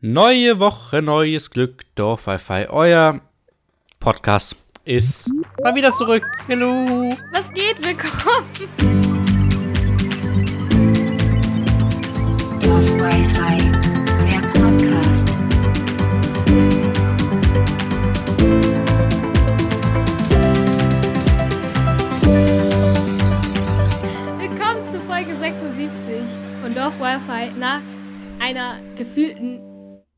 Neue Woche, neues Glück, Dorf Wi-Fi. Euer Podcast ist mal wieder zurück. Hallo. Was geht? Willkommen. Dorf Wi-Fi, der Podcast. Willkommen zu Folge 76 von Dorf Wi-Fi nach einer gefühlten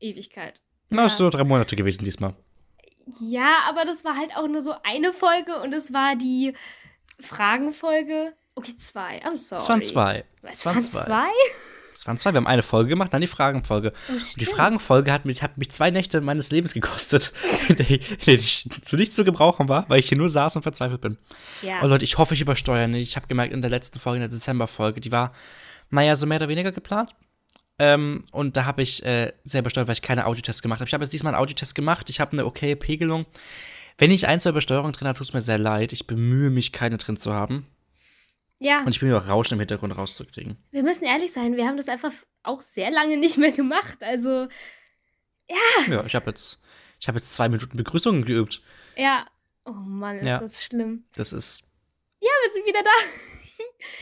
Ewigkeit. Na, ist so drei Monate gewesen diesmal. Ja, aber das war halt auch nur so eine Folge und es war die Fragenfolge. Okay, zwei. I'm sorry. Es waren zwei. Es waren zwei? zwei. Es waren zwei. Wir haben eine Folge gemacht, dann die Fragenfolge. Oh, Und die. Fragenfolge hat mich, hat mich zwei Nächte meines Lebens gekostet, in der ich zu nichts zu gebrauchen war, weil ich hier nur saß und verzweifelt bin. Ja. Oh Leute, ich hoffe, ich übersteuere nicht. Ich habe gemerkt, in der letzten Folge, in der Dezemberfolge, die war, naja, so mehr oder weniger geplant. Ähm, und da habe ich äh, sehr übersteuert, weil ich keine Audiotests gemacht habe. Ich habe jetzt diesmal einen Audiotest gemacht. Ich habe eine okay Pegelung. Wenn ich ein, zwei Übersteuerungen drin habe, tut es mir sehr leid. Ich bemühe mich, keine drin zu haben. ja, Und ich bemühe auch Rauschen im Hintergrund rauszukriegen. wir müssen ehrlich sein, wir haben das einfach auch sehr lange nicht mehr gemacht. Also, Ja, ich habe jetzt, ich habe jetzt zwei Minuten Begrüßungen geübt. ja. Oh Mann, ist Ja. das schlimm. Das ist, Ja, wir sind wieder da.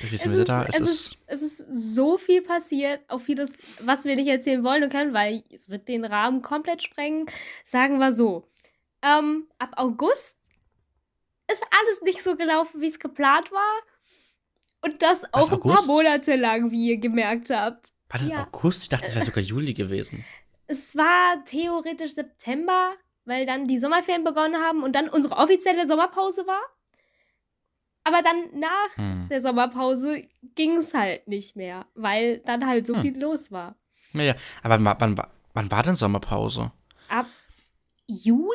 Sind wieder da. Es, es, ist, ist, es ist so viel passiert, auch vieles, was wir nicht erzählen wollen und können, weil es wird den Rahmen komplett sprengen. Sagen wir so. Ähm, ab August ist alles nicht so gelaufen, wie es geplant war. Und das auch ein paar? Monate lang, wie ihr gemerkt habt. war das ja. August? Ich dachte, das wäre sogar Juli gewesen. Es war theoretisch September, weil dann die Sommerferien begonnen haben und dann unsere offizielle Sommerpause war. Aber dann nach Hm. der Sommerpause ging es halt nicht mehr, weil dann halt so Hm. viel los war. Ja, ja. Aber wann, wann, wann war denn Sommerpause? Juli?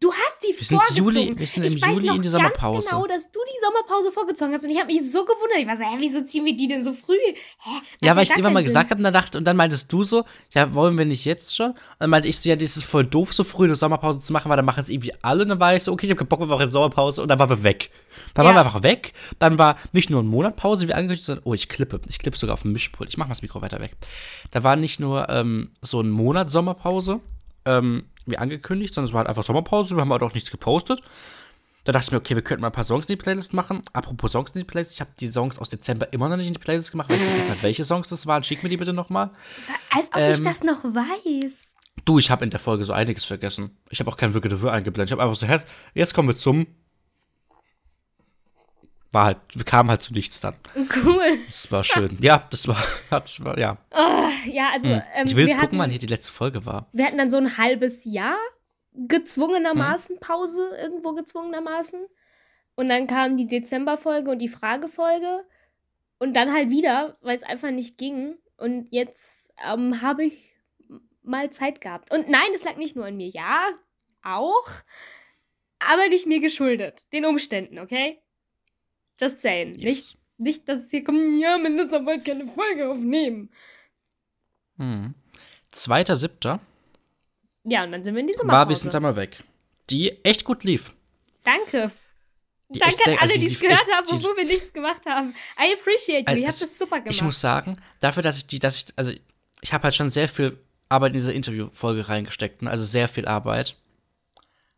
Du hast die Wir vorgezogen. Juli- wir sind im ich weiß Juli noch in die ganz Sommerpause. genau, dass du die Sommerpause vorgezogen hast und ich habe mich so gewundert. Ich war so, hä, wieso ziehen wir die denn so früh? Hä? Ja, weil ich dir immer mal keinen gesagt Sinn. habe und dann, dachte, und dann meintest du so, ja, wollen wir nicht jetzt schon? Und dann meinte ich so, ja, das ist voll doof, so früh eine Sommerpause zu machen, weil dann machen es irgendwie alle. Und dann war ich so, okay, ich habe keinen Bock mehr auf eine Sommerpause und dann waren wir weg. Dann Ja. waren wir einfach weg. Dann war nicht nur ein Monat Pause, wie angekündigt, sondern, oh, ich klippe. Ich klippe sogar auf dem Mischpult. Ich mach mal das Mikro weiter weg. Da war nicht nur ähm, so ein Monat Sommerpause, ähm, wie angekündigt, sondern es war halt einfach Sommerpause. Wir haben halt auch nichts gepostet. Da dachte ich mir, okay, wir könnten mal ein paar Songs in die Playlist machen. Apropos Songs in die Playlist, ich habe die Songs aus Dezember immer noch nicht in die Playlist gemacht, weil ich vergessen habe, welche Songs das waren. Schick mir die bitte nochmal. Als ob ich ähm, das noch weiß. Du, ich habe in der Folge so einiges vergessen. Ich habe auch kein Wirke dafür eingeblendet. Ich habe einfach so, jetzt kommen wir zum. War halt, wir kamen halt zu nichts dann. Cool. Das war schön. Ja, das war, hat, war ja. Oh, ja, also Hm. ähm, ich will jetzt gucken, hatten- wann hier die letzte Folge war. wir hatten dann so ein halbes Jahr gezwungenermaßen Pause, irgendwo gezwungenermaßen. Und dann kam die Dezemberfolge und die Fragefolge. Und dann halt wieder, weil es einfach nicht ging. Und jetzt ähm, habe ich mal Zeit gehabt. Und nein, es lag nicht nur an mir. Ja, auch. Aber nicht mir geschuldet. Den Umständen, okay? Just saying. Nicht, Yes. nicht, dass es hier kommt, ja, Minister wollte keine Folge aufnehmen. Hm. Zweiter, siebter Ja, und dann sind wir in die war wir sind einmal weg. Die echt gut lief. Danke. Die Danke sehr- an alle, also die es gehört echt- haben, obwohl wir nichts gemacht haben. I appreciate you. Ihr habt Also, das super gemacht. Ich muss sagen, dafür, dass ich die, dass ich, also ich habe halt schon sehr viel Arbeit in diese Interviewfolge reingesteckt, ne? also sehr viel Arbeit.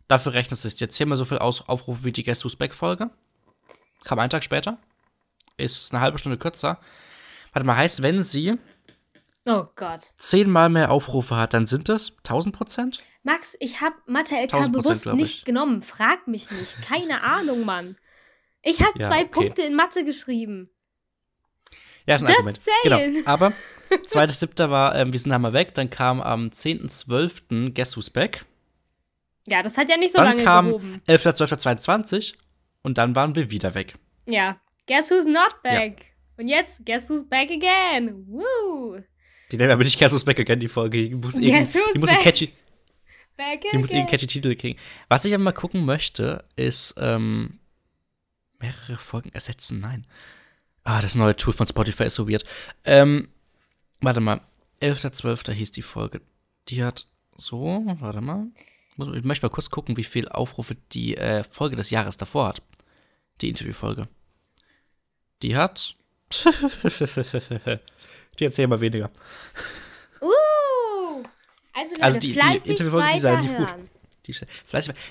Dafür rechnet es sich jetzt zehnmal so viel Aus Aufrufe wie die Guess Who's Back-Folge. Kam einen Tag später. Ist eine halbe Stunde kürzer. Warte mal, heißt, wenn sie oh Gott. zehnmal mehr Aufrufe hat, dann sind es 1000 Prozent? Max, ich habe Mathe-LK 1000%, bewusst nicht ich. genommen. Frag mich nicht. Keine Ahnung, Mann. Ich habe Ja, zwei okay. Punkte in Mathe geschrieben. Ja, ist ein Just Argument. saying. Genau. Aber 2.7. war, ähm, wir sind einmal weg. Dann kam am 10.12. Guess Who's Back. Ja, das hat ja nicht so dann lange kam gehoben. 11.12.22 und dann waren wir wieder weg. Ja. Guess who's not back? Und jetzt, guess who's back again? Woo! Die nennen aber nicht Guess Who's Back Again, die Folge. Die muss, irgendwie, Guess Who's die muss Back catchy, Back die muss again. einen catchy Titel kriegen. Was ich aber mal gucken möchte, ist ähm, mehrere Folgen ersetzen. Nein. Ah, das neue Tool von Spotify ist so weird. Ähm, warte mal. 11.12. hieß die Folge. Die hat so, warte mal. Ich möchte mal kurz gucken, wie viel Aufrufe die äh, Folge des Jahres davor hat. Die Interviewfolge. Die hat. die hat zehnmal weniger. Uh! Also, Leute, Also die- die Interviewfolge, die sei- lief gut. Die,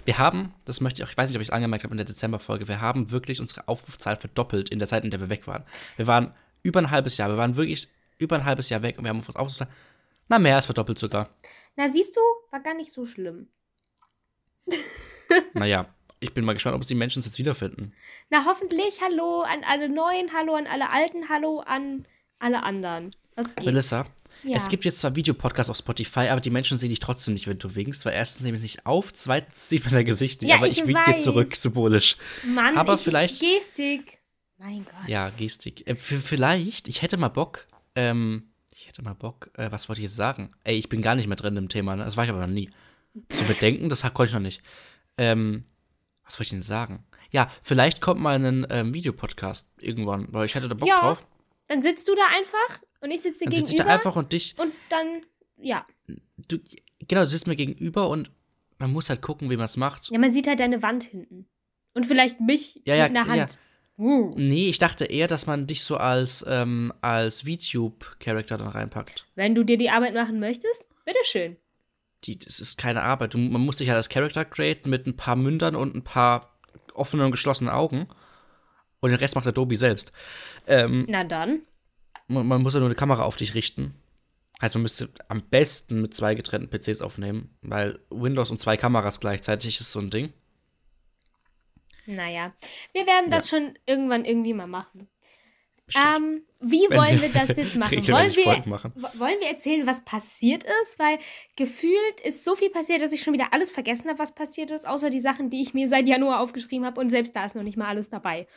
wir haben, das möchte ich auch, ich weiß nicht, ob ich es angemerkt habe in der Dezemberfolge, wir haben wirklich unsere Aufrufzahl verdoppelt in der Zeit, in der wir weg waren. Wir waren über ein halbes Jahr, wir waren wirklich über ein halbes Jahr weg und wir haben unsere Aufrufzahl, na mehr als verdoppelt sogar. Na, siehst du, war gar nicht so schlimm. Naja, ich bin mal gespannt, ob es die Menschen jetzt wiederfinden. Na, hoffentlich Hallo an alle Neuen, Hallo an alle Alten, Hallo an alle anderen. Was geht? Melissa, Ja. es gibt jetzt zwar Videopodcasts auf Spotify, aber die Menschen sehen dich trotzdem nicht, wenn du winkst, weil erstens nehmen sie nicht auf, zweitens sieht man dein Gesicht nicht, Ja, aber ich ich wink dir zurück, symbolisch. Mann, aber ich, vielleicht- Gestik. Mein Gott. Ja, Gestik. Äh, vielleicht, ich hätte mal Bock, ähm, ich hätte mal Bock, äh, was wollte ich jetzt sagen? Ey, ich bin gar nicht mehr drin im Thema, ne? Das war ich aber noch nie. Zu bedenken, das konnte ich noch nicht. Ähm, was wollte ich denn sagen? Ja, vielleicht kommt mal ein ähm, Videopodcast irgendwann, weil ich hätte da Bock Ja, drauf. Dann sitzt du da einfach und ich sitze dir Dann sitze ich gegenüber. da einfach und dich, und dann, ja. du, genau, du sitzt mir gegenüber und man muss halt gucken, wie man es macht. Ja, man sieht halt deine Wand hinten. Und vielleicht mich Ja, ja, mit einer ja. Hand. Uh. Nee, ich dachte eher, dass man dich so als, ähm, als VTube-Charakter dann reinpackt. Wenn du dir die Arbeit machen möchtest, bitteschön. Die, das ist keine Arbeit. Du, man muss dich halt als Character createn mit ein paar Mündern und ein paar offenen und geschlossenen Augen. Und den Rest macht Adobe selbst. Ähm, Na dann. man, man muss ja nur eine Kamera auf dich richten. Heißt, man müsste am besten mit zwei getrennten PCs aufnehmen, weil Windows und zwei Kameras gleichzeitig ist so ein Ding. Naja, wir werden das schon irgendwann irgendwie mal machen. Ähm, wie Wenn wollen wir das jetzt machen? Wollen wir, machen. wo- wollen wir erzählen, was passiert ist? Weil gefühlt ist so viel passiert, dass ich schon wieder alles vergessen habe, was passiert ist, außer die Sachen, die ich mir seit Januar aufgeschrieben habe und selbst da ist noch nicht mal alles dabei.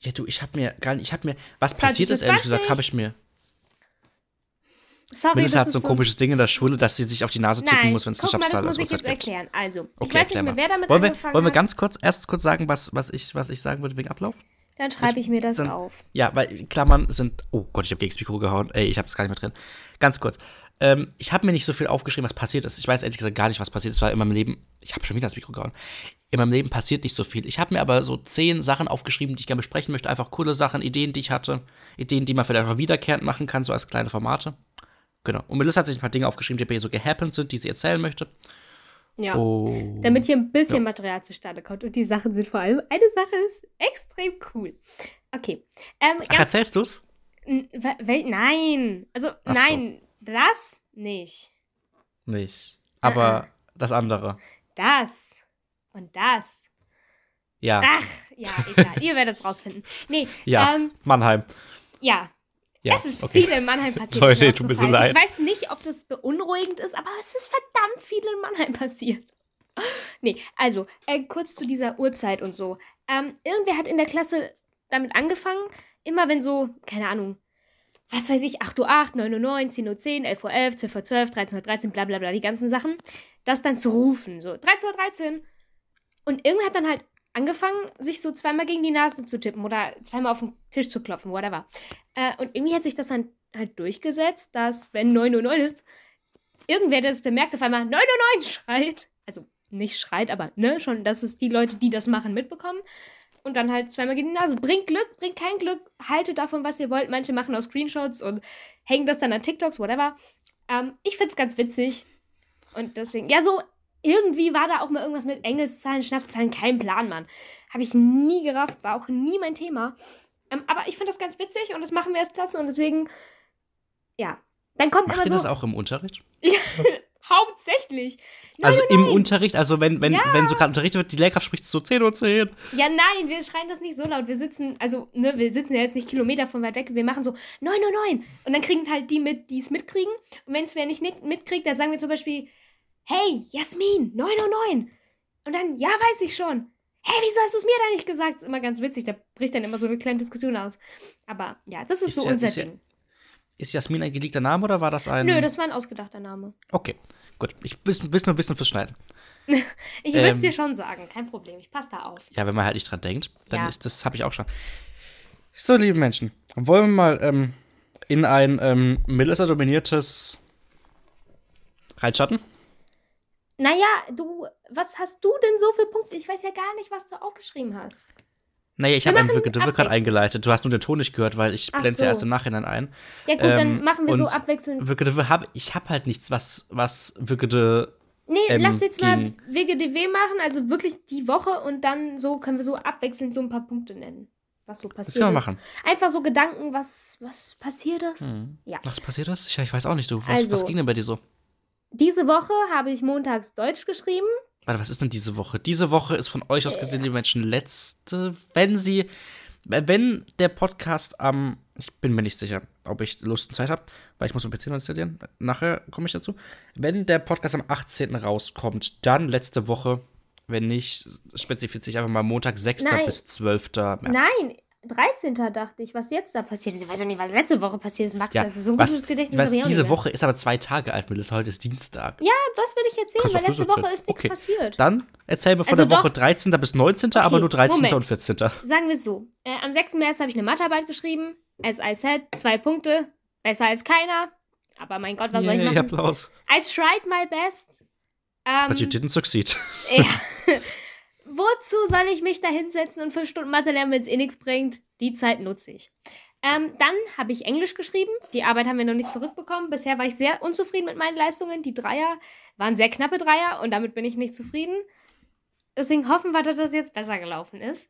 Ja, du, ich hab mir gar nicht, ich hab mir, was 20 passiert ist, ehrlich 20. gesagt, habe ich mir. Sorry, Melissa hat so ist ein komisches Ding in der Schule, dass sie sich auf die Nase tippen Nein, muss, wenn es guck mal, das muss ich jetzt erklären. Also, ich Okay, weiß erklär nicht mehr, wer damit wollen wir, angefangen wollen wir ganz kurz, erst kurz sagen, was, was, ich, was ich sagen würde wegen Ablauf? Dann schreibe ich mir das Dann- auf. Ja, weil Klammern sind. Oh Gott, ich habe gegen das Mikro gehauen. Ey, ich habe es gar nicht mehr drin. Ganz kurz. Ähm, ich habe mir nicht so viel aufgeschrieben, was passiert ist. Ich weiß ehrlich gesagt gar nicht, was passiert ist, weil in meinem Leben. Ich habe schon wieder das Mikro gehauen. In meinem Leben passiert nicht so viel. Ich habe mir aber so zehn Sachen aufgeschrieben, die ich gerne besprechen möchte. Einfach coole Sachen, Ideen, die ich hatte. Ideen, die man vielleicht auch wiederkehrend machen kann, so als kleine Formate. Genau. Und Melissa hat sich ein paar Dinge aufgeschrieben, die bei ihr so gehappens sind, die sie erzählen möchte. Ja. Oh. Damit hier ein bisschen Ja. Material zustande kommt. Und die Sachen sind vor allem, eine Sache ist extrem cool. Okay. Ähm, Ach, erzählst du's? nein. Also, Ach so. nein, das nicht. Nicht. Aber Äh, das andere. Das und das. Ja. Ach, ja, egal. Ihr werdet es rausfinden. Nee, ja. ähm, Mannheim. ja. Ja. es ist okay. viel in Mannheim passiert. Leute, tut mir so leid. Ich weiß nicht, ob das beunruhigend ist, aber es ist verdammt viel in Mannheim passiert. Nee, also, äh, kurz zu dieser Uhrzeit und so. Ähm, irgendwer hat in der Klasse damit angefangen, immer wenn so, keine Ahnung, was weiß ich, 8 Uhr 8, 9 Uhr 9, 10 Uhr 10, 11 Uhr 11, 12 Uhr 12, 13 Uhr 13, bla bla bla, die ganzen Sachen, das dann zu rufen, so 13 Uhr 13. Und irgendwer hat dann halt angefangen, sich so zweimal gegen die Nase zu tippen oder zweimal auf den Tisch zu klopfen, whatever. Äh, und irgendwie hat sich das dann halt durchgesetzt, dass, wenn 9 Uhr 9 ist, irgendwer, der das bemerkt, auf einmal 9 Uhr 9 schreit. Also nicht schreit, aber ne, schon, dass es die Leute, die das machen, mitbekommen. Und dann halt zweimal gegen die Nase. Bringt Glück, bringt kein Glück, haltet davon, was ihr wollt. Manche machen auch Screenshots und hängen das dann an TikToks, whatever. Ähm, ich find's ganz witzig. Und deswegen, ja, so irgendwie war da auch mal irgendwas mit Engelszahlen, Schnapszahlen, kein Plan, Mann. Habe ich nie gerafft, war auch nie mein Thema. Ähm, aber ich finde das ganz witzig und das machen wir erst klasse und deswegen, ja. Dann kommt Macht immer ihr so, das auch im Unterricht? hauptsächlich. Nein, Also nein, im. Unterricht, also wenn, wenn, wenn so gerade unterrichtet wird, die Lehrkraft spricht so 10 Uhr 10. Ja, nein, wir schreien das nicht so laut. Wir sitzen, also, ne, wir sitzen ja jetzt nicht Kilometer von weit weg. Wir machen so 909. Und dann kriegen halt die mit, die es mitkriegen. Und wenn es wer nicht mit- mitkriegt, dann sagen wir zum Beispiel, hey, Jasmin, 909. Und dann, ja, weiß ich schon. Hey, wieso hast du es mir da nicht gesagt? ist immer ganz witzig. Da bricht dann immer so eine kleine Diskussion aus. Aber ja, das ist, Ist so ja- unser ist ja- Ding. Ist Jasmin ein geleakter Name oder war das ein. Nö, das war ein ausgedachter Name. Okay, gut. Ich will will nur wissen fürs Schneiden. Ich will es Ähm. dir schon sagen, kein Problem. Ich passe da auf. Ja, wenn man halt nicht dran denkt, dann Ja. ist das, habe ich auch schon. So, liebe Menschen, wollen wir mal ähm, in ein ähm, Melissa-dominiertes Reitschatten? Naja, du, was hast du denn so für Punkte? Ich weiß ja gar nicht, was du aufgeschrieben hast. Nee, ich habe de gerade eingeleitet. Du hast nur den Ton nicht gehört, weil ich Ach blende so. erst im Nachhinein ein. Ja gut, dann Ähm, machen wir so abwechselnd. Wirke de hab, ich habe halt nichts, was, was Wirke de Nee, ähm, lass jetzt mal WGDW machen, also wirklich die Woche und dann so können wir so abwechselnd so ein paar Punkte nennen, was so Das passiert können wir ist. machen. Einfach so Gedanken, was, was passiert ist. Mhm. Ja. Was passiert ist? Ich, ich weiß auch nicht, du. Was, Also. was ging denn bei dir so? Diese Woche habe ich montags Deutsch geschrieben. Warte, was ist denn diese Woche? Diese Woche ist von euch aus Äh. gesehen, die Menschen, letzte, wenn sie, wenn der Podcast am, ich bin mir nicht sicher, ob ich Lust und Zeit habe, weil ich muss mein PC noch installieren, nachher komme ich dazu. Wenn der Podcast am 18. rauskommt, dann letzte Woche, wenn nicht, spezifiziere ich einfach mal Montag, 6. Nein. bis 12. März. Nein, 13. dachte ich, was jetzt da passiert ist. Ich weiß auch nicht, was letzte Woche passiert ist, Max. Ja, das ist so ein was, gutes Gedächtnis. was diese. Woche ist aber zwei Tage alt, Melissa. Heute ist Dienstag. Ja, das will ich erzählen, Kannst weil letzte erzählen. Woche ist nichts Okay. passiert. Dann erzählen wir von Also der Woche doch. 13. bis 19., aber Okay, nur 13. Moment. und 14. Sagen wir es so. Äh, am 6. März habe ich eine Mathearbeit geschrieben. As I said, zwei Punkte. Besser als keiner. Aber mein Gott, was soll ich Yay, machen? Applaus. I tried my best. Ähm, But you didn't succeed. ja. Wozu soll ich mich da hinsetzen und fünf Stunden Mathe lernen, wenn es eh nichts bringt? Die Zeit nutze ich. Ähm, dann habe ich Englisch geschrieben. Die Arbeit haben wir noch nicht zurückbekommen. Bisher war ich sehr unzufrieden mit meinen Leistungen. Die Dreier waren sehr knappe Dreier und damit bin ich nicht zufrieden. Deswegen hoffen wir, dass das jetzt besser gelaufen ist.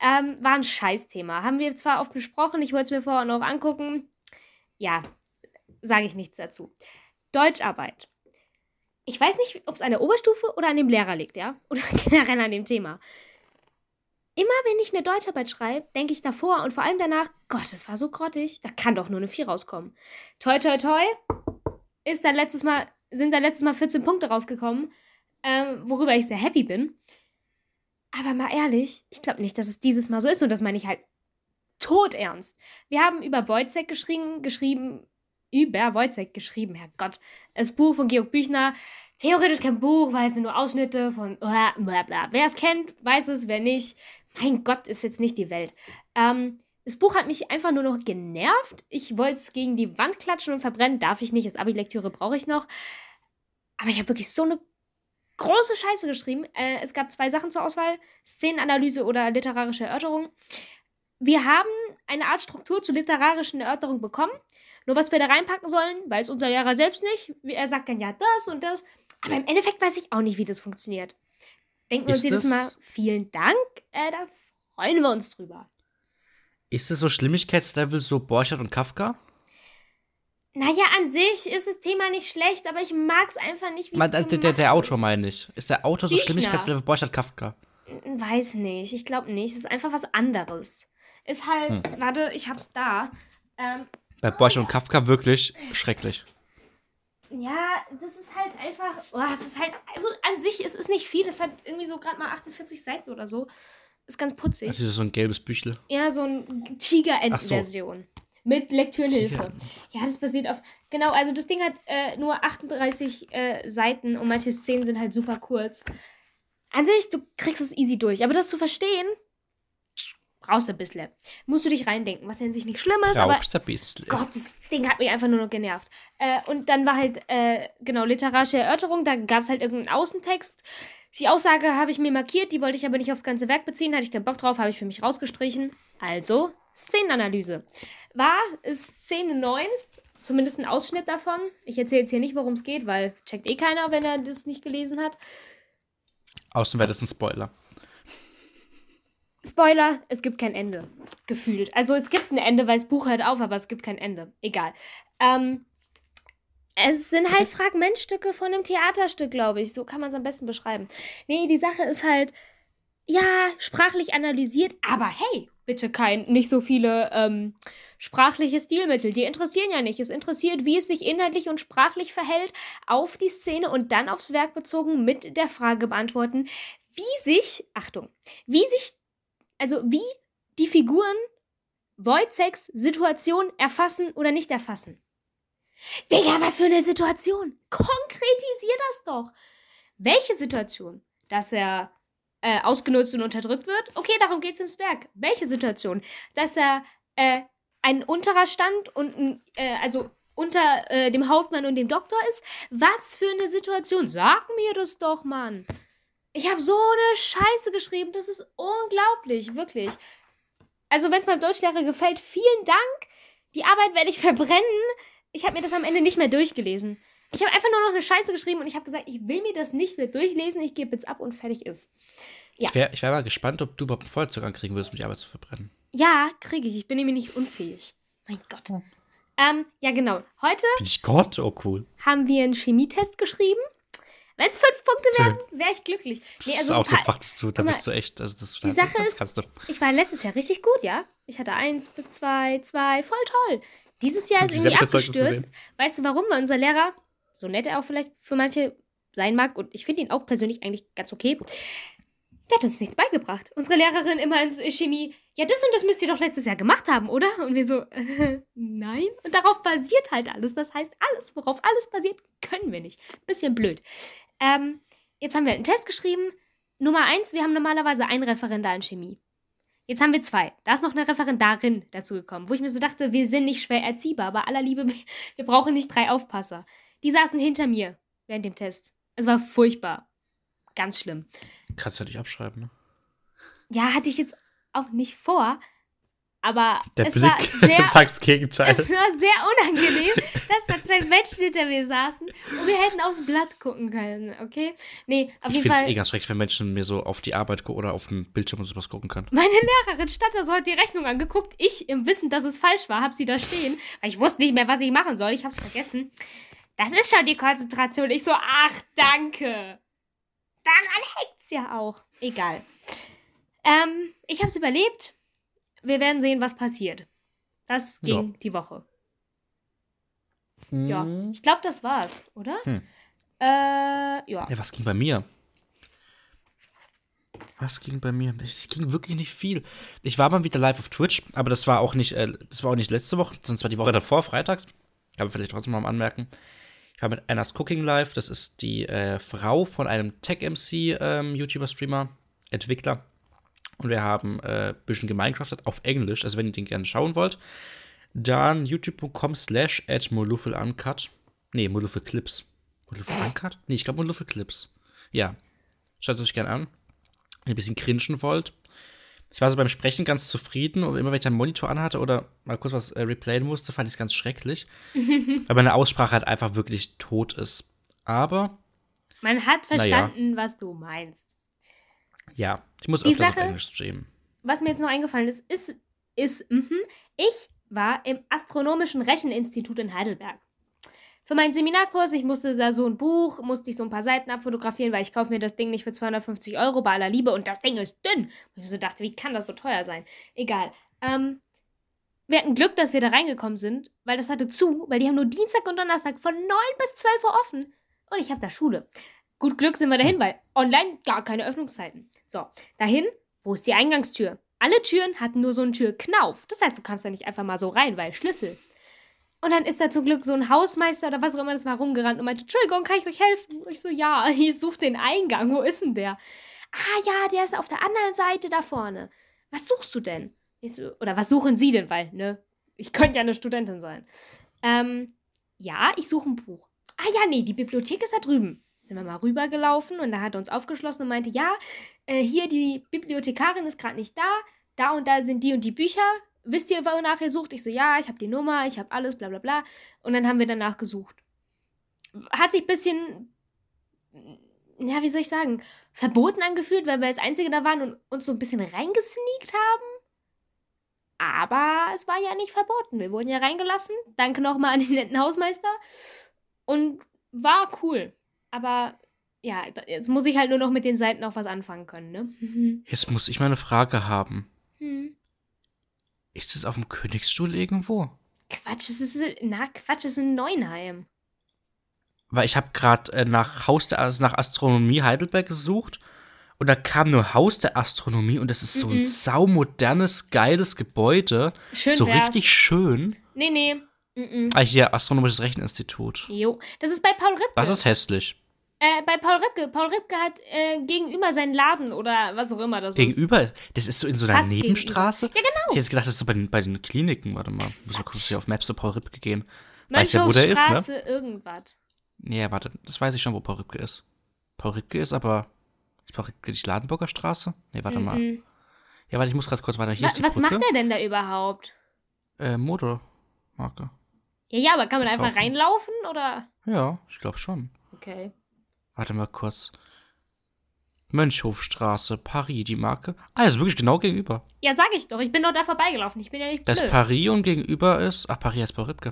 Ähm, war ein Scheißthema. Haben wir zwar oft besprochen, ich wollte es mir vorher noch angucken. Ja, sage ich nichts dazu. Deutscharbeit. Ich weiß nicht, ob es an der Oberstufe oder an dem Lehrer liegt, ja? Oder generell an dem Thema. Immer wenn ich eine Deutscharbeit schreibe, denke ich davor und vor allem danach, Gott, das war so grottig, da kann doch nur eine 4 rauskommen. Toi, toi, toi, ist da letztes Mal, sind da letztes Mal 14 Punkte rausgekommen, ähm, worüber ich sehr happy bin. Aber mal ehrlich, ich glaube nicht, dass es dieses Mal so ist und das meine ich halt todernst. Wir haben über Wojciech geschrieben, geschrieben, über Wojciech geschrieben, Herrgott. Das Buch von Georg Büchner. Theoretisch kein Buch, weil es sind nur Ausschnitte von bla bla bla. Wer es kennt, weiß es, wer nicht. Mein Gott, ist jetzt nicht die Welt. Ähm, das Buch hat mich einfach nur noch genervt. Ich wollte es gegen die Wand klatschen und verbrennen. Darf ich nicht. Als Abi-Lektüre brauche ich noch. Aber ich habe wirklich so eine große Scheiße geschrieben. Äh, es gab zwei Sachen zur Auswahl: Szenenanalyse oder literarische Erörterung. Wir haben eine Art Struktur zur literarischen Erörterung bekommen. Nur was wir da reinpacken sollen, weiß unser Lehrer selbst nicht. Er sagt dann ja das und das. Aber im Endeffekt weiß ich auch nicht, wie das funktioniert. Denken wir uns jedes das- Mal, vielen Dank. Äh, da freuen wir uns drüber. Ist es so Schlimmigkeitslevel so Borchardt und Kafka? Naja, an sich ist das Thema nicht schlecht, aber ich mag es einfach nicht, wie Mein- es der, der, der Autor ist. meine ich. Ist der Autor so Büchner. Schlimmigkeitslevel Borchardt Kafka? Weiß nicht, ich glaube nicht. Es ist einfach was anderes. Ist halt, Hm. warte, ich hab's da. Ähm, Bei Borchardt und Kafka wirklich schrecklich. ja, das ist halt einfach, oh, es ist halt, also an sich, es ist nicht viel. Es hat irgendwie so gerade mal 48 Seiten oder so. Ist ganz putzig. Das ist so ein gelbes Büchle. Ja, so ein Tigerenten-Version. Mit Lektürenhilfe. Ja, das basiert auf. Genau, also das Ding hat äh, nur 38 äh, Seiten und manche Szenen sind halt super kurz. An sich, du kriegst es easy durch. Aber das zu verstehen, brauchst ein bisschen. Musst du dich reindenken, was ja sich nicht schlimm ist, aber Brauchst ein bisschen. Gott, das Ding hat mich einfach nur noch genervt. Äh, und dann war halt, äh, genau, literarische Erörterung, da gab es halt irgendeinen Außentext. Die Aussage habe ich mir markiert, die wollte ich aber nicht aufs ganze Werk beziehen, hatte ich keinen Bock drauf, habe ich für mich rausgestrichen. Also, Szenenanalyse. War, ist Szene 9, zumindest ein Ausschnitt davon. Ich erzähle jetzt hier nicht, worum es geht, weil checkt eh keiner, wenn er das nicht gelesen hat. Außen wäre das ein Spoiler. Spoiler, es gibt kein Ende. Gefühlt. Also es gibt ein Ende, weil das Buch hört auf, aber es gibt kein Ende. Egal. Ähm, es sind halt Fragmentstücke von einem Theaterstück, glaube ich. So kann man es am besten beschreiben. Nee, die Sache ist halt, ja, sprachlich analysiert, aber hey, bitte kein, nicht so viele ähm, sprachliche Stilmittel. Die interessieren ja nicht. Es interessiert, wie es sich inhaltlich und sprachlich verhält auf die Szene und dann aufs Werk bezogen mit der Frage beantworten, wie sich, Achtung, wie sich also wie die Figuren Wojciechs Situation erfassen oder nicht erfassen. Digga, was für eine Situation? Konkretisier das doch. Welche Situation? Dass er äh, ausgenutzt und unterdrückt wird? Okay, darum geht's im Berg. Welche Situation? Dass er äh, ein unterer Stand und ein, äh, also unter äh, dem Hauptmann und dem Doktor ist? Was für eine Situation? Sag mir das doch, Mann. Ich habe so eine Scheiße geschrieben, das ist unglaublich, wirklich. Also, wenn es meinem Deutschlehrer gefällt, vielen Dank. Die Arbeit werde ich verbrennen. Ich habe mir das am Ende nicht mehr durchgelesen. Ich habe einfach nur noch eine Scheiße geschrieben und ich habe gesagt, ich will mir das nicht mehr durchlesen. Ich gebe jetzt ab und fertig ist. Ja. Ich wäre ich wär mal gespannt, ob du überhaupt einen Feuerzeug ankriegen würdest, um die Arbeit zu verbrennen. Ja, kriege ich. Ich bin nämlich nicht unfähig. Mein Gott. Ähm, ja, genau. Heute Bin ich Gott? Oh, cool. haben wir einen Chemietest geschrieben. Wenn es fünf Punkte wären, wäre ich glücklich. Das Nee, ist also auch so Fach, dass du, da bist du echt. Also das, die Sache das ist- kannst du. Ich war letztes Jahr richtig gut, ja. Ich hatte eins bis zwei, zwei, voll toll. Dieses Jahr ist irgendwie das abgestürzt. Weißt du warum? Weil unser Lehrer, so nett er auch vielleicht für manche sein mag, und ich finde ihn auch persönlich eigentlich ganz okay, der hat uns nichts beigebracht. Unsere Lehrerin immer in Chemie, ja, das und das müsst ihr doch letztes Jahr gemacht haben, oder? Und wir so, äh, nein. Und darauf basiert halt alles. Das heißt, alles, worauf alles basiert, können wir nicht. Bisschen blöd. Ähm, jetzt haben wir einen Test geschrieben. Nummer eins, wir haben normalerweise einen Referendar in Chemie. Jetzt haben wir zwei. Da ist noch eine Referendarin dazu gekommen, wo ich mir so dachte, wir sind nicht schwer erziehbar, aber aller Liebe, wir brauchen nicht drei Aufpasser. Die saßen hinter mir während dem Test. Es war furchtbar. Ganz schlimm. Kannst du nicht abschreiben, ne? Ja, hatte ich jetzt auch nicht vor, aber Der es Blick war sehr, sagt das Gegenteil. es war sehr unangenehm, dass da zwei Menschen hinter mir saßen und wir hätten aufs Blatt gucken können, okay? Nee, auf Ich jeden finde es Fall. eh ganz schrecklich, wenn Menschen mir so auf die Arbeit gucken oder auf den Bildschirm und sowas gucken können. Meine Lehrerin stand da so, hat die Rechnung angeguckt. Ich, im Wissen, dass es falsch war, hab sie da stehen. Weil ich wusste nicht mehr, was ich machen soll. Ich hab's vergessen. Das ist schon die Konzentration. Ich so, ach, danke. Daran hängt's ja auch. Egal. Ähm, ich hab's überlebt. Wir werden sehen, was passiert. Das ging die Woche. Ja, ich glaube, das war's, oder? Hm. Äh, ja. Ja, was ging bei mir? Was ging bei mir? Es ging wirklich nicht viel. Ich war mal wieder live auf Twitch, aber das war auch nicht, äh, das war auch nicht letzte Woche, sondern es war die Woche davor, freitags. Kann man vielleicht trotzdem mal anmerken. Ich war mit Anna's Cooking Live. Das ist die äh, Frau von einem Tech-MC, ähm, Entwickler. Und wir haben äh, ein bisschen gemeinkraftet auf Englisch. Also, wenn ihr den gerne schauen wollt, dann youtube.com slash at uncut. Nee, Molufe Clips. Molufe Uncut? Nee, ich glaube Molufe Clips. Ja. Schaut euch gerne an. Wenn ihr ein bisschen cringen wollt. Ich war so beim Sprechen ganz zufrieden und immer wenn ich einen Monitor anhatte oder mal kurz was äh, replayen musste, fand ich es ganz schrecklich. weil meine Aussprache halt einfach wirklich tot ist. Aber Man hat verstanden, was du meinst. Ja, ich muss Die öfters auf Sache- Englisch streamen. was mir jetzt noch eingefallen ist, ist, ist mhm, ich war im Astronomischen Recheninstitut in Heidelberg. Für meinen Seminarkurs, ich musste da so ein Buch, musste ich so ein paar Seiten abfotografieren, weil ich kaufe mir das Ding nicht für 250 Euro bei aller Liebe und das Ding ist dünn. Und ich so dachte, wie kann das so teuer sein? Egal. Ähm, wir hatten Glück, dass wir da reingekommen sind, weil das hatte zu, weil die haben nur Dienstag und Donnerstag von 9 bis 12 Uhr offen. Und ich habe da Schule. Gut Glück sind wir dahin, weil online gar keine Öffnungszeiten. So, dahin, wo ist die Eingangstür? Alle Türen hatten nur so einen Türknauf. Das heißt, du kannst da nicht einfach mal so rein, weil Schlüssel. Und dann ist da zum Glück so ein Hausmeister oder was auch immer das war rumgerannt und meinte, Entschuldigung, kann ich euch helfen? Und ich so, ja, ich suche den Eingang. Wo ist denn der? Ah ja, der ist auf der anderen Seite da vorne. Was suchst du denn? So, oder was suchen Sie denn? Weil, ne, ich könnte ja eine Studentin sein. Ähm, ja, ich suche ein Buch. Ah ja, nee, die Bibliothek ist da drüben. Sind wir mal rübergelaufen und da hat er uns aufgeschlossen und meinte, ja, äh, hier die Bibliothekarin ist gerade nicht da. Da und da sind die und die Bücher. Wisst ihr, wonach ihr sucht? Ich so, ja, ich habe die Nummer, ich habe alles, bla bla bla. Und dann haben wir danach gesucht. Hat sich ein bisschen, ja, wie soll ich sagen, verboten angefühlt, weil wir als Einzige da waren und uns so ein bisschen reingesneakt haben. Aber es war ja nicht verboten. Wir wurden ja reingelassen. Danke nochmal an den netten Hausmeister. Und war cool. Aber ja, jetzt muss ich halt nur noch mit den Seiten auch was anfangen können, ne? Jetzt muss ich mal eine Frage haben. Hm. Ist es auf dem Königsstuhl irgendwo? Quatsch, es ist, na, Quatsch, es ist in Neuenheim. Weil ich habe gerade äh, nach Haus der also nach Astronomie Heidelberg gesucht und da kam nur Haus der Astronomie und das ist so ein Mhm. saumodernes, geiles Gebäude. Schön so wär's. richtig schön. Nee, nee. Mm -mm. Ah, hier, Astronomisches Recheninstitut. Jo. Das ist bei Paul Ripke. Was ist hässlich? Äh, bei Paul Ripke. Paul Ripke hat äh, gegenüber seinen Laden oder was auch immer das ist. Gegenüber, das ist so in so einer Fast Nebenstraße. Ja, genau. Ich hätte jetzt gedacht, das ist so bei den, bei den Kliniken. Warte mal, wieso kommst du hier auf Maps zu Paul Ripke gehen? Weiß ja, wo der ist, ne? Irgendwas. Ja, warte, das weiß ich schon, wo Paul Ripke ist. Paul Ripke ist aber. Ist Paul Ripke die Ladenburger Straße? Nee, warte mal. Mhm. Ja, warte, ich muss gerade kurz weiter. Hier Wa ist die was Brücke. macht er denn da überhaupt? Äh, Motormarke. Ja, ja, aber kann man da einfach Kaufen. reinlaufen oder? Ja, ich glaube schon. Okay. Warte mal kurz. Mönchhofstraße, Paris, die Marke. Ah, das ist wirklich genau gegenüber. Ja, sag ich doch. Ich bin doch da vorbeigelaufen. Ich bin ja nicht Das ist blöd. Paris und gegenüber ist. Ach, Paris heißt Paul Ripke.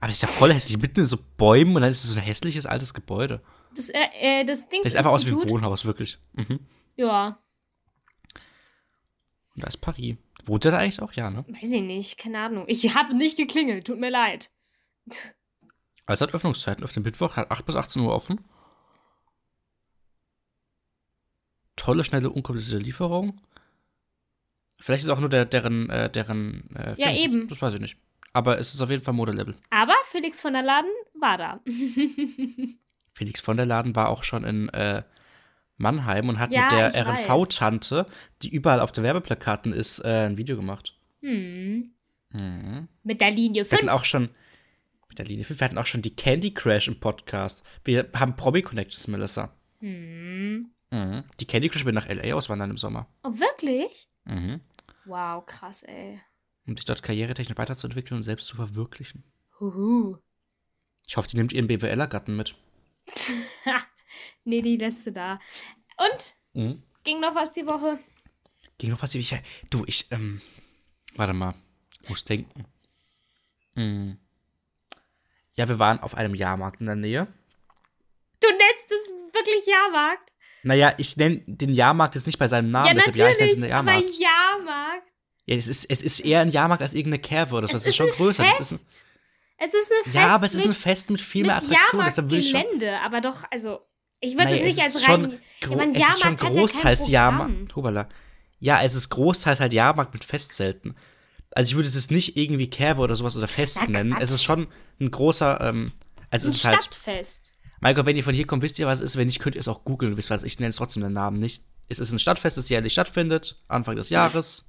Aber das ist ja voll hässlich. Mitten in so Bäumen und dann ist es so ein hässliches altes Gebäude. Das, äh, äh, das Ding Das sieht einfach aus wie ein Wohnhaus, wirklich. Mhm. Ja, Und da ist Paris. Wohnt er da eigentlich auch? Ja, ne? weiß ich nicht. Keine Ahnung. Ich habe nicht geklingelt. Tut mir leid. Es hat Öffnungszeiten. Öffnet Mittwoch, hat 8 bis 18 Uhr offen. Tolle, schnelle, unkomplizierte Lieferung. Vielleicht ist auch nur der, deren, äh, deren äh, Ja, eben. Das weiß ich nicht. Aber es ist auf jeden Fall Modelabel. Aber Felix von der Laden war da. Felix von der Laden war auch schon in äh, Mannheim und hat Ja, mit der. RNV-Tante, die überall auf den Werbeplakaten ist, äh, ein Video gemacht. hm. Mhm. Mit der Linie Wir hatten 5. auch schon, mit der Linie 5, wir hatten auch schon die Candy Crash im Podcast. Wir haben Promi-Connections, Melissa. Hm. Mhm. Die Candy Crush will nach L.A. auswandern im Sommer. Oh, wirklich? Mhm. Wow, krass, ey. Um sich dort karrieretechnisch weiterzuentwickeln und selbst zu verwirklichen. Huhu. Ich hoffe, die nimmt ihren BWLer-Gatten mit. nee, die du da. Und? Mhm. Ging noch was die Woche? Ging noch was, wie ich. Du, ich, ähm. Warte mal. Muss denken. Mhm. Ja, wir waren auf einem Jahrmarkt in der Nähe. Du nennst es wirklich Jahrmarkt? Naja, ich nenne den Jahrmarkt jetzt nicht bei seinem Namen, ja, deshalb ja, ich nenne es natürlich, einen aber Jahrmarkt. Jahrmarkt. Ja, es ist, es ist eher ein Jahrmarkt als irgendeine Kerwe oder so. Es Das ist schon ein größer. Fest. Das ist ein, es ist ein Fest ja, aber es ist ein Fest mit viel mehr Attraktionen. Schon. Jahrmarktgelände, aber doch, also, ich würde Naja, es nicht als ist schon rein... gro- aber ein es ist schon hat ja großteils Jahrmarkt. Hubala. Ja, es ist großteils halt Jahrmarkt mit Festzelten. Also ich würde es jetzt nicht irgendwie Kerwe oder sowas oder Fest Na, nennen. Quatsch. Es ist schon ein großer, ähm, also Ein es ist halt. Stadtfest. Mein Gott, wenn ihr von hier kommt, wisst ihr, was es ist. Wenn nicht, könnt ihr es auch googeln, wisst was. Ich nenne es trotzdem den Namen nicht. Es ist ein Stadtfest, das jährlich stattfindet, Anfang des Jahres.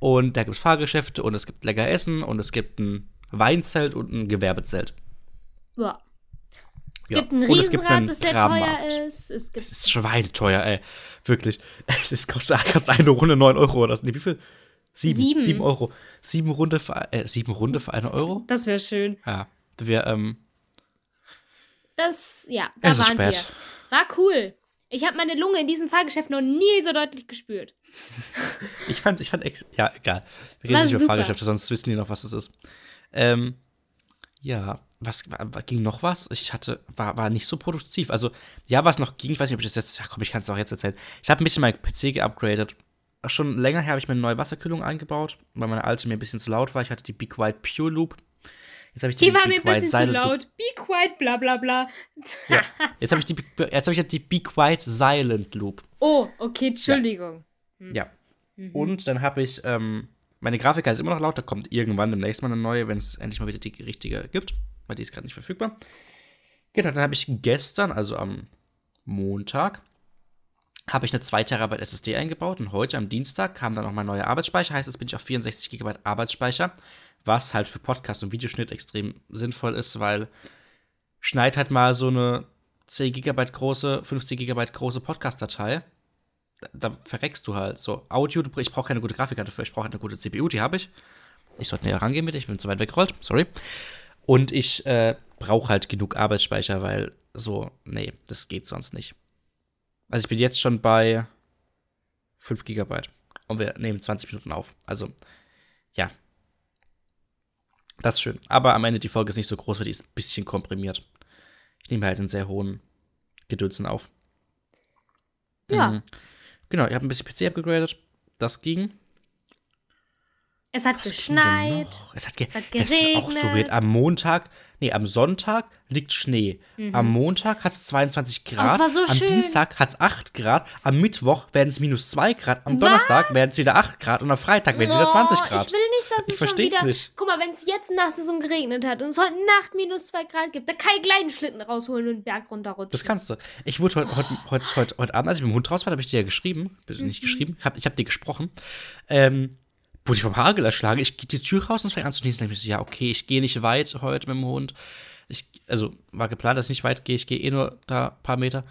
Und da gibt es Fahrgeschäfte und es gibt lecker Essen und es gibt ein Weinzelt und ein Gewerbezelt. Ja. Es Ja. gibt ein Riesenrad, einen das sehr teuer ist. Es gibt Das ist schweineteuer, ey. Wirklich. Das kostet, eine Runde 9 Euro oder nee, wie viel? Sieben. Sieben. Sieben Euro. Sieben Runde für, äh, sieben Runde für eine Euro? Das wäre schön. Ja. Wir, ähm, Das, ja, da waren wir. War cool. Ich habe meine Lunge in diesem Fahrgeschäft noch nie so deutlich gespürt. Ich fand, ich fand, ja, egal. Wir reden nicht über. Fahrgeschäfte, sonst wissen die noch, was es ist. Ähm, ja, was, war, war- ging noch was? Ich hatte, war, war nicht so produktiv. Also, ja, was noch ging, ich weiß nicht, ob ich das jetzt, ach komm, ich kann es auch jetzt erzählen. Ich habe ein bisschen meinen PC geupgradet. Schon länger her habe ich mir eine neue Wasserkühlung eingebaut, weil meine alte mir ein bisschen zu laut war. Ich hatte die Be Quiet Pure Loop. Jetzt habe ich Die war Be mir ein bisschen zu Silent Loop. laut. Be quiet, bla bla bla. Ja. Jetzt habe ich die, jetzt habe ich die Be Quiet Silent Loop. Oh, okay, Entschuldigung. Ja. Mhm. Und dann habe ich, ähm, meine Grafikkarte ist immer noch laut, da kommt irgendwann demnächst mal eine neue, wenn es endlich mal wieder die richtige gibt, weil die ist gerade nicht verfügbar. Genau, dann habe ich gestern, also am Montag, habe ich eine 2 Terabyte SSD eingebaut und heute am Dienstag kam dann noch mein neuer Arbeitsspeicher, heißt jetzt bin ich auf 64 GB Arbeitsspeicher, was halt für Podcast und Videoschnitt extrem sinnvoll ist, weil schneid halt mal so eine 10 GB große, 50 GB große Podcast-Datei da, da verreckst du halt so. Audio, ich brauche keine gute Grafikkarte dafür, ich brauche halt eine gute CPU, die habe ich. Ich sollte näher rangehen mit, ich bin zu weit weggerollt, sorry. Und ich äh, brauche halt genug Arbeitsspeicher, weil so, nee, das geht sonst nicht. Also ich bin jetzt schon bei 5 GB und wir nehmen 20 Minuten auf. Also, ja. Das ist schön. Aber am Ende die Folge ist nicht so groß, weil die ist ein bisschen komprimiert. Ich nehme halt einen sehr hohen Gedönsen auf. Ja. Mhm. Genau, ich habe ein bisschen PC abgegradet. Das ging. Es hat Was geschneit. Es hat, ge es hat Es ist auch so geregnet. weird. Am Montag, nee, am Sonntag liegt Schnee. Am Montag hat es 22 Grad. Mhm. Oh, war so am schön. Dienstag hat es 8 Grad. Am Mittwoch werden es minus 2 Grad. Am Donnerstag werden es wieder 8 Grad. Und am Freitag werden es wieder 20 Oh, Grad. Ich will nicht, dass Ich es schon wieder. nicht. Guck mal, wenn es jetzt nach Saison geregnet hat und es heute Nacht minus zwei Grad gibt, dann kann ich gleich einen Schlitten rausholen und den Berg runterrutschen. Das kannst du. Ich wurde heute heute heute heute, heute Abend, als ich mit dem Hund raus war, habe ich dir ja geschrieben. Bitte Mhm. Nicht geschrieben. Hab, ich habe dir gesprochen. Ähm, wurde ich vom Hagel erschlagen. Ich gehe die Tür raus und fängt an zu niesen. Ich so, ja, okay, ich gehe nicht weit heute mit dem Hund. Ich, also war geplant, dass ich nicht weit gehe. Ich gehe eh nur da ein paar Meter.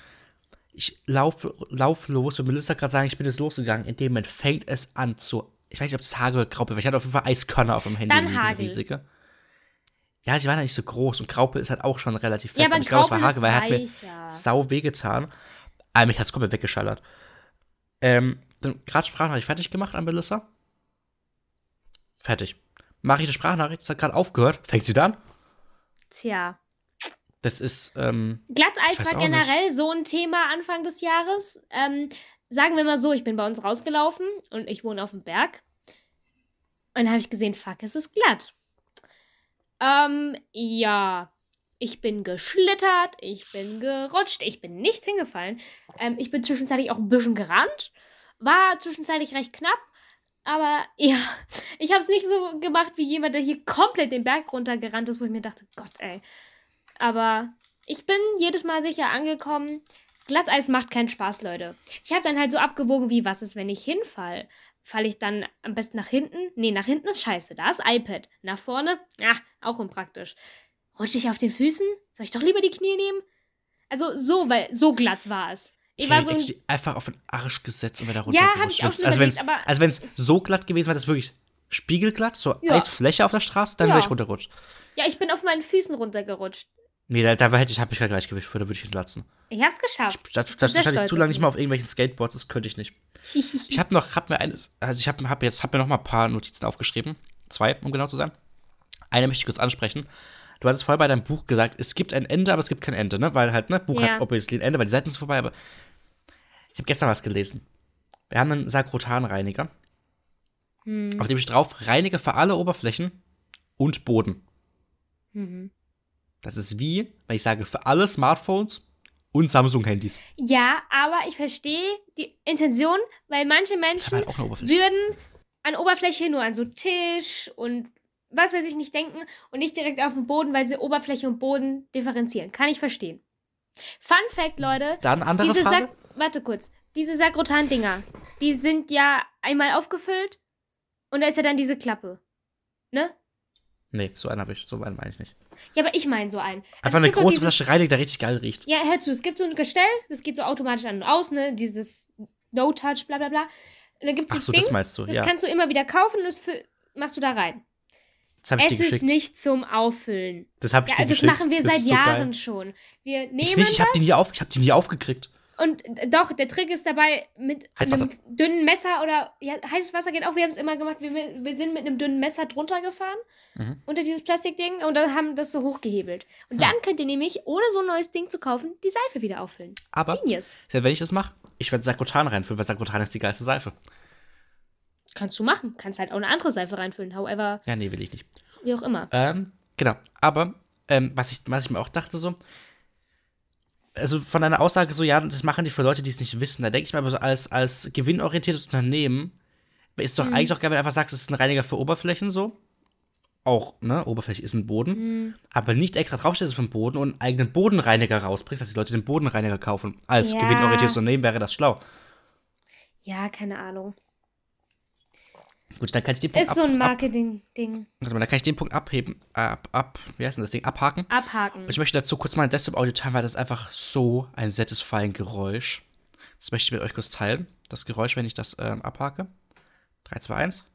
Ich laufe lauf los und Melissa gerade sagen, ich bin jetzt losgegangen. In dem Moment fängt es an zu. Ich weiß nicht, ob es Hagel oder Graupel war. Ich hatte auf jeden Fall Eiskörner auf dem Handy Dann Hagel. riesige. Ja, sie waren ja nicht so groß und Graupel ist halt auch schon relativ fest. Ja, aber aber ich glaube, es war Hagel, weil er hat mir sau wehgetan. Aber mich hat es komplett weggeschallert. Ähm, dann gerade Sprachnachricht fertig gemacht an Melissa. Fertig. Mache ich eine Sprachnachricht, das hat gerade aufgehört. Fängt sie dann? Tja. Das ist, ähm, Glatteis war generell so ein Thema Anfang des Jahres. Ähm, sagen wir mal so, ich bin bei uns rausgelaufen und ich wohne auf dem Berg. Und dann habe ich gesehen, fuck, es ist glatt. Ähm, ja. Ich bin geschlittert, ich bin gerutscht, ich bin nicht hingefallen. Ähm, ich bin zwischenzeitlich auch ein bisschen gerannt. War zwischenzeitlich recht knapp. Aber ja, ich habe es nicht so gemacht wie jemand, der hier komplett den Berg runtergerannt ist, wo ich mir dachte, Gott, ey. Aber ich bin jedes Mal sicher angekommen. Glatteis macht keinen Spaß, Leute. Ich habe dann halt so abgewogen, wie was ist, wenn ich hinfall? Falle ich dann am besten nach hinten? Nee, nach hinten ist scheiße. Da ist iPad. Nach vorne? Ach, auch unpraktisch. Rutsche ich auf den Füßen? Soll ich doch lieber die Knie nehmen? Also so, weil so glatt war es. Ich ich war so ein, einfach auf den Arsch gesetzt und wäre da Ja, runtergerutscht. hab ich auch schon also wenn es überlegt, aber- also wenn's so glatt gewesen wäre, das wirklich spiegelglatt, so Ja. Eisfläche auf der Straße, dann Ja. wäre ich runtergerutscht. ja, ich bin auf meinen Füßen runtergerutscht. Nee, da, da hätte ich, hab ich kein Gleichgewicht für, da würde ich entlatzen. Ich hab's geschafft. Das, sehr das stand ich zu lange nicht mal auf irgendwelchen Skateboards, das könnte ich nicht. Ich habe noch, hab mir eines, also ich habe hab jetzt, hab mir noch mal ein paar Notizen aufgeschrieben. Zwei, um genau zu sein. Eine möchte ich kurz ansprechen. Du hattest vorher bei deinem Buch gesagt, es gibt ein Ende, aber es gibt kein Ende, ne? Weil halt, ne, Buch Ja. hat obviously ein Ende, weil die Seiten sind vorbei, aber ich habe gestern was gelesen. Wir haben einen Sakrotanreiniger, Hm. auf dem steht drauf, reinige für alle Oberflächen und Boden. Mhm. Das ist wie, wenn ich sage, für alle Smartphones und Samsung-Handys. Ja, aber ich verstehe die Intention, weil manche Menschen halt auch würden an Oberfläche nur an so Tisch und was weiß ich nicht denken und nicht direkt auf den Boden, weil sie Oberfläche und Boden differenzieren. Kann ich verstehen. Fun Fact, Leute. Dann andere diese Frage. Sak warte kurz. Diese Sakrotan-Dinger, die sind ja einmal aufgefüllt und da ist ja dann diese Klappe. Ne? Nee, so einen habe ich, so einen meine ich nicht. Ja, aber ich meine so einen. Also Einfach es eine große Flasche Reiniger, der richtig geil riecht. Ja, hör zu, es gibt so ein Gestell, das geht so automatisch an und aus, ne? Dieses No-Touch, bla bla bla. Und dann gibt es das so, Ding, das meinst du, das ja. kannst du immer wieder kaufen und das fü- machst du da rein. Das ich Es ist geschickt. nicht zum Auffüllen. das habe ich Ja, dir das geschickt. machen wir Das seit so Jahren Geil. schon. Wir Ich nehmen nicht, ich habe das die nie auf, ich habe die nie aufgekriegt. und äh, doch, der Trick ist dabei mit einem dünnen Messer oder ja, heißes Wasser geht auch. Wir haben es immer gemacht. Wir, wir sind mit einem dünnen Messer drunter gefahren Mhm. unter dieses Plastikding und dann haben das so hochgehebelt. Und Hm. dann könnt ihr nämlich, ohne so ein neues Ding zu kaufen, die Seife wieder auffüllen. Aber Genius. wenn ich das mache, ich werde Sakrotan reinfüllen, weil Sakrotan ist die geilste Seife. Kannst du machen. Kannst halt auch eine andere Seife reinfüllen. However, Ja, nee, will ich nicht. wie auch immer. Ähm, genau. Aber, ähm, was, ich, was ich mir auch dachte, so, also von deiner Aussage so, ja, das machen die für Leute, die es nicht wissen. Da denke ich mir aber so, als, als gewinnorientiertes Unternehmen ist doch eigentlich auch geil, wenn du einfach sagst, es ist ein Reiniger für Oberflächen so. Auch, ne, Oberfläche ist ein Boden. Hm. Aber nicht extra draufstellst vom Boden und einen eigenen Bodenreiniger rausbringst, dass die Leute den Bodenreiniger kaufen. Als Ja. gewinnorientiertes Unternehmen wäre das schlau. Ja, keine Ahnung. Gut, dann kann ich den Punkt, Ist so ein ab, ab, Marketing-Ding. warte mal, dann kann ich den Punkt abheben, ab, ab, wie heißt denn das Ding, abhaken. Abhaken. Und ich möchte dazu kurz mein Desktop-Audio teilen, weil das ist einfach so ein satisfying Geräusch. Das möchte ich mit euch kurz teilen. Das Geräusch, wenn ich das ähm, abhake. 3, 2, 1.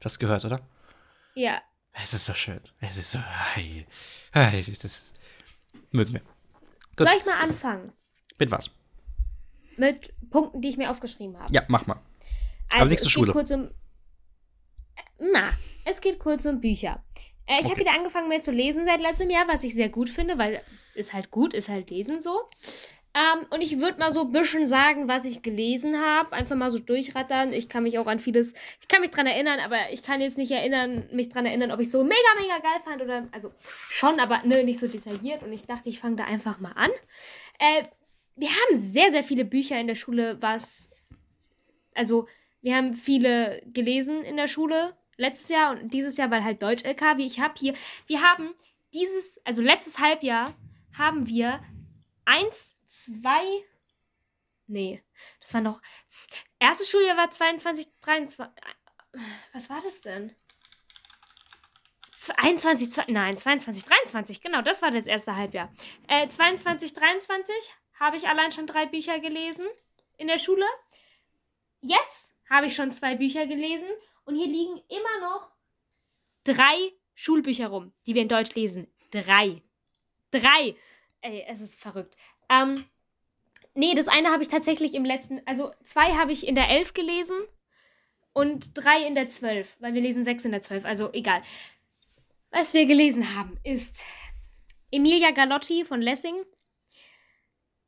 Das gehört, oder? Ja. Es ist so schön. Es ist so. Hey, hey, das mögen wir. Gut. Soll ich mal anfangen? Mit was? Mit Punkten, die ich mir aufgeschrieben habe. Ja, mach mal. Also, nächste es Schule. Geht kurz um, Äh, na, es geht kurz um Bücher. Äh, ich Okay. habe wieder angefangen mehr zu lesen seit letztem Jahr, was ich sehr gut finde, weil ist halt gut, ist halt lesen so. Ähm, und ich würde mal so ein bisschen sagen, was ich gelesen habe. Einfach mal so durchrattern. Ich kann mich auch an vieles, ich kann mich dran erinnern, aber ich kann jetzt nicht erinnern, mich dran erinnern, ob ich so mega, mega geil fand oder, also schon, aber ne, nicht so detailliert. Und ich dachte, ich fange da einfach mal an. Äh, wir haben sehr, sehr viele Bücher in der Schule, was, also wir haben viele gelesen in der Schule letztes Jahr und dieses Jahr, weil halt Deutsch-LK, wie ich habe hier, wir haben dieses, also letztes Halbjahr haben wir eins, zwei, nee, das war noch, erstes Schuljahr war 22, 23, was war das denn? Z- 21, zwei- nein, 22, 23, genau, das war das erste Halbjahr. Äh, 22, 23 habe ich allein schon drei Bücher gelesen in der Schule. Jetzt habe ich schon zwei Bücher gelesen und hier liegen immer noch drei Schulbücher rum, die wir in Deutsch lesen. Drei. Drei. Ey, es ist verrückt. Ähm, nee, das eine habe ich tatsächlich im letzten, also zwei habe ich in der 11 gelesen und drei in der 12, weil wir lesen sechs in der 12, also egal. Was wir gelesen haben, ist Emilia Galotti von Lessing.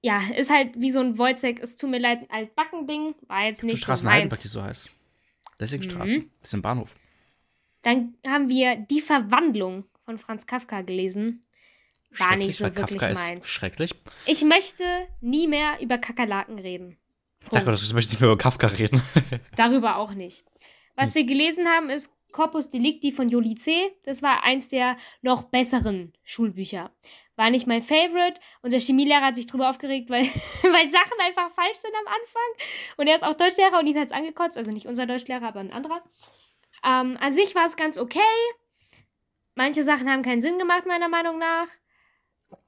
Ja, ist halt wie so ein Wojciech, es tut mir leid, ein Altbacken-Ding, war jetzt nicht so Straßen Heidelberg, die so heißt. Lessingstraße. Mhm. Das ist im Bahnhof. Dann haben wir Die Verwandlung von Franz Kafka gelesen. War nicht so wirklich Kafka meins. ist schrecklich. Ich möchte nie mehr über Kakerlaken reden. Sag mal, du möchtest nicht mehr über Kafka reden. Darüber auch nicht. Was wir gelesen haben, ist Corpus Delicti von Joli C. Das war eins der noch besseren Schulbücher. War nicht mein Favorite und der Chemielehrer hat sich drüber aufgeregt, weil, weil Sachen einfach falsch sind am Anfang. Und er ist auch Deutschlehrer und ihn hat es angekotzt. Also nicht unser Deutschlehrer, aber ein anderer. Ähm, an sich war es ganz okay. Manche Sachen haben keinen Sinn gemacht, meiner Meinung nach.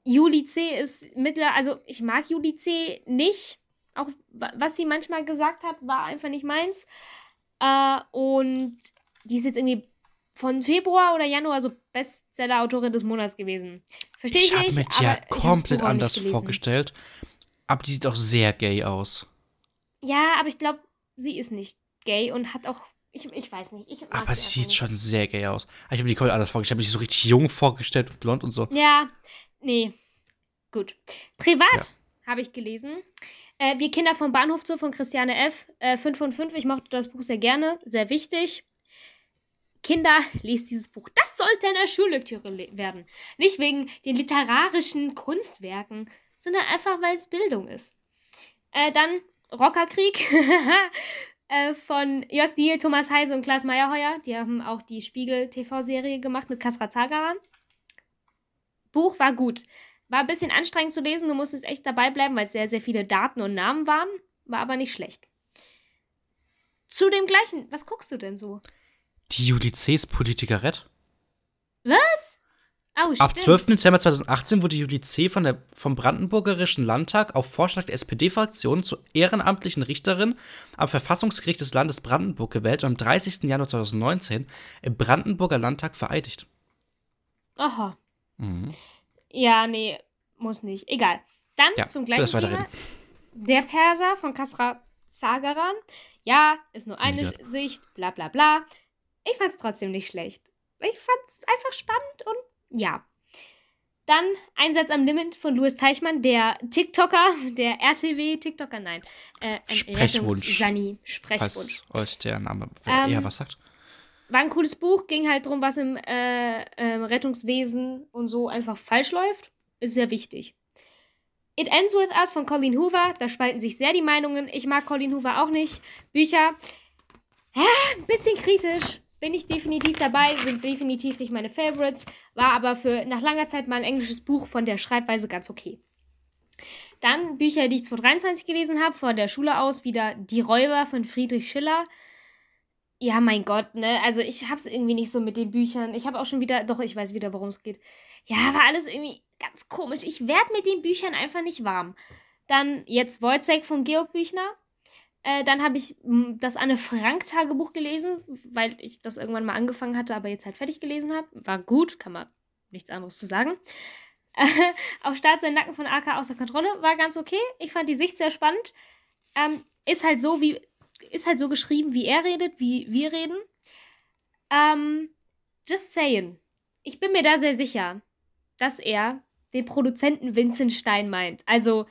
Juli C. ist mittlerweile, also ich mag Juli C. nicht. Auch wa- was sie manchmal gesagt hat, war einfach nicht meins. Äh, und die ist jetzt irgendwie von Februar oder Januar so Bestseller-Autorin des Monats gewesen. Verstehe ich, Ich habe nicht. aber ja komplett anders vorgestellt. Aber die sieht auch sehr gay aus. Ja, aber ich glaube, sie ist nicht gay und hat auch. Ich, ich weiß nicht. Ich Aber sie sieht nicht. schon sehr gay aus. Ich habe die komplett anders vorgestellt. Ich habe mich so richtig jung vorgestellt und blond und so. Ja, nee. Gut. Privat Ja. habe ich gelesen. Äh, Wir Kinder vom Bahnhof Zoo von Christiane F. Äh, 5 von 5. Ich mochte das Buch sehr gerne. Sehr wichtig. Kinder, lest dieses Buch. Das sollte eine Schullektüre le- werden. Nicht wegen den literarischen Kunstwerken, sondern einfach, weil es Bildung ist. Äh, dann Rockerkrieg äh, von Jörg Diel, Thomas Heise und Klaas Meyerheuer. Die haben auch die Spiegel-TV-Serie gemacht mit Kasra Zagaran. Buch war gut. War ein bisschen anstrengend zu lesen, du musstest echt dabei bleiben, weil es sehr, sehr viele Daten und Namen waren. War aber nicht schlecht. Zu dem gleichen, was guckst du denn so? Die Judices Politikerett. Was? Oh, Ab stimmt. 12. Dezember 2018 wurde Juli C. Von der, vom Brandenburgerischen Landtag auf Vorschlag der SPD-Fraktion zur ehrenamtlichen Richterin am Verfassungsgericht des Landes Brandenburg gewählt und am 30. Januar 2019 im Brandenburger Landtag vereidigt. Aha. Mhm. Ja, nee, muss nicht. Egal. Dann Ja, zum gleichen Thema. Der Perser von Kasra Sagaran. Ja, ist nur eine. Sicht, bla bla bla. Ich fand's trotzdem nicht schlecht. Ich fand's einfach spannend und ja. Dann Einsatz am Limit von Louis Teichmann, der TikToker, der RTW-TikToker, nein. Äh, ein Sprechwunsch. Rettungs-Sani, Sprechwunsch. Falls euch der Name Ähm, eher was sagt. War ein cooles Buch, ging halt drum, was im äh, ähm, Rettungswesen und so einfach falsch läuft. Ist sehr wichtig. It Ends With Us von Colleen Hoover. Da spalten sich sehr die Meinungen. Ich mag Colleen Hoover auch nicht. Bücher, ja, ein bisschen kritisch. Bin ich definitiv dabei, sind definitiv nicht meine Favorites. War aber für nach langer Zeit mal ein englisches Buch von der Schreibweise ganz okay. Dann Bücher, die ich 2023 gelesen habe, von der Schule aus, wieder Die Räuber von Friedrich Schiller. Ja, mein Gott, ne? Also ich hab's irgendwie nicht so mit den Büchern. Ich habe auch schon wieder, doch, ich weiß wieder, worum es geht. Ja, war alles irgendwie ganz komisch. Ich werd mit den Büchern einfach nicht warm. Dann jetzt Wojciech von Georg Büchner. Äh, dann habe ich m, das Anne Frank Tagebuch gelesen, weil ich das irgendwann mal angefangen hatte, aber jetzt halt fertig gelesen habe. War gut, kann man nichts anderes zu sagen. Auf Start sein Nacken von AK außer Kontrolle war ganz okay. Ich fand die Sicht sehr spannend. Ähm, ist halt so wie ist halt so geschrieben, wie er redet, wie wir reden. Ähm, just saying. Ich bin mir da sehr sicher, dass er den Produzenten Vincent Stein meint. Also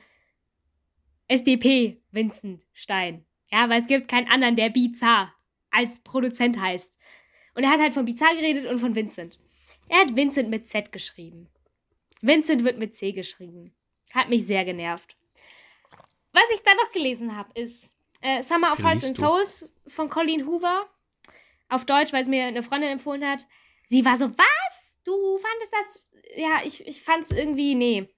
SDP Vincent Stein. Ja, weil es gibt keinen anderen, der Bizarre als Produzent heißt. Und er hat halt von Bizarre geredet und von Vincent. Er hat Vincent mit Z geschrieben. Vincent wird mit C geschrieben. Hat mich sehr genervt. Was ich da noch gelesen habe, ist äh, Summer of Hearts and? Souls von Colleen Hoover. Auf Deutsch, weil es mir eine Freundin empfohlen hat. Sie war so, was? Du fandest das? Ja, ich, ich fand es irgendwie, nee.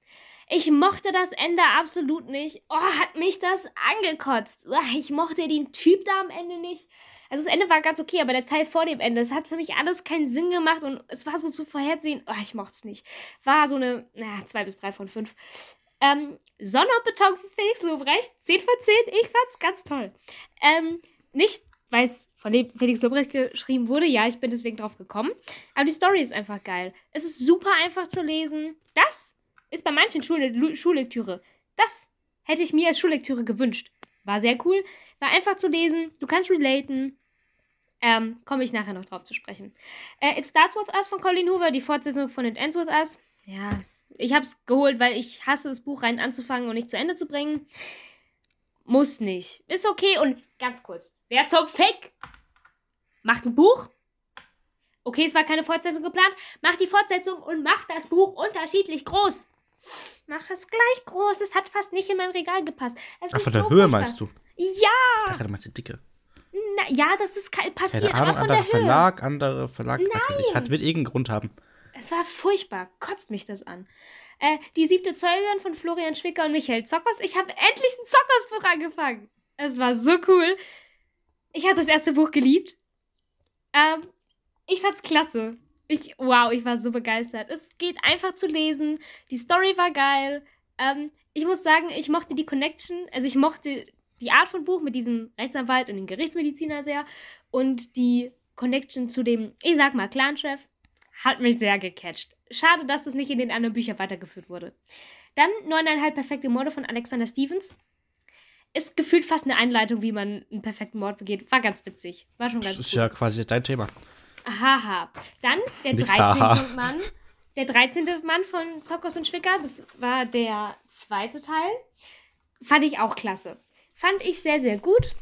Ich mochte das Ende absolut nicht. Oh, hat mich das angekotzt. Ich mochte den Typ da am Ende nicht. Also das Ende war ganz okay, aber der Teil vor dem Ende, es hat für mich alles keinen Sinn gemacht und es war so zu vorhersehen. Oh, ich mochte es nicht. War so eine, naja, zwei bis drei von fünf. Ähm, Sonne und Beton für Felix Lobrecht, 10 von 10. Ich fand's ganz toll. Ähm, nicht, weil es von dem Felix Lobrecht geschrieben wurde, ja, ich bin deswegen drauf gekommen. Aber die Story ist einfach geil. Es ist super einfach zu lesen. Das ist bei manchen Schule Schullektüre. Das hätte ich mir als Schullektüre gewünscht. War sehr cool. War einfach zu lesen. Du kannst relaten. Ähm, komme ich nachher noch drauf zu sprechen. Äh, It Starts With Us von Colin Hoover, die Fortsetzung von It Ends With Us. Ja, ich habe es geholt, weil ich hasse das Buch rein anzufangen und nicht zu Ende zu bringen. Muss nicht. Ist okay. Und ganz kurz. Wer zum Fick macht ein Buch? Okay, es war keine Fortsetzung geplant. Macht die Fortsetzung und macht das Buch unterschiedlich groß. Mach es gleich groß. Es hat fast nicht in mein Regal gepasst. Es Ach, von der so Höhe furchtbar. meinst du? Ja, Ich dachte, du meinst die Dicke. na, ja, das ist passiert, Keine Ahnung, anderer der Höhe. Verlag, andere Verlag, was weiß ich. Hat, wird irgendeinen Grund haben. Es war furchtbar. Kotzt mich das an. Äh, die siebte Zeugin von Florian Schwicker und Michael Zockers. Ich habe endlich ein Zockers-Buch angefangen. Es war so cool. Ich habe das erste Buch geliebt. Ähm, ich fand's klasse. Ich, wow, ich war so begeistert. Es geht einfach zu lesen. Die Story war geil. Ähm, ich muss sagen, ich mochte die Connection. Also ich mochte die Art von Buch mit diesem Rechtsanwalt und dem Gerichtsmediziner sehr. Und die Connection zu dem, ich sag mal, Clanchef hat mich sehr gecatcht. Schade, dass das nicht in den anderen Büchern weitergeführt wurde. Dann neuneinhalb perfekte Morde von Alexander Stevens. Ist gefühlt fast eine Einleitung, wie man einen perfekten Mord begeht. War ganz witzig. War schon Das ganz ist cool. ja quasi dein Thema. Haha. Dann der Nix 13. haha. Mann. Der 13. Mann von Zockers und Schwicker. Das war der zweite Teil. Fand ich auch klasse. Fand ich sehr, sehr gut.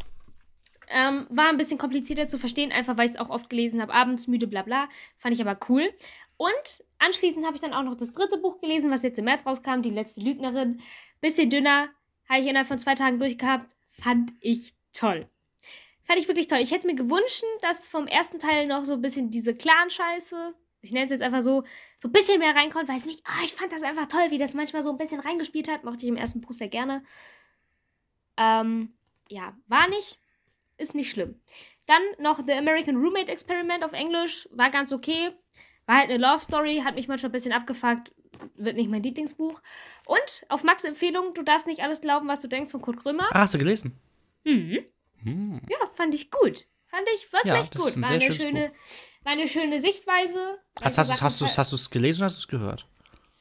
Ähm, war ein bisschen komplizierter zu verstehen, einfach weil ich es auch oft gelesen habe. Abends müde, bla bla. Fand ich aber cool. Und anschließend habe ich dann auch noch das dritte Buch gelesen, was jetzt im März rauskam, Die letzte Lügnerin. Bisschen dünner, habe ich innerhalb von zwei Tagen durchgehabt. Fand ich toll. Fand ich wirklich toll. Ich hätte mir gewünscht, dass vom ersten Teil noch so ein bisschen diese Clan-Scheiße, ich nenne es jetzt einfach so, so ein bisschen mehr reinkommt, weil es mich, oh, ich fand das einfach toll, wie das manchmal so ein bisschen reingespielt hat. Mochte ich im ersten Buch sehr gerne. Ähm, ja, war nicht. Ist nicht schlimm. Dann noch The American Roommate Experiment auf Englisch. War ganz okay. War halt eine Love Story. Hat mich manchmal ein bisschen abgefuckt. Wird nicht mein Lieblingsbuch. Und auf Max Empfehlung, du darfst nicht alles glauben, was du denkst von Kurt Krömer. Ah, hast du gelesen? Mhm. Hm. Ja, fand ich gut. Fand ich wirklich Ja, gut. ein war, eine schöne, war eine schöne Sichtweise. Hast, hast, gesagt, hast, hast, du du's gelesen oder hast du es gehört?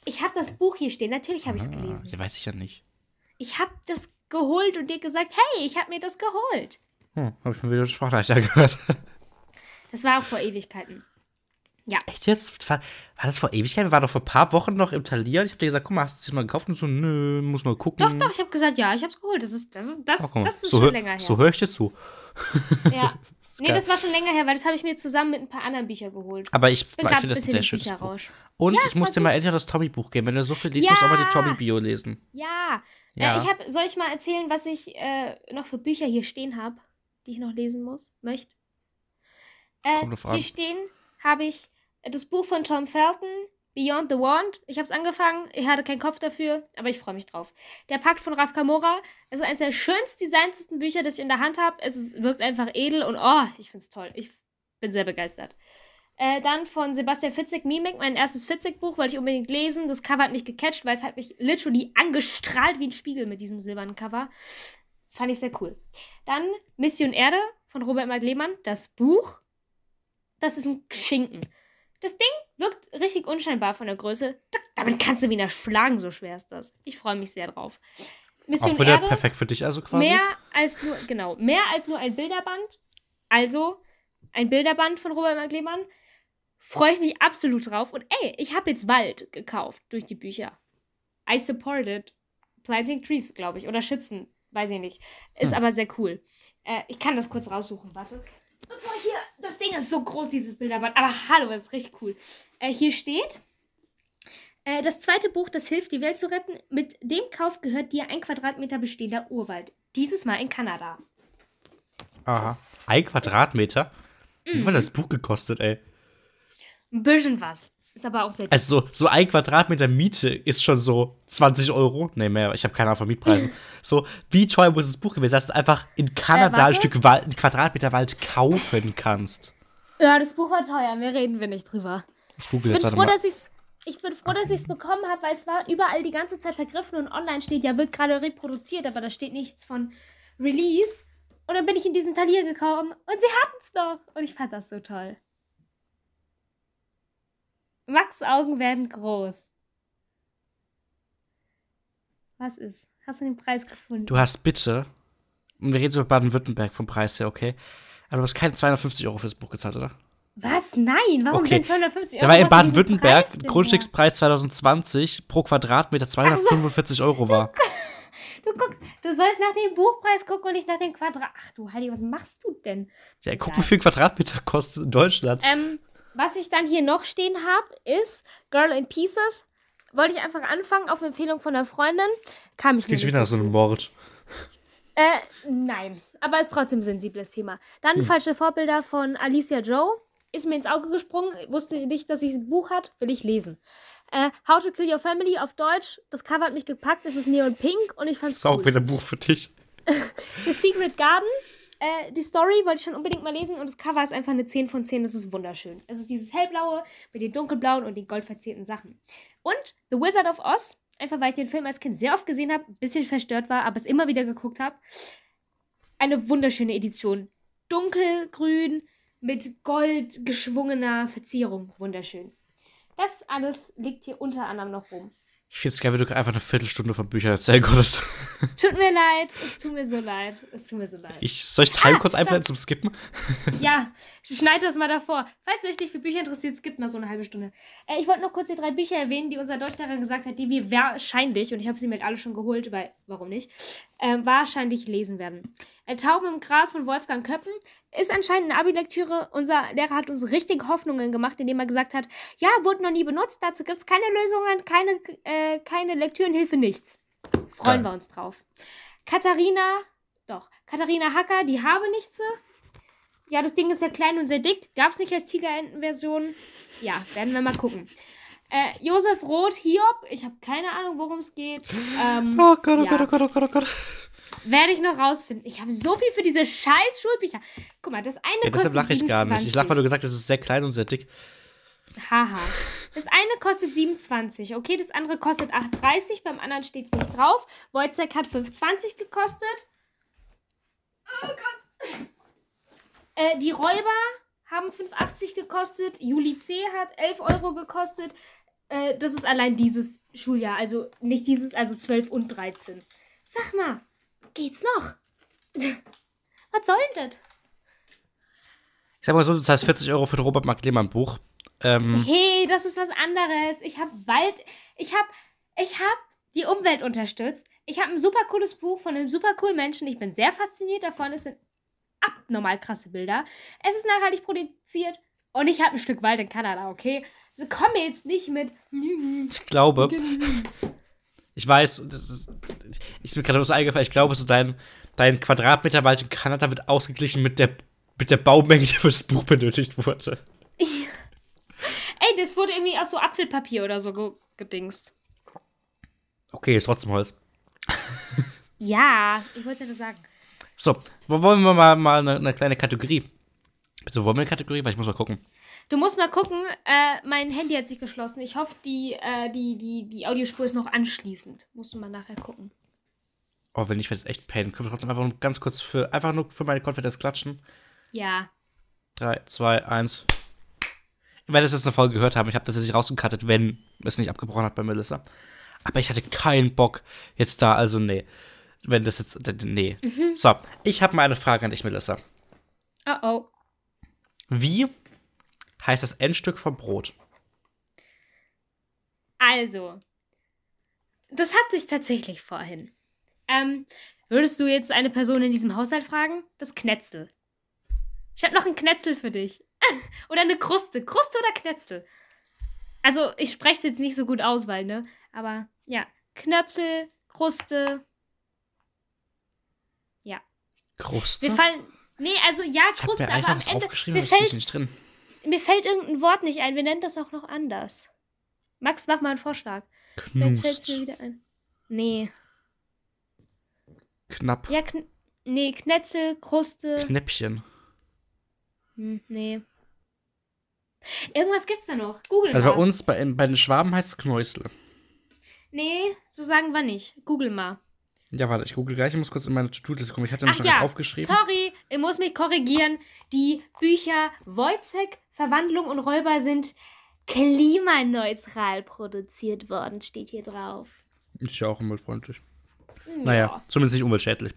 Ich habe das Buch hier stehen. Natürlich habe ich es Ah, gelesen. ja, weiß ich ja nicht. Ich habe das geholt und dir gesagt, hey, ich habe mir das geholt. Hm, habe ich mal wieder Sprachnachricht gehört. Das war auch vor Ewigkeiten. Echt jetzt? War, war das vor Ewigkeit? Wir waren doch vor ein paar Wochen noch im Talier. Ich habe dir gesagt, guck mal, hast du es dir mal gekauft? Und so, nö, muss mal gucken. Doch, doch, ich habe gesagt, ja, ich habe es geholt. Das ist, das ist, das, mal, das ist so, schon länger her. So höre ich dir zu. ja. ist Nee, das war schon länger her, weil das habe ich mir zusammen mit ein paar anderen Büchern geholt. Aber ich, ich finde das ein sehr schönes Buch. Bücherrausch. Und Ja, ich es muss war dir mal endlich noch das Tommy-Buch geben. Wenn du so viel liest, Ja. musst du auch mal die Tommy-Bio lesen. Ja. Ja. Äh, ich hab, soll ich mal erzählen, was ich äh, noch für Bücher hier stehen habe, die ich noch lesen muss, möchte? Äh, Kommt hier stehen habe ich das Buch von Tom Felton, Beyond the Wand. Ich habe es angefangen, ich hatte keinen Kopf dafür, aber ich freue mich drauf. Der Pakt von Raf Kamora, also eines der schönst designtesten Bücher, das ich in der Hand habe. Es ist, wirkt einfach edel und oh, ich finde es toll. Ich bin sehr begeistert. Äh, dann von Sebastian Fitzek, Mimik, mein erstes Fitzek-Buch, wollte ich unbedingt lesen. Das Cover hat mich gecatcht, weil es hat mich literally angestrahlt wie ein Spiegel mit diesem silbernen Cover. Fand ich sehr cool. Dann Mission Erde von Robert Mark Lehmann, das Buch. Das ist ein Schinken. Das Ding wirkt richtig unscheinbar von der Größe. Damit kannst du wieder schlagen, so schwer ist das. Ich freue mich sehr drauf. Mission Auch wieder Erde. perfekt für dich, also quasi. Mehr als nur, genau, mehr als nur ein Bilderband. Also ein Bilderband von Robert Mark Lehmann. Freue ich mich absolut drauf. Und ey, ich habe jetzt Wald gekauft durch die Bücher. I supported Planting Trees, glaube ich. Oder Schützen, weiß ich nicht. Ist Hm. aber sehr cool. Äh, ich kann das kurz raussuchen, warte. Bevor ich hier, das Ding ist so groß, dieses Bilderband. Aber hallo, ist richtig cool. Äh, hier steht, äh, das zweite Buch, das hilft, die Welt zu retten. Mit dem Kauf gehört dir ein Quadratmeter bestehender Urwald. Dieses Mal in Kanada. Aha. Ein Quadratmeter? Wie Mhm. viel hat das Buch gekostet, ey? Ein bisschen was. Ist aber auch sehr Also so, so ein Quadratmeter Miete ist schon so 20 Euro. Nee, mehr, ich habe keine Ahnung von Mietpreisen. so, wie teuer muss das Buch gewesen sein, dass du einfach in Kanada ein warte. Stück Wald, ein Quadratmeter Wald kaufen kannst? Ja, das Buch war teuer, mehr reden wir nicht drüber. Ich google Ich jetzt bin warte froh, mal. dass ich's, ich bin froh, dass ich es bekommen habe, weil es war überall die ganze Zeit vergriffen und online steht, ja, wird gerade reproduziert, aber da steht nichts von Release. Und dann bin ich in diesen Talier gekommen und sie hatten es doch. Und ich fand das so toll. Max Augen werden groß. Was ist? Hast du den Preis gefunden? Du hast bitte, und wir reden über Baden-Württemberg vom Preis her, okay? Aber du hast keine 250 Euro fürs Buch gezahlt, oder? Was? Nein, warum Okay. denn 250 Euro? Da war in Baden-Württemberg Grundstückspreis 2020 pro Quadratmeter 245 Euro war. da? Du guckst, du sollst nach dem Buchpreis gucken und nicht nach dem Quadrat. Ach du Heidi, was machst du denn? Ja, guck, wie viel Quadratmeter kostet in Deutschland. Ähm, was ich dann hier noch stehen habe, ist Girl in Pieces. Wollte ich einfach anfangen auf Empfehlung von einer Freundin. Kam ich Das klingt wieder nach so einem. Mord. Äh, nein. Aber ist trotzdem ein sensibles Thema. Dann Hm. falsche Vorbilder von Alicia Joe. Ist mir ins Auge gesprungen. Wusste nicht, dass sie ein Buch hat. Will ich lesen. Äh, How to Kill Your Family auf Deutsch. Das Cover hat mich gepackt. Es ist neon pink und ich fand's Das ist auch cool. wieder ein Buch für dich. The Secret Garden. Äh, die Story wollte ich schon unbedingt mal lesen und das Cover ist einfach eine 10 von 10. Das ist wunderschön. Es ist dieses hellblaue mit den dunkelblauen und den goldverzierten Sachen. Und The Wizard of Oz. Einfach weil ich den Film als Kind sehr oft gesehen habe, ein bisschen verstört war, aber es immer wieder geguckt habe. Eine wunderschöne Edition. Dunkelgrün mit gold geschwungener Verzierung. Wunderschön. Das alles liegt hier unter anderem noch rum. Ich finde es geil, wenn du einfach eine Viertelstunde von Büchern erzählen konntest. Tut mir leid, es tut mir so leid. Es tut mir so leid. Ich, soll ich Time Ah, kurz einblenden zum Skippen? Ja, schneid das mal davor. Falls euch nicht für Bücher interessiert, es gibt mal so eine halbe Stunde. Äh, ich wollte noch kurz die drei Bücher erwähnen, die unser Deutschlehrer gesagt hat, die wir wahrscheinlich, und ich habe sie mir alle schon geholt, weil, warum nicht, äh, wahrscheinlich lesen werden. Äh, Tauben im Gras von Wolfgang Köppen ist anscheinend eine Abi-Lektüre. Unser Lehrer hat uns richtig Hoffnungen gemacht, indem er gesagt hat, ja, wurde noch nie benutzt, dazu gibt es keine Lösungen, keine, äh, keine Lektürenhilfe, nichts. Freuen Geil. wir uns drauf. Katharina, doch, Katharina Hacker, die habe nichts. Ja, das Ding ist sehr klein und sehr dick. Gab es nicht als Tigerenten-Version. Ja, werden wir mal gucken. Äh, Josef Roth, Hiob. Ich habe keine Ahnung, worum es geht. Ähm, Oh Gott, oh ja. Gott, oh Gott, oh Gott, oh Gott. Werde ich noch rausfinden. Ich habe so viel für diese scheiß Schulbücher. Guck mal, das eine Ja, deshalb kostet lache ich gar nicht. Ich lache, weil du 27. gesagt hast, es ist sehr klein und sehr dick. Haha. Das eine kostet 27, okay? Das andere kostet 8,30. Beim anderen steht es nicht drauf. Wojciech hat 5,20 gekostet. Oh Gott. Äh, die Räuber haben 5,80 gekostet. Juli C. hat 11 Euro gekostet. Äh, das ist allein dieses Schuljahr. Also nicht dieses, also 12 und 13. Sag mal, geht's noch? Was soll denn das? Ich sag mal so, du zahlst 40 Euro für ein Robert Mark Lehmann Buch. Ähm, Hey, das ist was anderes. Ich habe Wald, ich habe, ich habe die Umwelt unterstützt. Ich habe ein super cooles Buch von einem super coolen Menschen. Ich bin sehr fasziniert davon. Es sind abnormal krasse Bilder. Es ist nachhaltig produziert und ich habe ein Stück Wald in Kanada, okay? Also komm mir jetzt nicht mit. ich glaube, ich weiß, das ist, ist mir gerade so eingefallen, ich glaube, so dein, dein Quadratmeter Wald in Kanada wird ausgeglichen mit der, mit der Baumenge, die für das Buch benötigt wurde. Ey, das wurde irgendwie aus so Apfelpapier oder so ge gedingst. Okay, ist trotzdem Holz. Ja, ich wollte ja nur sagen. So, wo- wollen wir mal, mal eine, eine kleine Kategorie. Bitte, wollen wir eine Kategorie? Weil ich muss mal gucken. Du musst mal gucken, äh, mein Handy hat sich geschlossen. Ich hoffe, die, äh, die, die, die Audiospur ist noch anschließend. Musst du mal nachher gucken. Oh, wenn nicht, wird es echt pain. Können wir trotzdem einfach nur ganz kurz für, einfach nur für meine Confidence klatschen? Ja. 3, 2, 1. Ich werde das jetzt eine Folge gehört haben. Ich habe das jetzt nicht rausgekattet, wenn es nicht abgebrochen hat bei Melissa. Aber ich hatte keinen Bock jetzt da, also nee. Wenn das jetzt, nee. So, ich habe mal eine Frage an dich, Melissa. Oh oh. Wie heißt das Endstück vom Brot? Also, das hatte ich tatsächlich vorhin. Ähm, würdest du jetzt eine Person in diesem Haushalt fragen? Das Knetzel. Ich habe noch ein Knetzel für dich. oder eine Kruste. Kruste oder Knetzel? Also, ich spreche es jetzt nicht so gut aus, weil, ne? Aber ja, Knötzel, Kruste. Kruste? Wir fallen. Nee, also ja, ich Kruste, mir eigentlich aber am was Ende. aufgeschrieben, Mir fällt, nicht drin. mir fällt irgendein Wort nicht ein. Wir nennen das auch noch anders. Max, mach mal einen Vorschlag. Jetzt fällt es mir Knust. wieder ein. Nee. Knapp. Ja, kn nee, Knetzel, Kruste. Knäppchen. Hm, nee. Irgendwas gibt's da noch. Google Also mal. bei uns, bei, bei den Schwaben heißt es Knäusel. Nee, so sagen wir nicht. Google mal. Ja, warte, ich google gleich. Ich muss kurz in meine To-Do-Liste gucken. Ich hatte nämlich noch ja, aufgeschrieben. sorry, ich muss mich korrigieren. Die Bücher Wojcek, Verwandlung und Räuber sind klimaneutral produziert worden, steht hier drauf. Ist ja auch umweltfreundlich. Ja. Naja, zumindest nicht umweltschädlich.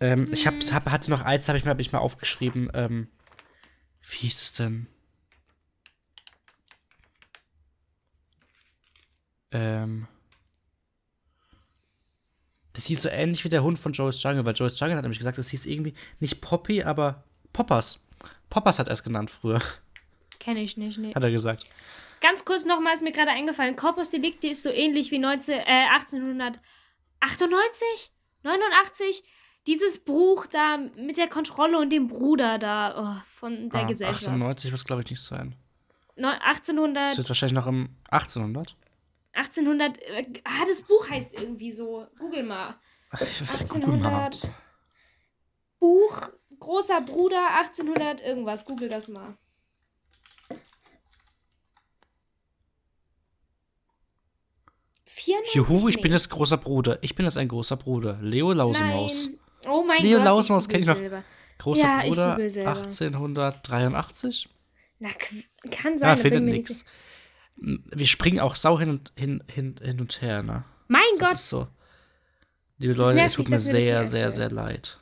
Ähm, Ich Hm. hab, hab, hatte noch eins, habe ich, mir- hab ich mal aufgeschrieben. Ähm, wie hieß es denn? Ähm. Das hieß so ähnlich wie der Hund von Joyce Jungle, weil Joyce Jungle hat nämlich gesagt, das hieß irgendwie nicht Poppy, aber Poppers. Poppers hat er es genannt früher, Kenn ich nicht, nee. hat er gesagt. Ganz kurz nochmal ist mir gerade eingefallen. Corpus Delicti ist so ähnlich wie 19, äh, 1898? 89? Dieses Buch da mit der Kontrolle und dem Bruder da oh, von der Ah, Gesellschaft. 98 wird es, glaube ich, nicht sein. Neu- Das 1800, wird wahrscheinlich noch im 1800. 1800, äh, ah, das Buch heißt irgendwie so. Google mal. Guck mal. 1800. Buch, großer Bruder, 1800 irgendwas. Google das mal. Juhu, ich bin Nee. jetzt großer Bruder. Ich bin jetzt ein großer Bruder. Leo Lausemaus. Nein. Oh mein Leo Gott. Lausemaus google kenn ich noch. selber. Großer Ja, ich Bruder google selber. 1883. Na, kann sein. Ah, da bin findet nicht nichts. Wir springen auch sau hin und, hin, hin, hin und her, ne? Mein Das Gott. ist so. Liebe Leute, es tut mir sehr, sehr, sehr leid.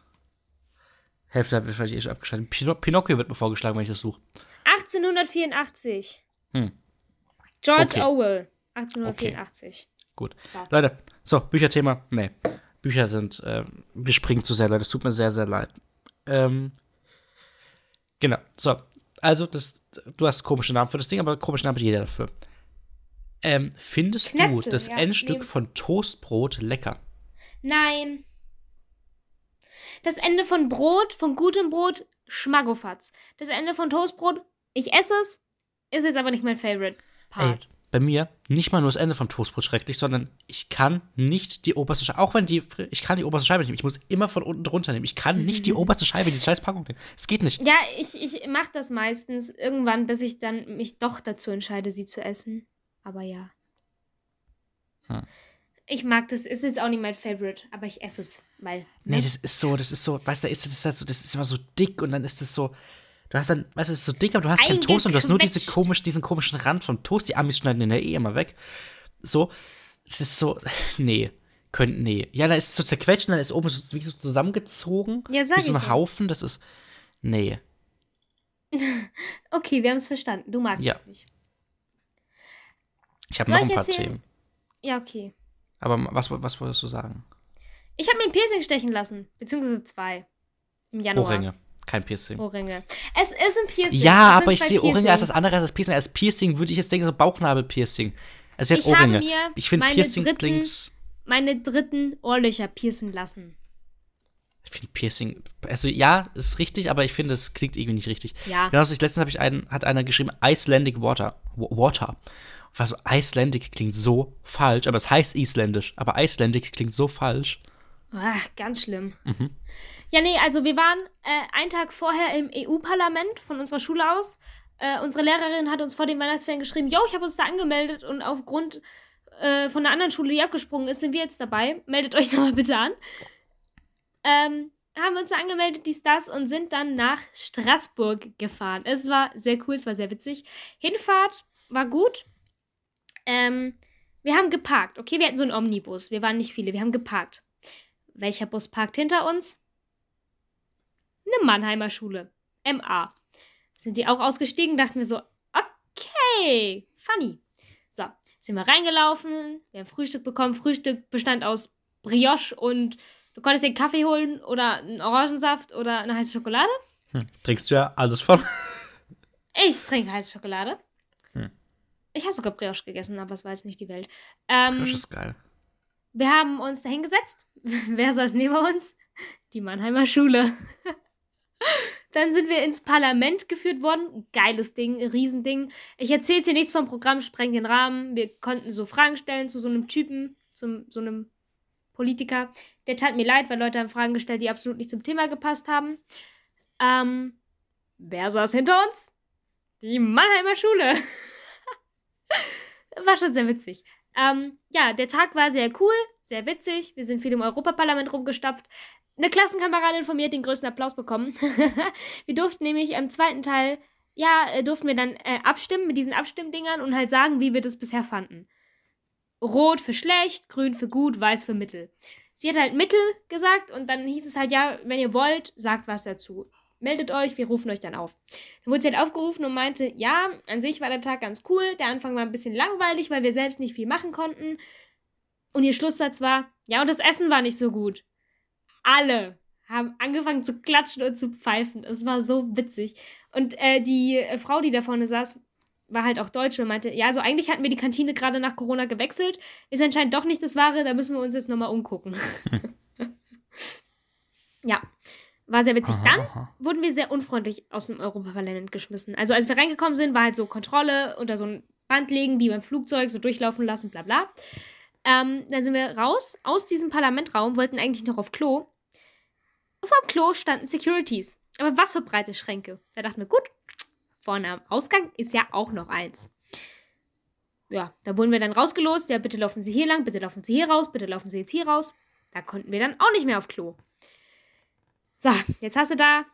Hälfte habe ich eh schon abgeschaltet. Pino Pinocchio wird mir vorgeschlagen, wenn ich das suche. 1884. Hm. George Okay. Orwell. 1884. Gut. So. Leute, so, Bücherthema. Nee. Bücher sind, ähm, wir springen zu sehr, Leute. Es tut mir sehr, sehr leid. Ähm, genau. So. Also, das, du hast komische Namen für das Ding, aber komische Namen hat jeder dafür. Ähm, findest du Knetzel, das ja, Endstück neben- von Toastbrot lecker? Nein. Das Ende von Brot, von gutem Brot, Schmaggofatz. Das Ende von Toastbrot, ich esse es, ist jetzt aber nicht mein Favorite Ey, Part. bei mir nicht mal nur das Ende vom Toastbrot schrecklich, sondern ich kann nicht die oberste Scheibe, auch wenn die, ich kann die oberste Scheibe nehmen. Ich muss immer von unten drunter nehmen. Ich kann nicht die oberste Scheibe in die scheiß Packung nehmen. Es geht nicht. Ja, ich, ich mache das meistens irgendwann, bis ich dann mich doch dazu entscheide, sie zu essen. Aber ja. Hm. Ich mag das, ist jetzt auch nicht mein Favorite, aber ich esse es. Nee, ne? das ist so, das ist so, weißt du, ist das, ist halt so, das ist immer so dick und dann ist das so, du hast dann, weißt du, es ist so dick, aber du hast keinen Toast und du hast nur diese komisch, diesen komischen Rand vom Toast. Die Amis schneiden den ja eh immer weg. So, es ist so, nee, können, nee. Ja, da ist es so zerquetscht und dann ist oben so, wie so zusammengezogen. Ja, sag Wie so ein. Haufen, das ist, nee. Okay, wir haben es verstanden. Du magst Ja. es nicht. Ich habe noch ein paar erzählen? Themen. Ja, okay. Aber was, was wolltest du sagen? Ich habe mir ein Piercing stechen lassen, beziehungsweise zwei. Im Januar. Ohrringe, kein Piercing. Ohrringe. Es ist ein Piercing. Ja, aber ich sehe Ohrringe als was anderes als Piercing. Als Piercing würde ich jetzt denken, so Bauchnabel-Piercing. Also Ich ich habe Ohrringe. mir Ich finde Piercing dritten- klingt. Meine dritten Ohrlöcher piercen lassen. Ich finde Piercing. Also ja, ist richtig, aber ich finde, es klingt irgendwie nicht richtig. Ja. Genau, letztens habe ich einen, hat einer geschrieben, Icelandic Water. Wa- Water. War so, Icelandic klingt so falsch, aber es heißt isländisch. Aber Icelandic klingt so falsch. Ach, ganz schlimm. Mhm. Ja, nee, also wir waren äh, einen Tag vorher im EU-Parlament von unserer Schule aus. Äh, unsere Lehrerin hat uns vor den Weihnachtsferien geschrieben, yo, ich habe uns da angemeldet und aufgrund äh, von einer anderen Schule, die abgesprungen ist, sind wir jetzt dabei. Meldet euch da mal bitte an. Ähm, haben wir uns da angemeldet, dies, das und sind dann nach Straßburg gefahren. Es war sehr cool, es war sehr witzig. Hinfahrt war gut. Ähm, wir haben geparkt, okay? Wir hatten so einen Omnibus. Wir waren nicht viele, wir haben geparkt. Welcher Bus parkt hinter uns? Eine Mannheimer Schule. MA. Sind die auch ausgestiegen? Dachten wir so, okay, funny. So, sind wir reingelaufen, wir haben Frühstück bekommen. Frühstück bestand aus Brioche und du konntest den Kaffee holen oder einen Orangensaft oder eine heiße Schokolade. Hm. Trinkst du ja alles von. Ich trinke heiße Schokolade. Ich habe sogar Brioche gegessen, aber es war jetzt nicht die Welt. Ähm, Das ist geil. Wir haben uns dahin gesetzt. Wer saß neben uns? Die Mannheimer Schule. Dann sind wir ins Parlament geführt worden. Geiles Ding, Riesending. Ich erzähle jetzt hier nichts vom Programm, spreng den Rahmen. Wir konnten so Fragen stellen zu so einem Typen, zu so einem Politiker. Der tat mir leid, weil Leute haben Fragen gestellt, die absolut nicht zum Thema gepasst haben. Ähm, wer saß hinter uns? Die Mannheimer Schule. War schon sehr witzig. Ähm, ja, der Tag war sehr cool, sehr witzig. Wir sind viel im Europaparlament rumgestapft. Eine Klassenkameradin von mir hat den größten Applaus bekommen. wir durften nämlich im zweiten Teil, ja, äh, durften wir dann äh, abstimmen mit diesen Abstimmdingern und halt sagen, wie wir das bisher fanden. Rot für schlecht, grün für gut, weiß für mittel. Sie hat halt Mittel gesagt und dann hieß es halt, ja, wenn ihr wollt, sagt was dazu meldet euch, wir rufen euch dann auf. Dann wurde sie halt aufgerufen und meinte, ja, an sich war der Tag ganz cool, der Anfang war ein bisschen langweilig, weil wir selbst nicht viel machen konnten. Und ihr Schlusssatz war, ja, und das Essen war nicht so gut. Alle haben angefangen zu klatschen und zu pfeifen. Es war so witzig. Und äh, die Frau, die da vorne saß, war halt auch Deutsche und meinte, ja, also eigentlich hatten wir die Kantine gerade nach Corona gewechselt. Ist anscheinend doch nicht das Wahre, da müssen wir uns jetzt nochmal umgucken. ja. War sehr witzig. Aha, Dann aha. wurden wir sehr unfreundlich aus dem Europaparlament geschmissen. Also als wir reingekommen sind, war halt so Kontrolle unter so ein Band legen, wie beim Flugzeug, so durchlaufen lassen, bla bla. Ähm, dann sind wir raus aus diesem Parlamentraum, wollten eigentlich noch auf Klo. Und vor dem Klo standen Securities. Aber was für breite Schränke. Da dachten wir, gut, vorne am Ausgang ist ja auch noch eins. Ja, da wurden wir dann rausgelost. Ja, bitte laufen Sie hier lang, bitte laufen Sie hier raus, bitte laufen Sie jetzt hier raus. Da konnten wir dann auch nicht mehr auf Klo. So, jetzt hast du da,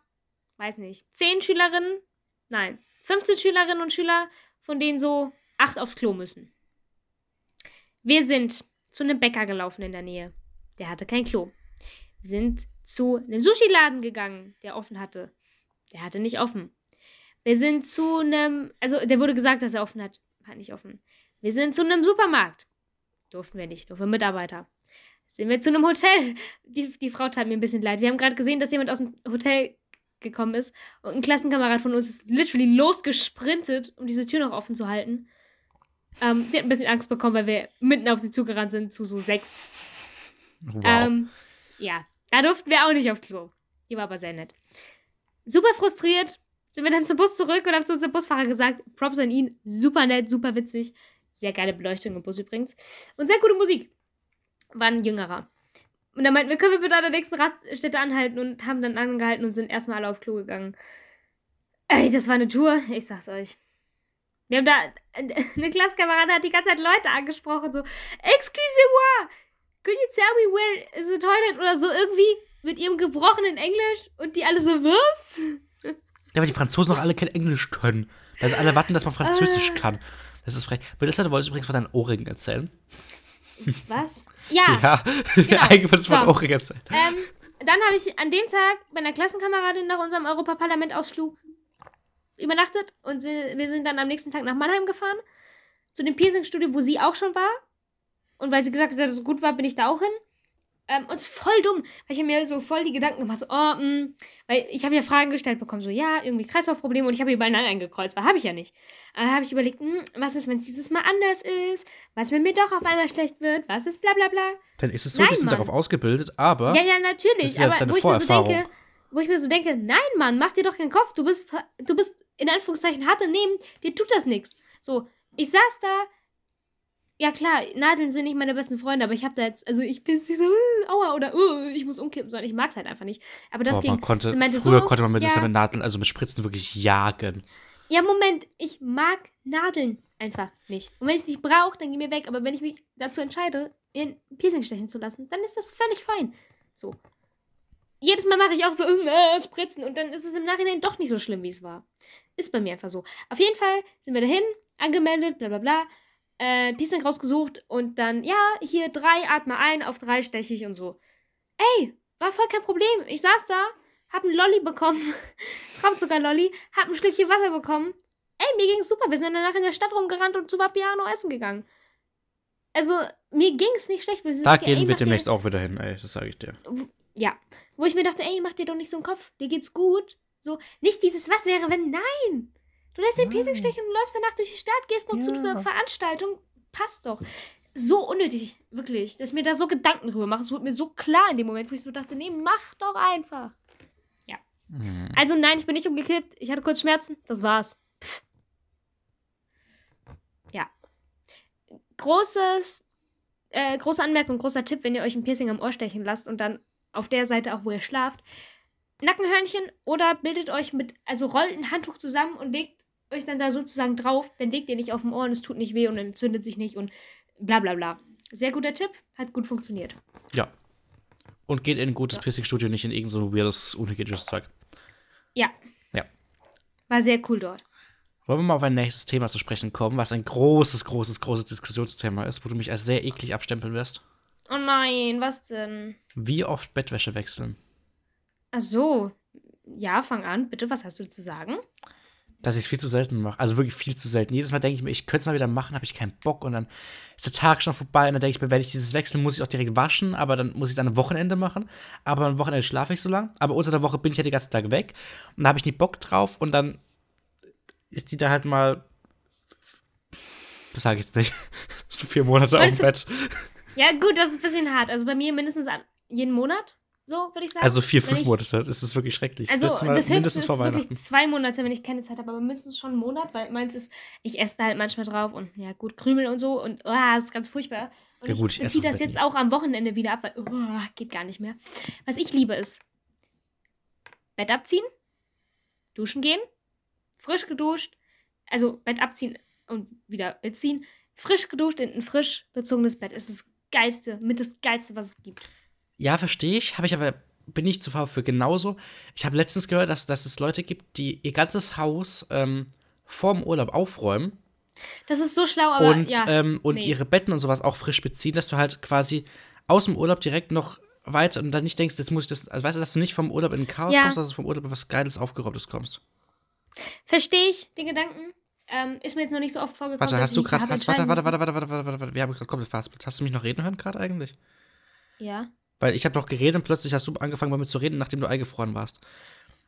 weiß nicht, 10 Schülerinnen, nein, 15 Schülerinnen und Schüler, von denen so 8 aufs Klo müssen. Wir sind zu einem Bäcker gelaufen in der Nähe. Der hatte kein Klo. Wir sind zu einem Sushi-Laden gegangen, der offen hatte. Der hatte nicht offen. Wir sind zu einem, also der wurde gesagt, dass er offen hat, hat nicht offen. Wir sind zu einem Supermarkt. Durften wir nicht, nur für Mitarbeiter. Sind wir zu einem Hotel. Die, die Frau tat mir ein bisschen leid. Wir haben gerade gesehen, dass jemand aus dem Hotel gekommen ist und ein Klassenkamerad von uns ist literally losgesprintet, um diese Tür noch offen zu halten. Ähm, die hat ein bisschen Angst bekommen, weil wir mitten auf sie zugerannt sind, zu so sechs. Wow. Ähm, ja, da durften wir auch nicht auf Klo. Die war aber sehr nett. Super frustriert sind wir dann zum Bus zurück und haben zu unserem Busfahrer gesagt, Props an ihn, super nett, super witzig. Sehr geile Beleuchtung im Bus übrigens. Und sehr gute Musik. War ein Jüngerer. Und dann meinten wir, können wir bitte an der nächsten Raststätte anhalten und haben dann angehalten und sind erstmal alle auf Klo gegangen. Ey, das war eine Tour, ich sag's euch. Wir haben da, eine Klassenkameradin hat die ganze Zeit Leute angesprochen, so, Excusez-moi, could you tell me where is the toilet? Oder so irgendwie mit ihrem gebrochenen Englisch und die alle so, was? Ja, aber die Franzosen noch alle kein Englisch können. Weil sie alle warten, dass man Französisch Ah. kann. Das ist frech. Melissa, du wolltest übrigens von deinen Ohrringen erzählen. Was? Ja, Ja, genau. eigentlich du von So. Ohrringen erzählen. Ähm, dann habe ich an dem Tag bei einer Klassenkameradin nach unserem Europaparlament-Ausflug übernachtet und wir sind dann am nächsten Tag nach Mannheim gefahren. Zu dem Piercing-Studio, wo sie auch schon war. Und weil sie gesagt hat, dass es gut war, bin ich da auch hin. Ähm, und es ist voll dumm, weil ich mir so voll die Gedanken gemacht, so, oh, mh, weil ich habe ja Fragen gestellt bekommen, so, ja, irgendwie Kreislaufprobleme und ich habe überall Nein eingekreuzt, weil habe ich ja nicht. Dann habe ich überlegt, mh, was ist, wenn es dieses Mal anders ist, was, wenn mir doch auf einmal schlecht wird, was ist bla bla bla. Dann ist es so, Nein, die sind Mann. darauf ausgebildet, aber Ja, ja, Das natürlich. ist ja aber wo ich mir so denke, wo ich mir so denke, nein, Mann, mach dir doch keinen Kopf. Du bist, du bist in Anführungszeichen hart im Nehmen, dir tut das nichts. So, ich saß da. Ja klar, Nadeln sind nicht meine besten Freunde, aber ich habe da jetzt, also ich bin jetzt nicht so, uh, aua oder uh, ich muss umkippen, sondern ich mag es halt einfach nicht. Aber das boah, ging. man konnte, meinte früher so, konnte man mit, ja, mit Nadeln, also mit Spritzen wirklich jagen. ja, Moment, ich mag Nadeln einfach nicht. Und wenn ich es nicht brauche, dann geh mir weg. Aber wenn ich mich dazu entscheide, in Piercing stechen zu lassen, dann ist das völlig fein. So. Jedes Mal mache ich auch so äh, Spritzen und dann ist es im Nachhinein doch nicht so schlimm, wie es war. Ist bei mir einfach so. Auf jeden Fall sind wir dahin, angemeldet, bla bla bla. Äh, Piercing rausgesucht und dann, ja, hier drei, atme ein, auf drei steche ich und so. Ey, war voll kein Problem. Ich saß da, hab einen Lolli bekommen. Traumzucker-Lolli, hab ein Schlückchen Wasser bekommen. Ey, mir ging's super. Wir sind danach in der Stadt rumgerannt und zu Vapiano essen gegangen. Also, mir ging's nicht schlecht. Da gehen ey, wir dir- demnächst auch wieder hin, ey, das sage ich dir. Ja. Wo ich mir dachte, ey, mach dir doch nicht so einen Kopf. Dir geht's gut. So, nicht dieses, was wäre, wenn, nein. Du lässt den Piercing stechen und läufst danach durch die Stadt, gehst noch zu Ja. einer Veranstaltung. Passt doch. So unnötig, wirklich. Dass ich mir da so Gedanken drüber mache. Es wurde mir so klar in dem Moment, wo ich mir dachte, nee, mach doch einfach. Ja. Mhm. Also nein, ich bin nicht umgekippt. Ich hatte kurz Schmerzen. Das war's. Pff. Ja. Großes, äh, große Anmerkung, großer Tipp, wenn ihr euch ein Piercing am Ohr stechen lasst und dann auf der Seite auch, wo ihr schlaft, Nackenhörnchen oder bildet euch mit, also rollt ein Handtuch zusammen und legt euch dann da sozusagen drauf. Dann legt ihr nicht auf dem Ohr und es tut nicht weh und entzündet sich nicht und bla bla bla. Sehr guter Tipp, hat gut funktioniert. Ja. Und geht in ein gutes Piercing-Studio, nicht in irgendein so weirdes, unhygienisches Zeug. Ja. Ja. War sehr cool dort. Wollen wir mal auf ein nächstes Thema zu sprechen kommen, was ein großes, großes, großes Diskussionsthema ist, wo du mich als sehr eklig abstempeln wirst? Oh nein, was denn? Wie oft Bettwäsche wechseln? Ach so. Ja, fang an. Bitte, was hast du zu sagen? Dass ich es viel zu selten mache. Also wirklich viel zu selten. Jedes Mal denke ich mir, ich könnte es mal wieder machen, habe ich keinen Bock. Und dann ist der Tag schon vorbei. Und dann denke ich mir, werde ich dieses wechseln, muss ich auch direkt waschen. Aber dann muss ich es dann am Wochenende machen. Aber am Wochenende schlafe ich so lang. Aber unter der Woche bin ich ja den ganzen Tag weg. Und da habe ich nie Bock drauf. Und dann ist die da halt mal. Das sage ich jetzt nicht. so vier Monate auf dem Bett. Ja, gut, das ist ein bisschen hart. Also bei mir mindestens jeden Monat, so würde ich sagen. Also vier, fünf ich- Monate. Das ist wirklich schrecklich. Also Mal das höchste ist wirklich zwei Monate, wenn ich keine Zeit habe, aber mindestens schon einen Monat, weil meins ist, ich esse da halt manchmal drauf und ja gut, Krümel und so und oh, das ist ganz furchtbar. Und Ja gut, ich ich auch das jetzt auch am Wochenende wieder ab, weil oh, geht gar nicht mehr. Was ich liebe ist Bett abziehen, duschen gehen, frisch geduscht, also Bett abziehen und wieder Bett ziehen, frisch geduscht in ein frisch bezogenes Bett. ist das geilste, mit das geilste, was es gibt. Ja, verstehe ich. Habe ich aber, bin ich zu faul für genauso. Ich habe letztens gehört, dass, dass es Leute gibt, die ihr ganzes Haus ähm, vorm Urlaub aufräumen Das ist so schlau, aber und, ja. ähm, und nee. ihre Betten und sowas auch frisch beziehen, dass du halt quasi aus dem Urlaub direkt noch weiter und dann nicht denkst, jetzt muss ich das, also weißt du, dass du nicht vom Urlaub in ein Chaos Ja. kommst, sondern vom Urlaub in was Geiles, Aufgeräumtes kommst. Verstehe ich den Gedanken. Ähm, ist mir jetzt noch nicht so oft vorgekommen. Warte, hast du gerade, warte, entscheiden warte, warte, warte, warte, warte, warte, warte, wir haben gerade komplett fast. Hast du mich noch reden hören gerade eigentlich? Ja. Weil ich habe noch geredet und plötzlich hast du angefangen bei mir zu reden, nachdem du eingefroren warst.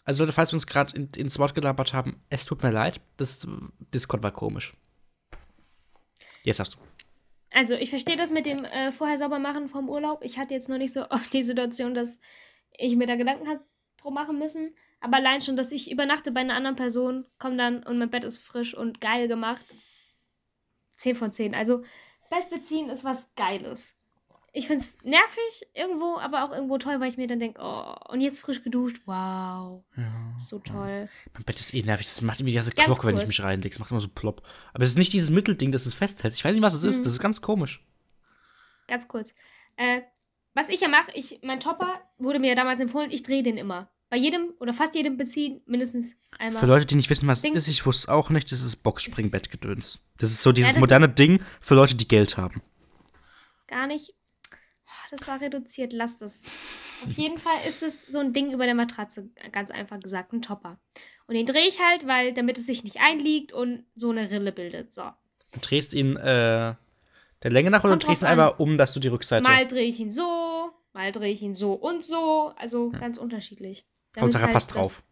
Also Leute, falls wir uns gerade in, ins Wort gelabert haben, es tut mir leid. Das Discord war komisch. Jetzt hast du. Also, ich verstehe das mit dem äh, vorher sauber machen vom Urlaub. Ich hatte jetzt noch nicht so oft die Situation, dass ich mir da Gedanken hat drum machen müssen. Aber allein schon, dass ich übernachte bei einer anderen Person, komme dann und mein Bett ist frisch und geil gemacht. 10 von 10. Also, Bett beziehen ist was Geiles. Ich finde es nervig irgendwo, aber auch irgendwo toll, weil ich mir dann denke, oh, und jetzt frisch geduscht. Wow, Ja. so toll. Mein Bett ist eh nervig. Das macht immer die ganze Ganz Glocke, wenn ich mich reinlege. Das macht immer so plopp. Aber es ist nicht dieses Mittelding, das es festhält. Ich weiß nicht, was es ist. Mhm. Das ist ganz komisch. Ganz kurz. Äh, was ich ja mache, ich, mein Topper wurde mir ja damals empfohlen, ich drehe den immer. Bei jedem oder fast jedem beziehen mindestens einmal. Für Leute, die nicht wissen, was es ist, ich wusste es auch nicht, das ist Boxspringbettgedöns. Das ist so dieses das moderne Ding für Leute, die Geld haben. Gar nicht. Das war reduziert, lass das. Auf jeden Fall ist es so ein Ding über der Matratze, ganz einfach gesagt, ein Topper. Und den drehe ich halt, weil damit es sich nicht einliegt und so eine Rille bildet. So. Du drehst ihn äh, der Länge nach oder Kommt du drehst ihn einmal um, dass du die Rückseite. Mal drehe ich ihn so, mal drehe ich ihn so und so. Also ganz unterschiedlich. Damit Hauptsache er halt passt drauf.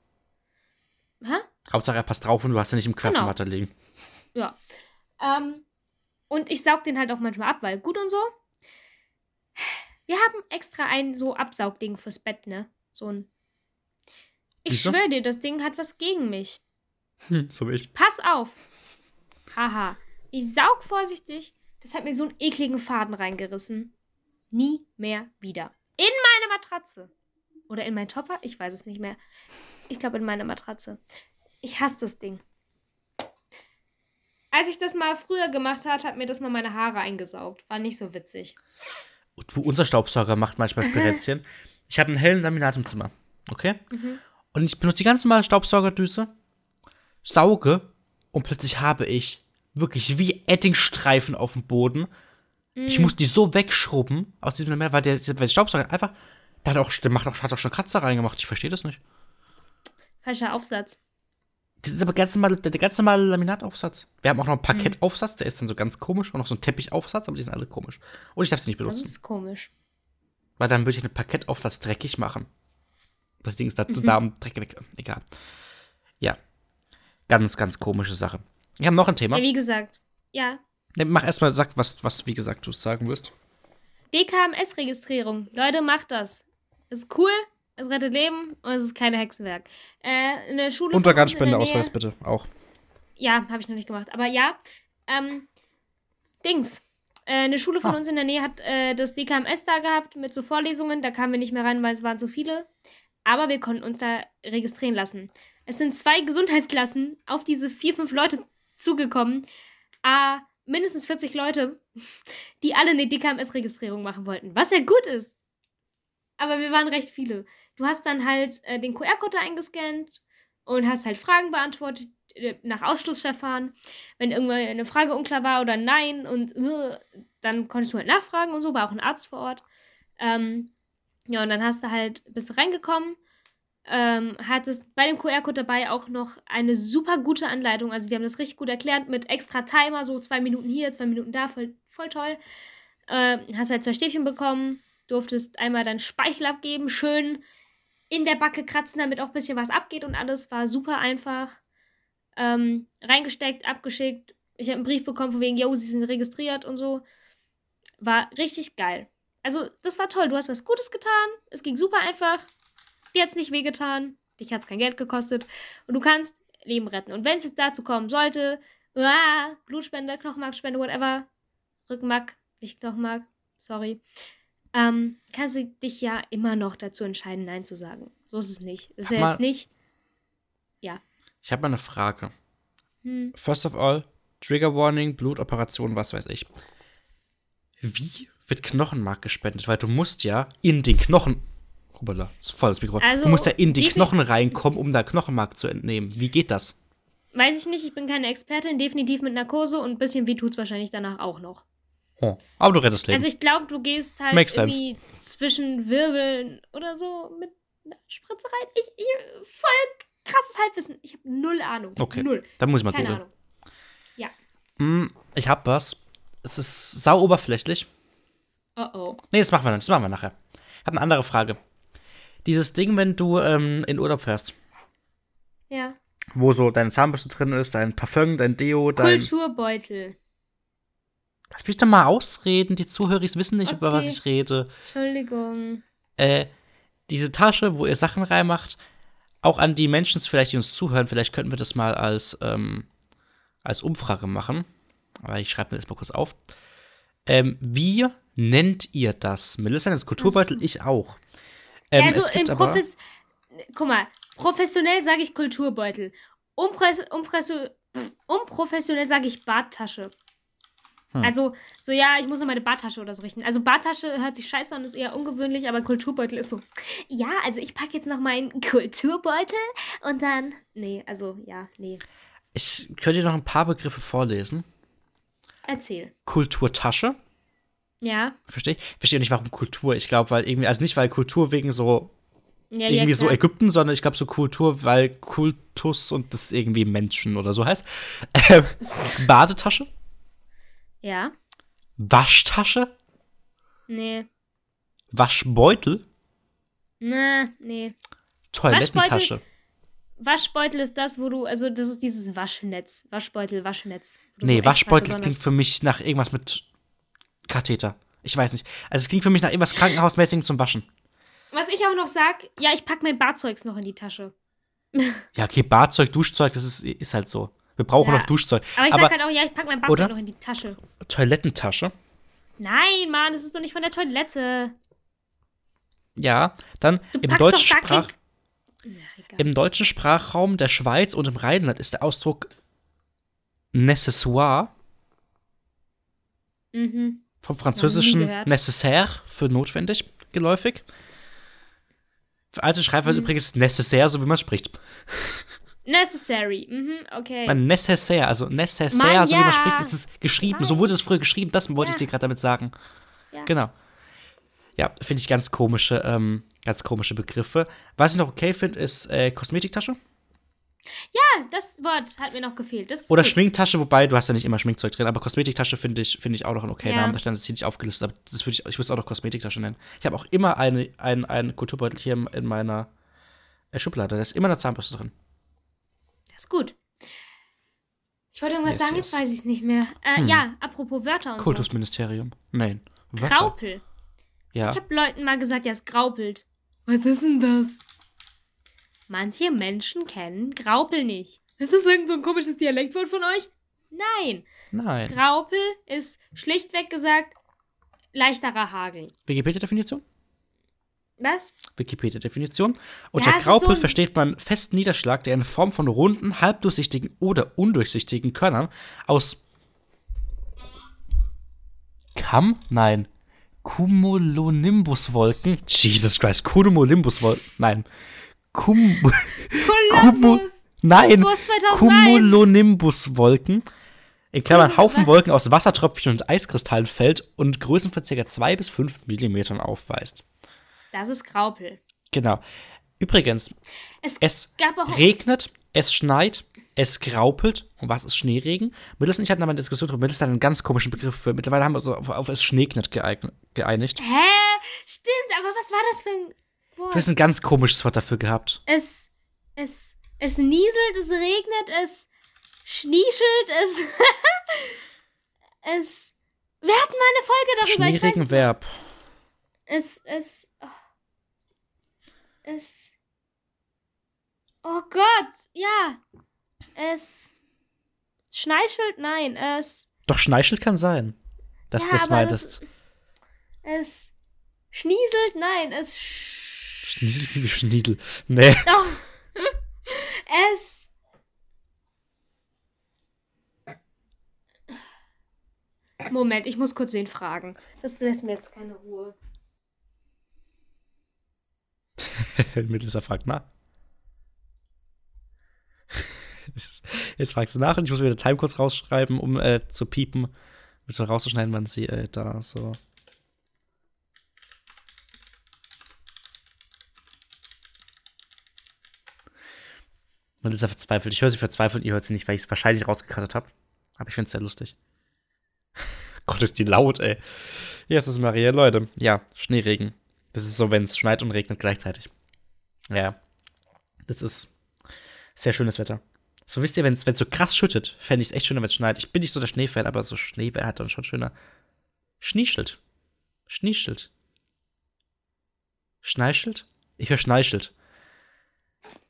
Hä? Hauptsache er passt drauf und du hast ihn nicht im Genau. Querformat da liegen. Ja. Ähm, und ich saug den halt auch manchmal ab, weil gut und so. Wir haben extra ein so Absaugding fürs Bett, ne? So ein. Ich schwöre dir, das Ding hat was gegen mich. Hm, so wie ich. Pass auf. Haha. Ich saug vorsichtig. Das hat mir so einen ekligen Faden reingerissen. Nie mehr wieder. In meine Matratze. Oder in meinen Topper? Ich weiß es nicht mehr. Ich glaube in meine Matratze. Ich hasse das Ding. Als ich das mal früher gemacht hat, hat mir das mal meine Haare eingesaugt. War nicht so witzig. Wo unser Staubsauger macht manchmal Spirätzchen. Ich habe einen hellen Laminat im Zimmer. Okay? Mhm. Und ich benutze die ganz normale Staubsaugerdüse, sauge und plötzlich habe ich wirklich wie Eddingstreifen auf dem Boden. Mhm. Ich muss die so wegschrubben aus diesem Laminat, weil der, der Staubsauger einfach, der hat auch, der macht auch, hat auch schon Kratzer reingemacht. Ich verstehe das nicht. Falscher Aufsatz. Das ist aber ganz normal, der, der ganz normale Laminataufsatz. Wir haben auch noch einen Parkettaufsatz, der ist dann so ganz komisch. Und noch so einen Teppichaufsatz, aber die sind alle komisch. Und ich darf sie nicht Das benutzen. ist komisch. Weil dann würde ich einen Parkettaufsatz dreckig machen. Das Ding ist dazu Mhm. da, um Dreck weg. Egal. Ja. Ganz, ganz komische Sache. Wir haben noch ein Thema. Ja, wie gesagt. Ja. Ne, mach erstmal, sag, was, was, wie gesagt, du sagen wirst. DKMS-Registrierung. Leute, macht das. Ist cool. Es rettet Leben und es ist keine Hexenwerk. Äh, Schule. in der Untergarnspendeausweis Nähe- bitte, auch. Ja, habe ich noch nicht gemacht. Aber ja, ähm, Dings. Äh, eine Schule von Ah. uns in der Nähe hat äh, das DKMS da gehabt mit so Vorlesungen. Da kamen wir nicht mehr rein, weil es waren zu viele. Aber wir konnten uns da registrieren lassen. Es sind zwei Gesundheitsklassen auf diese vier, fünf Leute zugekommen. Ah, mindestens 40 Leute, die alle eine DKMS-Registrierung machen wollten. Was ja gut ist. Aber wir waren recht viele. Du hast dann halt äh, den QR-Code eingescannt und hast halt Fragen beantwortet äh, nach Ausschlussverfahren. Wenn irgendwann eine Frage unklar war oder nein und äh, dann konntest du halt nachfragen und so, war auch ein Arzt vor Ort. Ähm, ja, und dann hast du halt, bist du reingekommen, ähm, hattest bei dem QR-Code dabei auch noch eine super gute Anleitung. Also die haben das richtig gut erklärt mit extra Timer, so zwei Minuten hier, zwei Minuten da, voll, voll toll. Ähm, hast halt zwei Stäbchen bekommen, durftest einmal deinen Speichel abgeben, schön in der Backe kratzen, damit auch ein bisschen was abgeht und alles. War super einfach. Ähm, reingesteckt, abgeschickt. Ich habe einen Brief bekommen von wegen, yo, sie sind registriert und so. War richtig geil. Also, das war toll. Du hast was Gutes getan. Es ging super einfach. Dir hat es nicht wehgetan. Dich hat es kein Geld gekostet. Und du kannst Leben retten. Und wenn es jetzt dazu kommen sollte, ah, Blutspende, Knochenmarkspende, whatever, Rückenmark, nicht Knochenmark, sorry, ähm, kannst du dich ja immer noch dazu entscheiden, Nein zu sagen. So ist es nicht. Es ist ja jetzt nicht. Ich habe mal eine Frage. Hm, First of all, Trigger Warning, Blutoperation, was weiß ich. Wie wird Knochenmark gespendet? Weil du musst ja in den Knochen. Ist voll das Mikro. Also, du musst ja in die Knochen reinkommen, um da Knochenmark zu entnehmen. Wie geht das? weiß ich nicht, ich bin keine Expertin, definitiv mit Narkose und ein bisschen weh tut es wahrscheinlich danach auch noch. Oh. Aber du rettest Leben. Also ich glaube, du gehst halt Makes sense. irgendwie zwischen Wirbeln oder so mit einer Spritze rein. Ich, ich voll krasses Halbwissen. Ich habe null Ahnung. okay, Null. dann muss ich mal Keine googeln. Ahnung. Hm, ich hab was. Es ist sau oberflächlich. Oh oh. Nee, das machen wir, das machen wir nachher. Ich habe eine andere Frage. Dieses Ding, wenn du ähm, in Urlaub fährst, Ja. wo so deine Zahnbürste drin ist, dein Parfum, dein Deo, dein. Kulturbeutel. Lass mich doch mal ausreden. Die Zuhörer wissen nicht, über was Okay. ich rede. Entschuldigung. Äh, diese Tasche, wo ihr Sachen reinmacht, auch an die Menschen vielleicht, die uns zuhören, vielleicht könnten wir das mal als, ähm, als Umfrage machen. Aber ich schreibe mir das mal kurz auf. Ähm, wie nennt ihr das? Melissa nennt Kulturbeutel, ich auch. Ähm, ja, also im aber, Profes Guck mal, professionell sage ich Kulturbeutel. Pff, unprofessionell sage ich Barttasche. Hm. Also, so ja, ich muss noch meine Barttasche oder so richten. Also Barttasche hört sich scheiße an, ist eher ungewöhnlich, aber Kulturbeutel ist so. Ja, also ich packe jetzt noch meinen Kulturbeutel und dann. Nee, also ja, nee. ich könnte dir noch ein paar Begriffe vorlesen. Erzähl. Kulturtasche. Ja. Verstehe ich? Verstehe nicht, warum Kultur. Ich glaube, weil irgendwie, also nicht, weil Kultur wegen so Ja, irgendwie ja, so. Ägypten, sondern ich glaube so Kultur, weil Kultus und das irgendwie Menschen oder so heißt. Ähm, Badetasche, Ja. Waschtasche, Nee. Waschbeutel, Na, nee. Toilettentasche. Waschbeutel ist das, wo du, also das ist dieses Waschnetz. Waschbeutel, Waschnetz. Nee, so Waschbeutel klingt für mich nach irgendwas mit Katheter. Ich weiß nicht. Also es klingt für mich nach irgendwas Krankenhausmäßigem zum Waschen. Was ich auch noch sag, ja, ich pack mein Badzeugs noch in die Tasche. Ja, okay, Badzeug, Duschzeug, das ist, ist halt so. Wir brauchen Ja. noch Duschzeug. Aber ich Aber sag halt auch, ja, ich pack mein Badzeug noch in die Tasche. Toilettentasche. Nein, Mann, das ist doch nicht von der Toilette. Ja, dann Du im deutschen Sprach. egal. Im deutschen Sprachraum der Schweiz und im Rheinland ist der Ausdruck Necessaire Mhm. vom französischen gehört. nécessaire für notwendig geläufig. Für alte Schreibweise Mhm. übrigens necessaire, so wie man spricht. Necessary. Mhm, okay. Nein, nécessaire, also nécessaire, Mann, so wie man ja. spricht, ist es geschrieben. So wurde es früher geschrieben, das wollte ich Ja. dir gerade damit sagen. Ja. Genau. Ja, finde ich ganz komische, ähm, ganz komische Begriffe. Was ich noch okay finde, ist äh, Kosmetiktasche Ja, das Wort hat mir noch gefehlt. Oder gut. Schminktasche, wobei du hast ja nicht immer Schminkzeug drin, aber Kosmetiktasche finde ich, finde ich auch noch einen okay Ja. Namen. Da stand jetzt hier nicht aufgelistet, aber das würde ich, ich würde es auch noch Kosmetiktasche nennen. Ich habe auch immer eine, ein, einen Kulturbeutel hier in meiner äh, Schublade. Da ist immer eine Zahnbürste drin. Ist gut. Ich wollte irgendwas Yes, sagen, yes. jetzt weiß ich es nicht mehr. Äh, Hm. Ja, apropos Wörter und Kultusministerium. Nein. so. Wörter. Graupel. Ja. Ich habe Leuten mal gesagt, ja, es graupelt. Was ist denn das? Manche Menschen kennen Graupel nicht. Ist das irgend so ein komisches Dialektwort von euch? Nein. Nein. Graupel ist schlichtweg gesagt leichterer Hagel. Wikipedia-Definition? Was? Wikipedia-Definition. Unter es ist Graupel so versteht man festen Niederschlag, der in Form von runden, halbdurchsichtigen oder undurchsichtigen Körnern aus Kamm? Nein. Cumulonimbuswolken. Jesus Christ, Cumulonimbuswolken. Nein. Cum Columbus! Nein. Du hast 2001. Cumulonimbuswolken. In Klammern Haufen? Wolken aus Wassertröpfchen und Eiskristallen fällt und Größen von ca. 2 bis 5 Millimetern aufweist. Das ist Graupel. Genau. Übrigens, Es, es gab auch. regnet, es schneit, es graupelt. Und was ist Schneeregen? Mittels und ich hatten aber eine Diskussion darüber. Mittels hat einen ganz komischen Begriff für. Mittlerweile haben wir uns auf, auf es schneegnet geeinigt. Hä? Stimmt, aber was war das für ein Wort? Du hast ein ganz komisches Wort dafür gehabt. Es, es, es nieselt, es regnet, es schnieschelt, es, es, wir hatten mal eine Folge darüber, Schneeregen. Verb. Es, es, oh. Es, oh Gott, ja, es schneichelt, nein, es, Doch Schneichelt kann sein. Dass ja, du das meintest. Es schnieselt, nein, es, sch Schniesel wie Schniedel. Nee. Oh. Es. Moment, ich muss kurz wen fragen. Das lässt mir jetzt keine Ruhe. Mittels fragt nach. Ist- Jetzt fragst du nach und ich muss wieder Timecode rausschreiben, um äh, zu piepen, so rauszuschneiden, wann sie äh, da so. Melissa verzweifelt. Ich höre sie verzweifelt, ihr hört sie nicht, weil ich es wahrscheinlich rausgekattet habe. Aber ich finde es sehr lustig. Gott, ist die laut, ey. Hier ist es Maria, Leute. Ja, Schneeregen. Das ist so, wenn es schneit und regnet gleichzeitig. Ja. Das ist sehr schönes Wetter. So wisst ihr, wenn es so krass schüttet, fände ich es echt schöner, wenn es schneit. Ich bin nicht so der Schneefan, aber so Schnee wäre halt dann schon schöner. Schnieschelt. Schnieschelt. Schneischelt? Ich höre Schneischelt.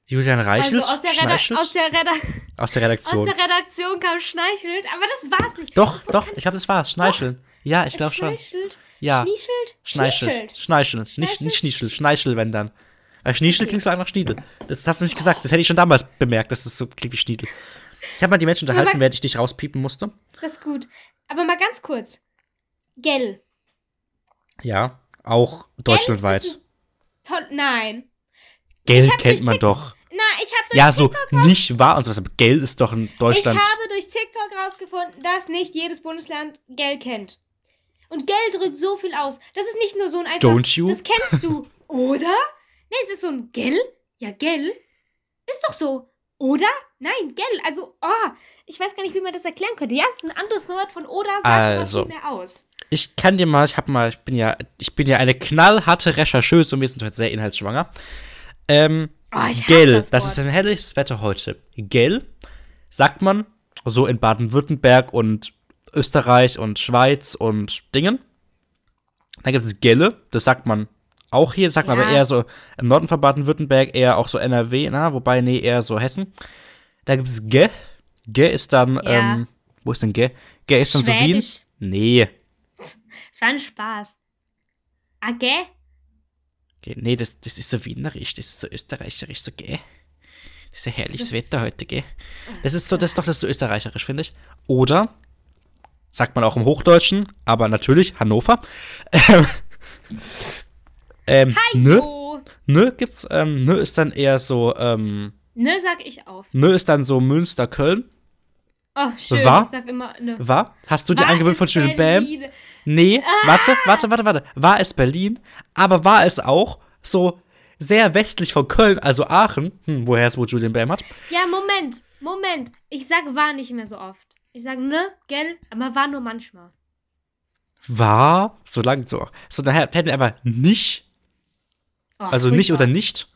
Julian Reichelt? Also aus der, Reda aus, der Reda Aus der aus Redaktion. der Redaktion kam Schneichelt, aber das war's nicht. doch, doch, ich glaube, das war's. Schneicheln. Ja, ich glaube schon. Schleichelt? Ja. Schnieschelt? Schneichel. Schnieschelt. Schneichel. Nicht, nicht Schnieschel. Schneichel, wenn dann. Weil Schnieschel Okay. klingt so einfach Schniedel. Das hast du nicht gesagt. Das hätte ich schon damals bemerkt, dass das so klingt wie Schniedel. Ich habe mal die Menschen unterhalten, während ich dich rauspiepen musste. Das ist gut. Aber mal ganz kurz. Gell. Ja, auch deutschlandweit. Gell ein Toll, nein. Gell kennt man doch. Na, ich habe durch Ja, so TikTok nicht wahr und sowas, aber Gell ist doch in Deutschland. Ich habe durch TikTok rausgefunden, dass nicht jedes Bundesland Gell kennt. Und Gell drückt so viel aus. Das ist nicht nur so ein einfach. Don't you? Das kennst du, oder? Nee, es ist so ein Gell. Ja, Gell. Ist doch so. Oder? Nein, Gell. Also, oh, ich weiß gar nicht, wie man das erklären könnte. Ja, es ist ein anderes Wort von oder, sagt Also. viel mehr aus. Ich kann dir mal, ich habe mal, ich bin ja, ich bin ja eine knallharte Rechercheuse und wir sind heute sehr inhaltsschwanger. Ähm, Oh, Gell, das das, ist ein herrliches Wetter heute. Gell, sagt man so in Baden-Württemberg und Österreich und Schweiz und Dingen. Dann gibt es Gelle, das sagt man auch hier, sagt man Ja. aber eher so im Norden von Baden-Württemberg, eher auch so NRW, na, wobei, nee, eher so Hessen. Da gibt es Ge. Ge ist dann, Ja. ähm, wo ist denn Ge? Ge ist dann so Wien. Nee. Es war ein Spaß. Ah, gell? Ge- Nee, das, das ist so wienerisch, das ist so österreicherisch, so gell. Das ist ein herrliches Das- Wetter heute, gell. Das ist so, das ist doch das so österreicherisch, finde ich. Oder, sagt man auch im Hochdeutschen, aber natürlich Hannover. Ähm, Oh. ne gibt's, ähm, ne ist dann eher so, ähm, Ne, sag ich auf. ne ist dann so Münster, Köln. Oh, schön. War? Ich sag immer ne. War? Hast du dir angewöhnt von Julian Bam? Nee, warte, warte, warte, warte. War es Berlin, aber war es auch so sehr westlich von Köln, also Aachen, hm, woher es wohl Julian Bam hat. Ja, Moment, Moment. Ich sag war nicht mehr so oft. Ich sag ne, gell, aber war nur manchmal. War, so lang so. So, dann hätten wir aber nicht, Oh, also nicht oder nicht.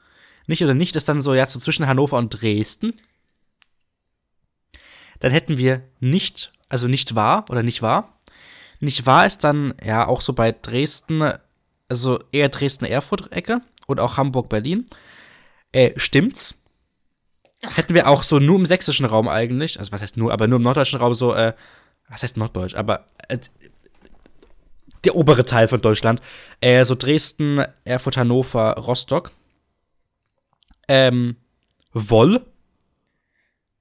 Nicht oder nicht ist dann so, ja, so zwischen Hannover und Dresden. Dann hätten wir nicht, also nicht wahr oder nicht wahr. Nicht wahr ist dann, ja, auch so bei Dresden, also eher Dresden-Erfurt-Ecke. und auch Hamburg-Berlin. Äh, stimmt's? Hätten wir auch so nur im sächsischen Raum eigentlich, also was heißt nur, aber nur im norddeutschen Raum so, äh, was heißt norddeutsch, aber äh, der obere Teil von Deutschland, äh, so Dresden, Erfurt, Hannover, Rostock. Ähm, Woll.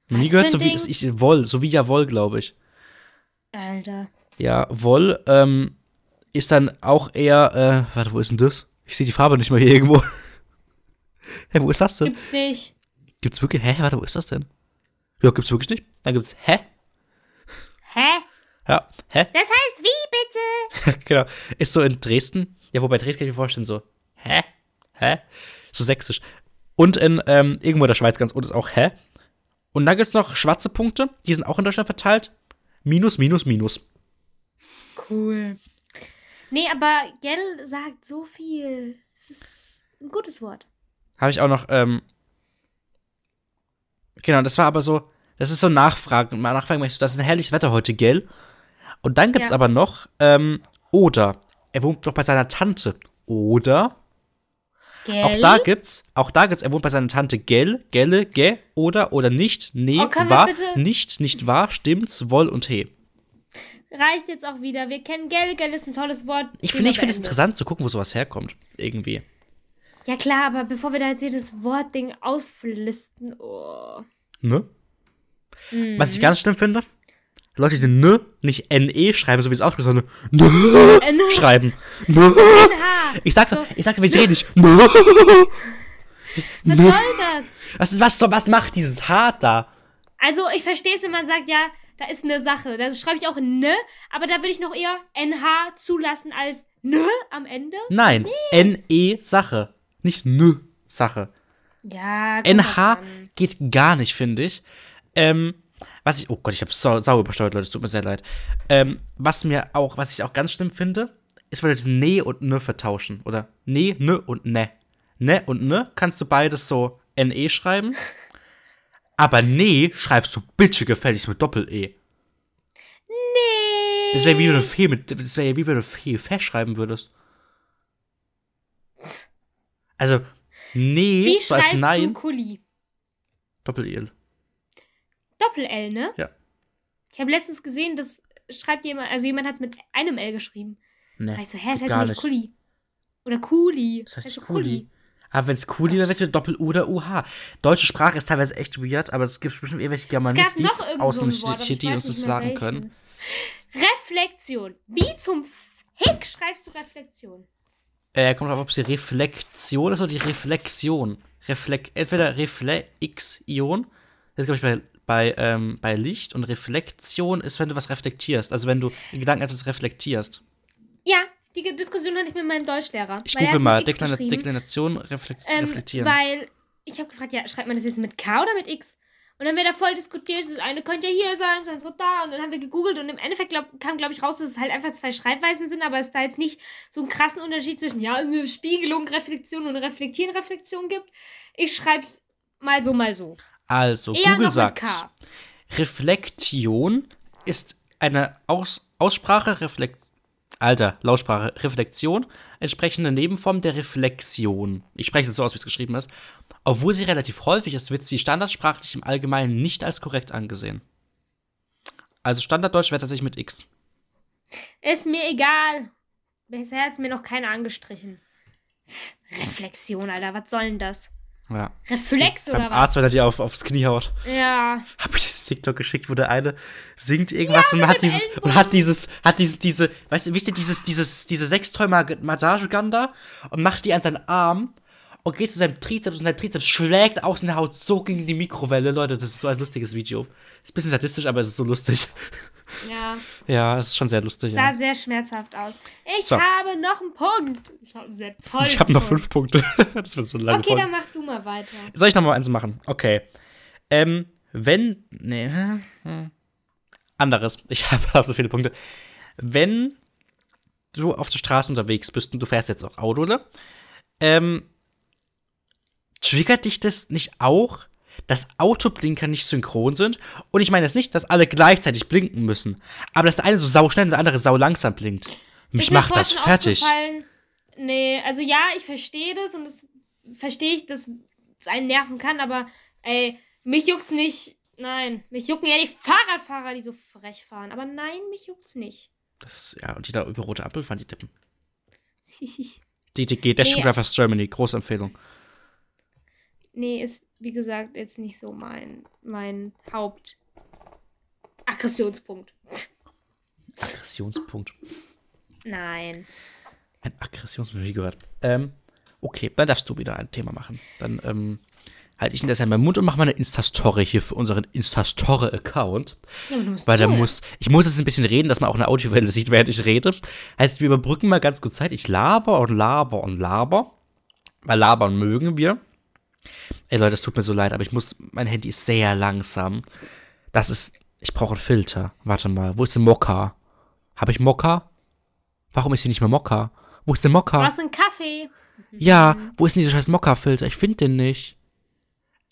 Nie gehört so wie, ist ich, Woll, so wie Jawoll, glaube ich. Alter. Ja, Woll ähm, ist dann auch eher, äh, warte, wo ist denn das? Ich sehe die Farbe nicht mal hier irgendwo. Hä, wo ist das denn? Gibt's nicht. Gibt's wirklich, hä, warte, wo ist das denn? Ja, gibt's wirklich nicht. Dann gibt's, hä? Hä? Ja, hä? Das heißt wie bitte? genau. Ist so in Dresden. Ja, wobei Dresden kann ich mir vorstellen, so, hä? Hä? So sächsisch. Und in ähm, irgendwo in der Schweiz ganz unten ist auch hä? Und dann gibt's noch schwarze Punkte, die sind auch in Deutschland verteilt. Minus, minus, minus. Cool. Nee, aber Gell sagt so viel. Es ist ein gutes Wort. Habe ich auch noch, ähm, genau, das war aber so, das ist so Nachfragen. Mal nachfragen, das ist ein herrliches Wetter heute, gell? Und dann gibt's Ja. aber noch, ähm, oder, er wohnt doch bei seiner Tante. Oder, Gell? auch da gibt's, auch da gibt's, er wohnt bei seiner Tante, gell, gelle, ge, oder, oder nicht, nee, Oh, bitte- nicht, nicht wahr, stimmt's, woll und he. Reicht jetzt auch wieder. Wir kennen Gell. Gell ist ein tolles Wort. Ich finde, ich finde es interessant zu gucken, wo sowas herkommt, irgendwie. Ja klar, aber bevor wir da jetzt jedes Wortding auflisten, oh. Ne? Mhm. Was ich ganz schlimm finde, Leute, die ne, nicht ne schreiben, so wie es ausgesprochen wird, sondern ne ne. schreiben. Ne. Ich sag, So. ich sag, wie rede ich. Ne. Was soll das? Was, ist, was, was macht dieses H da? Also, ich verstehe es, wenn man sagt, ja, da ist eine Sache. Da schreibe ich auch ne, aber da würde ich noch eher NH zulassen als ne am Ende. Nein, N-E Sache. Nicht N Sache. Ja, NH geht gar nicht, finde ich. Ähm, was ich, oh Gott, ich habe sau, sauer übersteuert, Leute, es tut mir sehr leid. Ähm, was mir auch, was ich auch ganz schlimm finde, ist, wenn Leute Ne und Ne vertauschen. Oder Ne, Ne und Ne. Ne und Ne kannst du beides so NE schreiben. Aber Ne schreibst du bitte gefälligst mit Doppel-E. Nee. Das wäre wie wenn du Fee mit, das wäre ja wie wenn du Fee Fe schreiben würdest. Also, Nee, Wie als schreibst du Nein, Kuli? Doppel-E. Doppel-L, ne? Ja. Ich habe letztens gesehen, das schreibt jemand, also jemand hat es mit einem L geschrieben. Ne, ich so, hä, das heißt ja nicht. Kuli. Oder Kuli. Das heißt so Kuli. Aber wenn es Kuli wäre, wäre es wieder Doppel-U oder UH. Deutsche Sprache ist teilweise echt weird, aber es gibt bestimmt irgendwelche Germanistis außen so Wort, die uns das sagen können. welches. Reflexion. Wie zum Hick schreibst du Reflexion? Äh, kommt drauf, ob es die Reflexion ist oder die Reflexion. Reflek entweder Reflexion, das ist, glaube ich, bei, bei, ähm, bei Licht und Reflexion ist, wenn du was reflektierst. Also wenn du in Gedanken etwas reflektierst. Ja, die Diskussion hatte ich mit meinem Deutschlehrer. Ich google mal, geschrieben. Deklination, reflekt Ähm, reflektieren. Weil ich habe gefragt, ja, schreibt man das jetzt mit K oder mit X? Und dann haben wir da voll diskutiert, das eine könnte ja hier sein, das andere da. Und dann haben wir gegoogelt und im Endeffekt glaub, kam, glaube ich, raus, dass es halt einfach zwei Schreibweisen sind, aber es da jetzt nicht so einen krassen Unterschied zwischen, ja, eine Spiegelung, Reflexion und Reflektieren, Reflexion gibt. Ich schreib's mal so, mal so. Also, Eher Google sagt. Reflektion ist eine Aus Aussprache, Reflekt Alter, Lautsprache, Reflexion, entsprechende Nebenform der Reflexion. Ich spreche es so aus, wie es geschrieben ist. Obwohl sie relativ häufig ist, wird sie standardsprachlich im Allgemeinen nicht als korrekt angesehen. Also Standarddeutsch wäre tatsächlich mit X. Ist mir egal. Bisher hat's mir noch keiner angestrichen. Reflexion, Alter, was soll denn das? Ja. Reflex oder was? Arzt, wenn er dir auf, aufs Knie haut. Ja. Habe ich das TikTok geschickt, wo der eine singt irgendwas und mit hat dieses Ellenbogen. und hat dieses hat dieses diese weißt du wisst ihr dieses dieses diese sechstoll Massagegun da und macht die an seinen Arm und geht zu seinem Trizeps und sein Trizeps schlägt aus der Haut so gegen die Mikrowelle Leute das ist so ein lustiges Video ist ein bisschen sadistisch aber es ist so lustig Ja. ja es ist schon sehr lustig Sah ja. sehr schmerzhaft aus. Ich So. habe noch einen Punkt. Ich habe einen sehr tollen ich habe noch fünf Punkte das wird so lange Okay, Folge. dann mach du mal weiter. Soll ich noch mal eins machen? Okay. Ähm, wenn. Nee. hm. Anderes. Ich habe hab so viele Punkte. Wenn du auf der Straße unterwegs bist und du fährst jetzt auch Auto, ne? Ähm, triggert dich das nicht auch, dass Autoblinker nicht synchron sind? Und ich meine jetzt nicht, dass alle gleichzeitig blinken müssen, aber dass der eine so sau schnell und der andere sau langsam blinkt. Mich macht das fertig. aufgefallen- Nee, also ja, ich verstehe das und es verstehe ich, dass es einen nerven kann, aber ey, mich juckt's nicht. Nein, mich jucken eher die Fahrradfahrer, die so frech fahren. Aber nein, mich juckt's nicht. Das, ja, und die da über rote Ampel fahren, die Deppen. DTG, Dash Nee. Drivers Germany, große Empfehlung. Nee, ist wie gesagt jetzt nicht so mein, mein Hauptaggressionspunkt. Aggressionspunkt. Nein. Ein Aggressionspunkt, wie gehört. Ähm, okay, dann darfst du wieder ein Thema machen. Dann, ähm, halte ich in der Zeit meinen Mund und mache meine Insta-Story hier für unseren Insta-Story-Account. Ja, Weil da muss, ich muss jetzt ein bisschen reden, dass man auch eine Audiowelle sieht, während ich rede. Heißt, wir überbrücken mal ganz kurz Zeit. Ich laber und laber und laber. Weil labern mögen wir. Ey Leute, es tut mir so leid, aber ich muss, mein Handy ist sehr langsam. Das ist, ich brauche einen Filter. Warte mal, wo ist denn Mokka? Habe ich Mokka? Warum ist hier nicht mehr Mokka? Wo ist denn Du Mokka? hast einen Kaffee. Ja, wo ist denn dieser scheiß Mokka-Filter? Ich finde den nicht.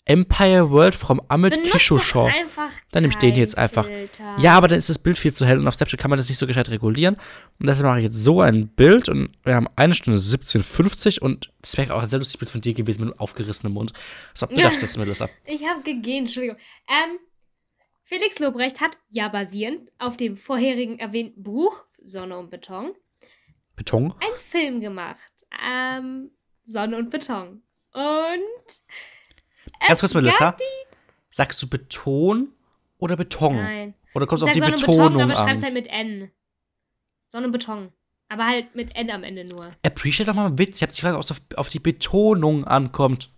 Empire World from Ahmed Benutzt Kisho doch Shop. einfach Dann nehme ich den keinen jetzt einfach. Filter. Ja, aber dann ist das Bild viel zu hell und auf Snapchat kann man das nicht so gescheit regulieren. Und deshalb mache ich jetzt so ein Bild und wir haben eine Stunde 17,50 und das wäre auch ein sehr lustiges Bild von dir gewesen mit einem aufgerissenem Mund. So, du Ja. darfst das, Melissa. Ich habe gegeben, Entschuldigung. Ähm, Felix Lobrecht hat, ja basierend auf dem vorherigen erwähnten Buch Sonne und Beton, Beton? einen Film gemacht. Ähm, Sonne und Beton. Und. Ganz kurz, Melissa. Sagst du Beton oder Beton? Nein. Oder kommst du auf die Betonung Beton, aber an? halt mit N. Sonne Beton. Aber halt mit N am Ende nur. Appreciate doch mal einen Witz. Ich habe die Frage, ob es auf, auf die Betonung ankommt.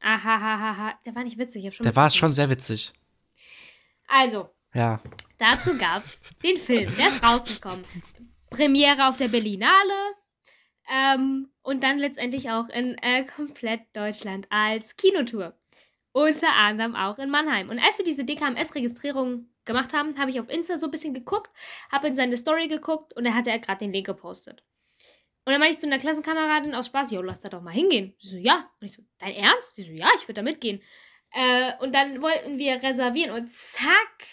Ahahaha. Der war nicht witzig. Ich hab schon Da war es schon sehr witzig. Also, Ja. Dazu gab's den Film, der ist rausgekommen. Premiere auf der Berlinale ähm, und dann letztendlich auch in äh, komplett Deutschland als Kinotour. Unter anderem auch in Mannheim. Und als wir diese DKMS-Registrierung gemacht haben, habe ich auf Insta so ein bisschen geguckt, habe in seine Story geguckt und da hatte er gerade den Link gepostet. Und dann meinte ich zu einer Klassenkameradin aus Spaß, jo, lass da doch mal hingehen. Sie so, ja. Und ich so, dein Ernst? Sie so, ja, ich würde da mitgehen. Äh, und dann wollten wir reservieren und zack,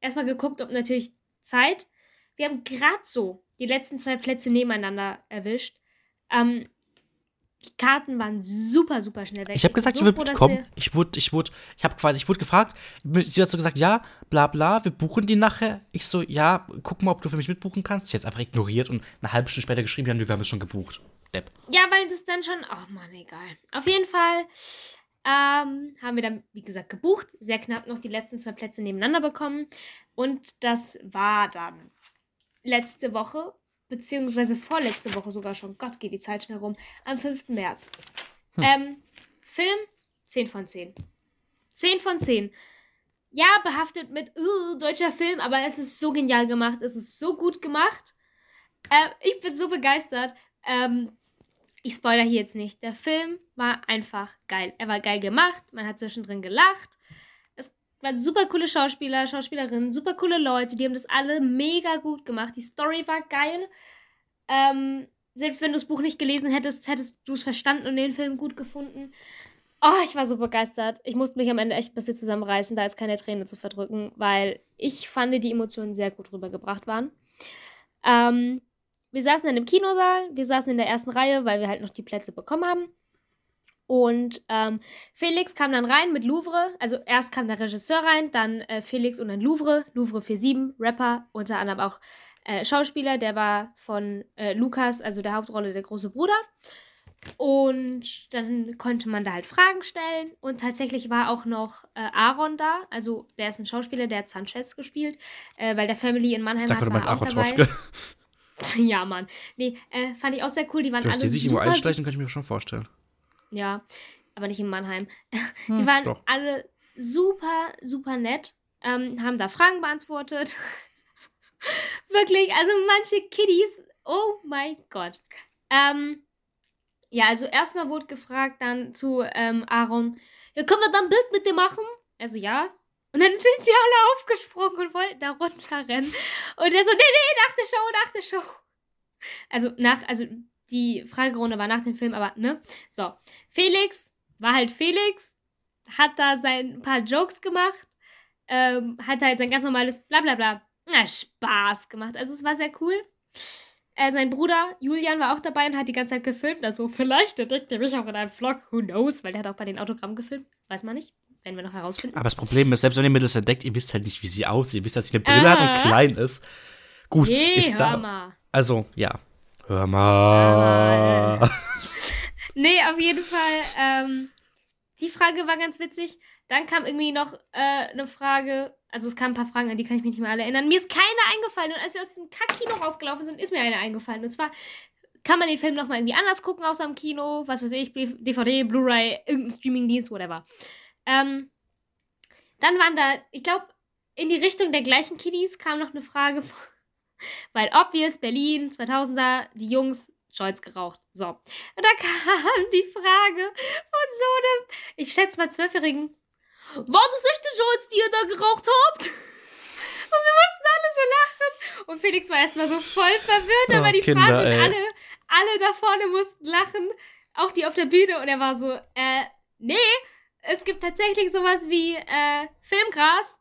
erstmal geguckt, ob natürlich Zeit. Wir haben gerade so die letzten zwei Plätze nebeneinander erwischt. Ähm, die Karten waren super, super schnell weg. Ich habe gesagt, ich so würde froh, dass mitkommen. Ich wurde, ich wurde, ich habe quasi, ich wurde gefragt. Sie hat so gesagt, ja, bla bla, wir buchen die nachher. Ich so, ja, guck mal, ob du für mich mitbuchen kannst. Sie hat einfach ignoriert und eine halbe Stunde später geschrieben, ja, wir haben es schon gebucht. Depp. Ja, weil das dann schon. Oh Mann, egal. Auf jeden Fall ähm, haben wir dann, wie gesagt, gebucht. Sehr knapp noch die letzten zwei Plätze nebeneinander bekommen. Und das war dann letzte Woche, beziehungsweise vorletzte Woche sogar schon. Gott, geht die Zeit schnell rum. Am 5. März. Hm. Ähm, Film 10 von 10. 10 von 10. Ja, behaftet mit uh, deutscher Film, aber es ist so genial gemacht. Es ist so gut gemacht. Äh, ich bin so begeistert. Ähm, ich spoilere hier jetzt nicht. Der Film war einfach geil. Er war geil gemacht. Man hat zwischendrin gelacht. Waren super coole Schauspieler, Schauspielerinnen, super coole Leute. Die haben das alle mega gut gemacht. Die Story war geil. Ähm, selbst wenn du das Buch nicht gelesen hättest, hättest du es verstanden und den Film gut gefunden. Oh, ich war so begeistert. Ich musste mich am Ende echt ein bisschen zusammenreißen, da jetzt keine Träne zu verdrücken, weil ich fand, die Emotionen sehr gut rübergebracht waren. Ähm, wir saßen dann im Kinosaal, wir saßen in der ersten Reihe, weil wir halt noch die Plätze bekommen haben. Und ähm, Felix kam dann rein mit Louvre. Also erst kam der Regisseur rein, dann äh, Felix und dann Louvre. Louvre 47, Rapper, unter anderem auch äh, Schauspieler. Der war von äh, Lukas, also der Hauptrolle der große Bruder. Und dann konnte man da halt Fragen stellen. Und tatsächlich war auch noch äh, Aaron da. Also der ist ein Schauspieler, der hat Sanchez gespielt, äh, weil der Family in Mannheim Ich dachte, war auch Aaron dabei. Troschke. Ja, Mann. Nee, äh, fand ich auch sehr cool. Die waren Du hast alle die sich irgendwo super, einschleichen, kann ich mir schon vorstellen. Ja, aber nicht in Mannheim. Hm, Die waren doch. alle super, super nett. Ähm, haben da Fragen beantwortet. Wirklich, also manche Kiddies, oh mein Gott. Ähm, ja, also erstmal wurde gefragt dann zu ähm, Aaron, ja, können wir dann ein Bild mit dir machen? Also ja. Und dann sind sie alle aufgesprungen und wollten da runterrennen. Und er so, nee, nee, nach der Show, nach der Show. Also nach, also die Fragerunde war nach dem Film, aber ne? So, Felix war halt Felix, hat da sein paar Jokes gemacht, ähm, hat halt sein ganz normales Blablabla, na, Spaß gemacht. Also es war sehr cool. Äh, sein Bruder Julian war auch dabei und hat die ganze Zeit gefilmt. Also vielleicht entdeckt er mich auch in einem Vlog. Who knows? Weil der hat auch bei den Autogrammen gefilmt. Weiß man nicht. Werden wir noch herausfinden. Aber das Problem ist, selbst wenn ihr mir das entdeckt, ihr wisst halt nicht, wie sie aussieht. Ihr wisst, dass sie eine Brille hat Ah. und klein ist. Gut, Nee, ist da. Also, ja. Hör mal. Nee, auf jeden Fall. Ähm, die Frage war ganz witzig. Dann kam irgendwie noch äh, eine Frage. Also es kamen ein paar Fragen, an die kann ich mich nicht mehr alle erinnern. Mir ist keine eingefallen. Und als wir aus dem Kack-Kino rausgelaufen sind, ist mir eine eingefallen. Und zwar kann man den Film nochmal irgendwie anders gucken, außer im Kino. Was weiß ich, DVD, Blu-ray, irgendein Streamingdienst, whatever. Ähm, dann waren da, ich glaube, in die Richtung der gleichen Kiddies kam noch eine Frage. Weil obvious, Berlin, 2000er, die Jungs, Scholz geraucht. So. Und da kam die Frage von so einem, ich schätze mal Zwölfjährigen, war das echte Scholz, die ihr da geraucht habt? Und wir mussten alle so lachen. Und Felix war erstmal so voll verwirrt, Oh, aber die Kinder, Fragen und alle, alle da vorne mussten lachen. Auch die auf der Bühne. Und er war so, äh, nee, es gibt tatsächlich sowas wie äh, Filmgras.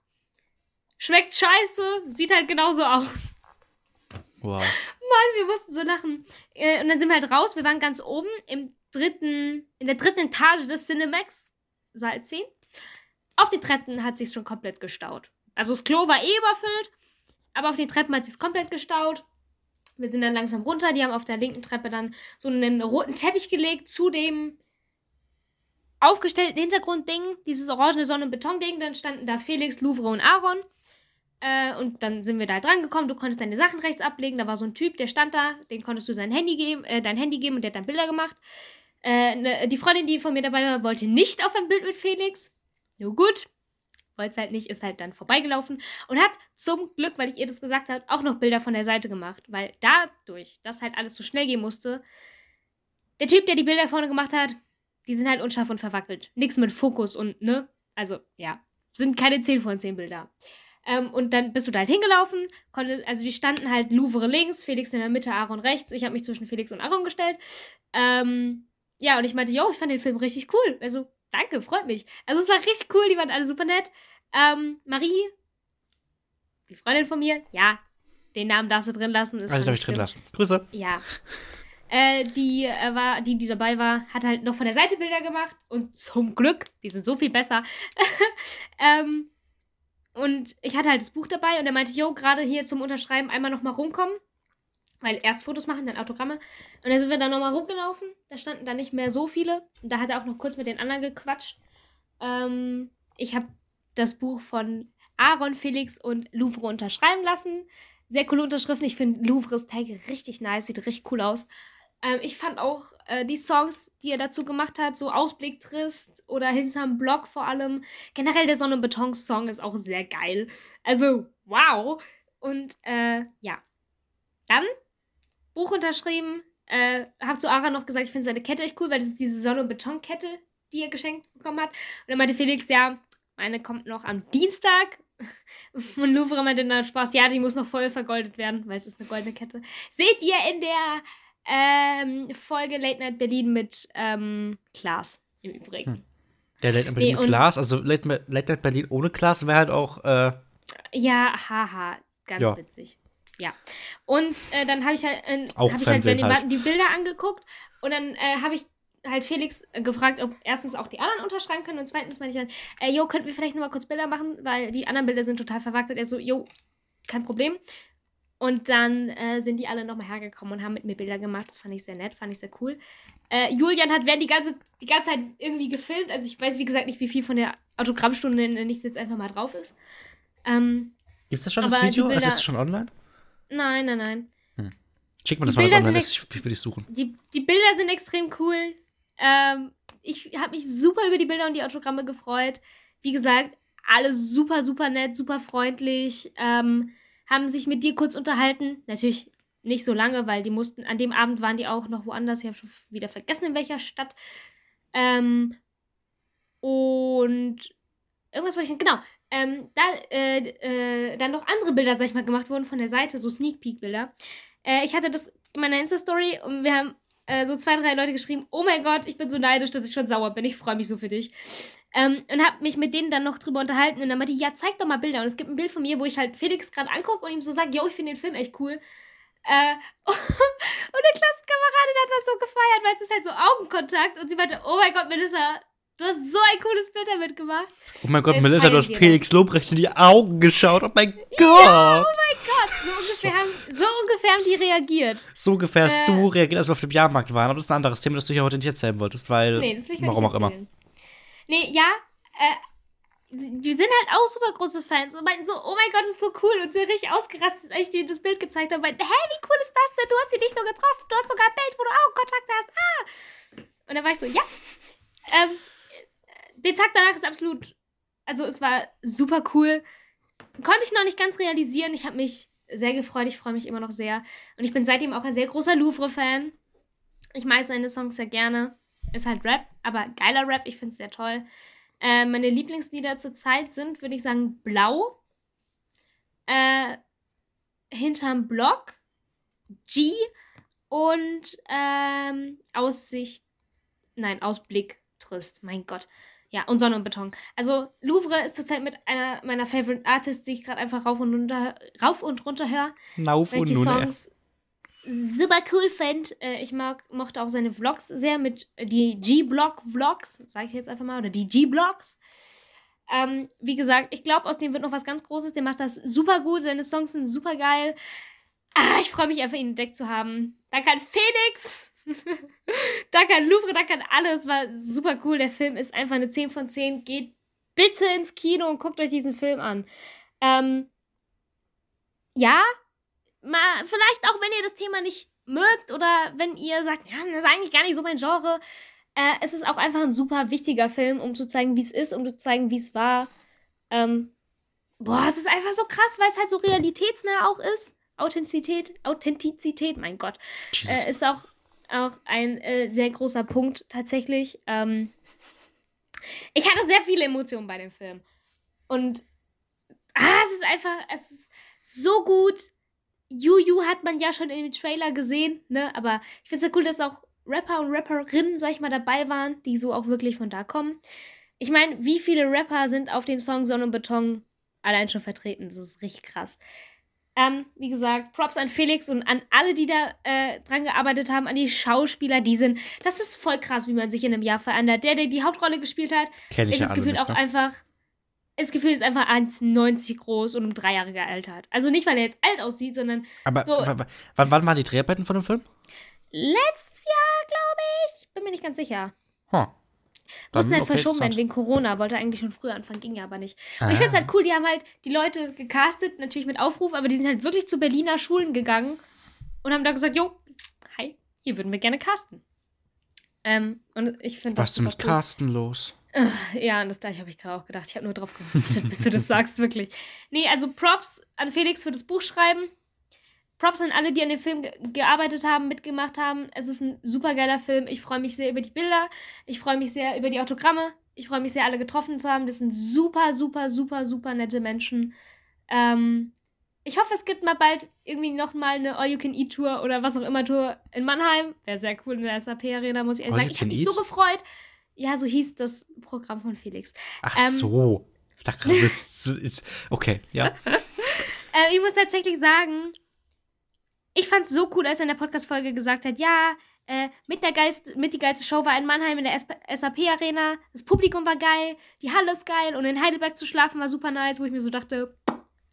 Schmeckt scheiße, sieht halt genauso aus. Wow. Mann, wir mussten so lachen. Äh, und dann sind wir halt raus. Wir waren ganz oben im dritten, in der dritten Etage des Cinemax, Saal 10. Auf den Treppen hat sich schon komplett gestaut. Also das Klo war eh überfüllt, aber auf den Treppen hat sich komplett gestaut. Wir sind dann langsam runter. Die haben auf der linken Treppe dann so einen roten Teppich gelegt zu dem aufgestellten Hintergrundding, dieses orangene Sonne- und Betonding. Dann standen da Felix, Louvre und Aaron. Äh, und dann sind wir da dran gekommen. Du konntest deine Sachen rechts ablegen. Da war so ein Typ, der stand da. Den konntest du sein Handy geben, äh, dein Handy geben und der hat dann Bilder gemacht. Äh, ne, die Freundin, die von mir dabei war, wollte nicht auf ein Bild mit Felix. Nur gut. Wollte es halt nicht, ist halt dann vorbeigelaufen und hat zum Glück, weil ich ihr das gesagt habe, auch noch Bilder von der Seite gemacht. Weil dadurch, dass halt alles so schnell gehen musste, der Typ, der die Bilder vorne gemacht hat, die sind halt unscharf und verwackelt. Nix mit Fokus und, ne? Also, ja. Sind keine 10 von 10 Bilder. Ähm, und dann bist du da halt hingelaufen. Konnte, also die standen halt Louvre links, Felix in der Mitte, Aaron rechts. Ich habe mich zwischen Felix und Aaron gestellt. Ähm, ja, und ich meinte, yo, ich fand den Film richtig cool. Also, danke, freut mich. Also, es war richtig cool, die waren alle super nett. Ähm, Marie, die Freundin von mir, ja, den Namen darfst du drin lassen. ist Also darf ich drin lassen. Grüße. Ja. Äh, die äh, war, die, die dabei war, hat halt noch von der Seite Bilder gemacht und zum Glück, die sind so viel besser. ähm, und ich hatte halt das Buch dabei und er meinte, jo, gerade hier zum Unterschreiben einmal nochmal rumkommen. Weil erst Fotos machen, dann Autogramme. Und dann sind wir dann nochmal rumgelaufen. Da standen da nicht mehr so viele. Und da hat er auch noch kurz mit den anderen gequatscht. Ähm, ich habe das Buch von Aaron, Felix und Louvre unterschreiben lassen. Sehr coole Unterschriften. Ich finde Louvres Tag richtig nice, sieht richtig cool aus. Ähm, ich fand auch äh, die Songs, die er dazu gemacht hat, so Ausblick trist oder hinterm Block vor allem. Generell der Sonne- und Beton-Song ist auch sehr geil. Also, wow. Und äh, ja. Dann Buch unterschrieben. Äh, hab zu Ara noch gesagt, ich finde seine Kette echt cool, weil das ist diese Sonne- und Betonkette, die er geschenkt bekommen hat. Und dann meinte Felix, ja, meine kommt noch am Dienstag. Und Louvre meinte dann Spaß, ja, die muss noch voll vergoldet werden, weil es ist eine goldene Kette. Seht ihr in der ähm, Folge Late Night Berlin mit ähm, Klaas im Übrigen. Hm. Der Late Night Berlin Nee, mit Glas, also Late, Late Night Berlin ohne Glas wäre halt auch, äh, Ja, haha, ganz Ja. witzig. Ja. Und äh, dann habe ich halt, äh, hab ich halt dem halt. Die Bilder angeguckt und dann äh, habe ich halt Felix äh, gefragt, ob erstens auch die anderen unterschreiben können und zweitens meinte ich dann, äh, jo, könnten wir vielleicht nochmal kurz Bilder machen, weil die anderen Bilder sind total verwackelt. Er so, jo, kein Problem. Und dann äh, sind die alle nochmal hergekommen und haben mit mir Bilder gemacht. Das fand ich sehr nett, fand ich sehr cool. Äh, Julian hat während die ganze, die ganze Zeit irgendwie gefilmt. Also ich weiß, wie gesagt, nicht, wie viel von der Autogrammstunde nenne ich es jetzt einfach mal drauf ist. Ähm, Gibt es das schon, das die Video? Also Bilder- ist es schon online? nein, nein, nein. Schick mir Die das mal, was Bilder online sind ist. Ich, ich will dich suchen. Die, die Bilder sind extrem cool. Ähm, ich habe mich super über die Bilder und die Autogramme gefreut. Wie gesagt, alle super, super nett, super freundlich. Ähm, haben sich mit dir kurz unterhalten. Natürlich nicht so lange, weil die mussten, an dem Abend waren die auch noch woanders. Ich habe schon wieder vergessen, in welcher Stadt. Ähm, und irgendwas wollte ich sagen. Genau. Ähm, da, äh, äh, dann noch andere Bilder, sag ich mal, gemacht wurden von der Seite, so Sneak Peek-Bilder. Äh, ich hatte das in meiner Insta-Story und wir haben äh, so zwei, drei Leute geschrieben: Oh mein Gott, ich bin so neidisch, dass ich schon sauer bin. Ich freue mich so für dich. Ähm, und habe mich mit denen dann noch drüber unterhalten und dann meinte, die, ja, zeig doch mal Bilder. Und es gibt ein Bild von mir, wo ich halt Felix gerade angucke und ihm so sage: Yo, ich finde den Film echt cool. Äh, und eine Klassenkameradin hat das so gefeiert, weil es ist halt so Augenkontakt und sie meinte, oh mein Gott, Melissa, du hast so ein cooles Bild damit gemacht. Oh mein Gott, Jetzt Melissa, du hast Felix Lobrecht in die Augen geschaut. Oh mein Gott. Ja, oh mein Gott, so ungefähr, haben, so ungefähr haben die reagiert. So ungefähr hast Äh. du reagiert, als wir auf dem Jahrmarkt waren. Aber das ist ein anderes Thema, das du hier heute nicht erzählen wolltest, weil. Nee, das will ich warum auch immer. Nee, ja, äh, die sind halt auch super große Fans und meinten so, oh mein Gott, das ist so cool und sind richtig ausgerastet, als ich denen das Bild gezeigt habe. Meinten, hä, wie cool ist das denn? Du hast sie nicht nur getroffen, du hast sogar ein Bild, wo du Augenkontakt hast. Ah! Und dann war ich so, ja. Ähm, der Tag danach ist absolut, also es war super cool. Konnte ich noch nicht ganz realisieren. Ich habe mich sehr gefreut, ich freue mich immer noch sehr. Und ich bin seitdem auch ein sehr großer Louvre-Fan. Ich mag seine Songs sehr gerne. Ist halt Rap, aber geiler Rap, ich finde es sehr toll. Äh, meine Lieblingslieder zurzeit sind, würde ich sagen, Blau, äh, Hinterm Block, G und ähm, Aussicht, nein, Ausblick trist, mein Gott. Ja, und Sonne und Beton. Also Louvre ist zurzeit mit einer meiner Favorite Artists, die ich gerade einfach rauf und runter, rauf und runter höre ich und die. Songs super cool fand. Äh, ich mag, mochte auch seine Vlogs sehr mit äh, die G-Block-Vlogs, sage ich jetzt einfach mal, oder die G-Blocks. Ähm, wie gesagt, ich glaube, aus dem wird noch was ganz Großes. Der macht das super gut. Seine Songs sind super geil. Ah, ich freue mich einfach, ihn entdeckt zu haben. Danke an Felix. Danke an Louvre, danke an alles. War super cool. Der Film ist einfach eine 10 von 10. Geht bitte ins Kino und guckt euch diesen Film an. Ähm, ja, mal, vielleicht auch, wenn ihr das Thema nicht mögt oder wenn ihr sagt, ja, das ist eigentlich gar nicht so mein Genre. Äh, es ist auch einfach ein super wichtiger Film, um zu zeigen, wie es ist, um zu zeigen, wie es war. Ähm, boah, es ist einfach so krass, weil es halt so realitätsnah auch ist. Authentizität, Authentizität, mein Gott, äh, ist auch, auch ein äh, sehr großer Punkt tatsächlich. Ähm, ich hatte sehr viele Emotionen bei dem Film. Und ah, es ist einfach, es ist so gut. Juju hat man ja schon in dem Trailer gesehen, ne? Aber ich finde es ja cool, dass auch Rapper und Rapperinnen, sag ich mal, dabei waren, die so auch wirklich von da kommen. Ich meine, wie viele Rapper sind auf dem Song Sonne und Beton allein schon vertreten? Das ist richtig krass. Ähm, wie gesagt, Props an Felix und an alle, die da äh, dran gearbeitet haben, an die Schauspieler, die sind. Das ist voll krass, wie man sich in einem Jahr verändert. Der, der die Hauptrolle gespielt hat, ist ja das Gefühl auch ne? einfach. Das Gefühl ist einfach 1,90 groß und um drei Jahre gealtert. Also nicht, weil er jetzt alt aussieht, sondern Aber so- wa- wa- wann, wann waren die Dreharbeiten von dem Film? letztes Jahr, glaube ich. Bin mir nicht ganz sicher. Huh. Mussten halt verschoben werden wegen Corona. Wollte eigentlich schon früher anfangen, ging ja aber nicht. Und ich Ah. finde es halt cool, die haben halt die Leute gecastet, natürlich mit Aufruf, aber die sind halt wirklich zu Berliner Schulen gegangen und haben da gesagt, jo, hi, hier würden wir gerne casten. Ähm, und ich finde Was ist denn mit cool. Carsten los? Ja, und das gleiche habe ich gerade auch gedacht. Ich habe nur drauf gewartet, bis du das sagst, wirklich. Nee, also Props an Felix für das Buchschreiben. Props an alle, die an dem Film ge gearbeitet haben, mitgemacht haben. Es ist ein super geiler Film. Ich freue mich sehr über die Bilder. Ich freue mich sehr über die Autogramme. Ich freue mich sehr, alle getroffen zu haben. Das sind super, super, super, super nette Menschen. Ähm, ich hoffe, es gibt mal bald irgendwie nochmal eine All-You-Can-Eat-Tour oder was auch immer Tour in Mannheim. Wäre sehr cool in der SAP-Arena, muss ich ehrlich All sagen. Ich habe mich so gefreut. Ja, so hieß das Programm von Felix. Ach Ähm, so. Ich dachte gerade, Okay, ja. Äh, ich muss tatsächlich sagen, ich fand es so cool, als er in der Podcast-Folge gesagt hat, ja, äh, mit, der geilste, mit die geilste Show war in Mannheim in der SAP-Arena. Das Publikum war geil, die Halle ist geil und in Heidelberg zu schlafen war super nice, wo ich mir so dachte,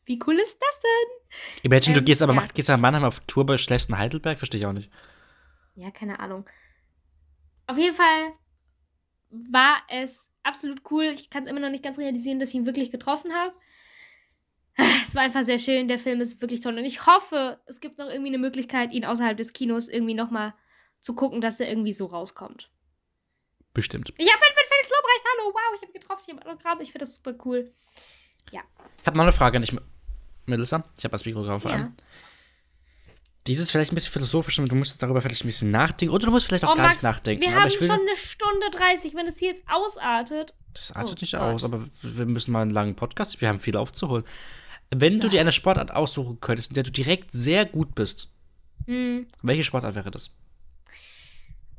wie cool ist das denn? Imagine, du Ähm, gehst aber ja. macht, gehst nach Mannheim auf Tour bei schläfst in Heidelberg? Verstehe ich auch nicht. Ja, keine Ahnung. Auf jeden Fall war es absolut cool. Ich kann es immer noch nicht ganz realisieren, dass ich ihn wirklich getroffen habe. Es war einfach sehr schön. Der Film ist wirklich toll. Und ich hoffe, es gibt noch irgendwie eine Möglichkeit, ihn außerhalb des Kinos irgendwie nochmal zu gucken, dass er irgendwie so rauskommt. Bestimmt. Ich habe mit Felix Lobrecht. Hallo, wow, ich habe getroffen. Ich habe Autogramm. Ich finde das super cool. Ich habe noch eine Frage an dich, Melissa. Ich habe das Mikrofon vor Ja. allem. Dieses vielleicht ein bisschen philosophisch, und du musst darüber vielleicht ein bisschen nachdenken. Oder du musst vielleicht auch Oh, gar Max, nicht nachdenken. wir haben schon eine Stunde 30. Wenn es hier jetzt ausartet. Das artet Oh nicht Gott. aus, aber wir müssen mal einen langen Podcast. Wir haben viel aufzuholen. Wenn du dir eine Sportart aussuchen könntest, in der du direkt sehr gut bist, Hm. welche Sportart wäre das?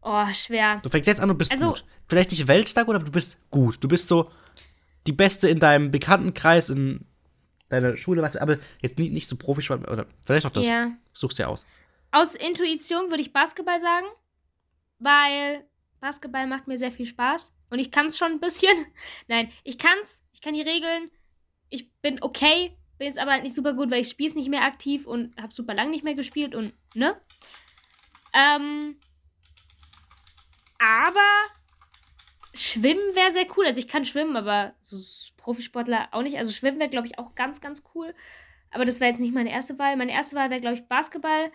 Oh, schwer. Du fängst jetzt an, du bist Also- gut. Vielleicht nicht Weltstar, aber du bist gut. Du bist so die Beste in deinem Bekanntenkreis, in deiner Schule, was, aber jetzt nicht, nicht so Profisport, oder vielleicht auch das. Ja. Suchst dir aus. Aus Intuition würde ich Basketball sagen, weil Basketball macht mir sehr viel Spaß und ich kann es schon ein bisschen. Nein, ich kann's, ich kann die Regeln. Ich bin okay, bin jetzt aber halt nicht super gut, weil ich spiele es nicht mehr aktiv und habe super lang nicht mehr gespielt und ne? Ähm, aber Schwimmen wäre sehr cool. Also ich kann schwimmen, aber so Profisportler auch nicht. Also schwimmen wäre, glaube ich, auch ganz, ganz cool. Aber das wäre jetzt nicht meine erste Wahl. Meine erste Wahl wäre, glaube ich, Basketball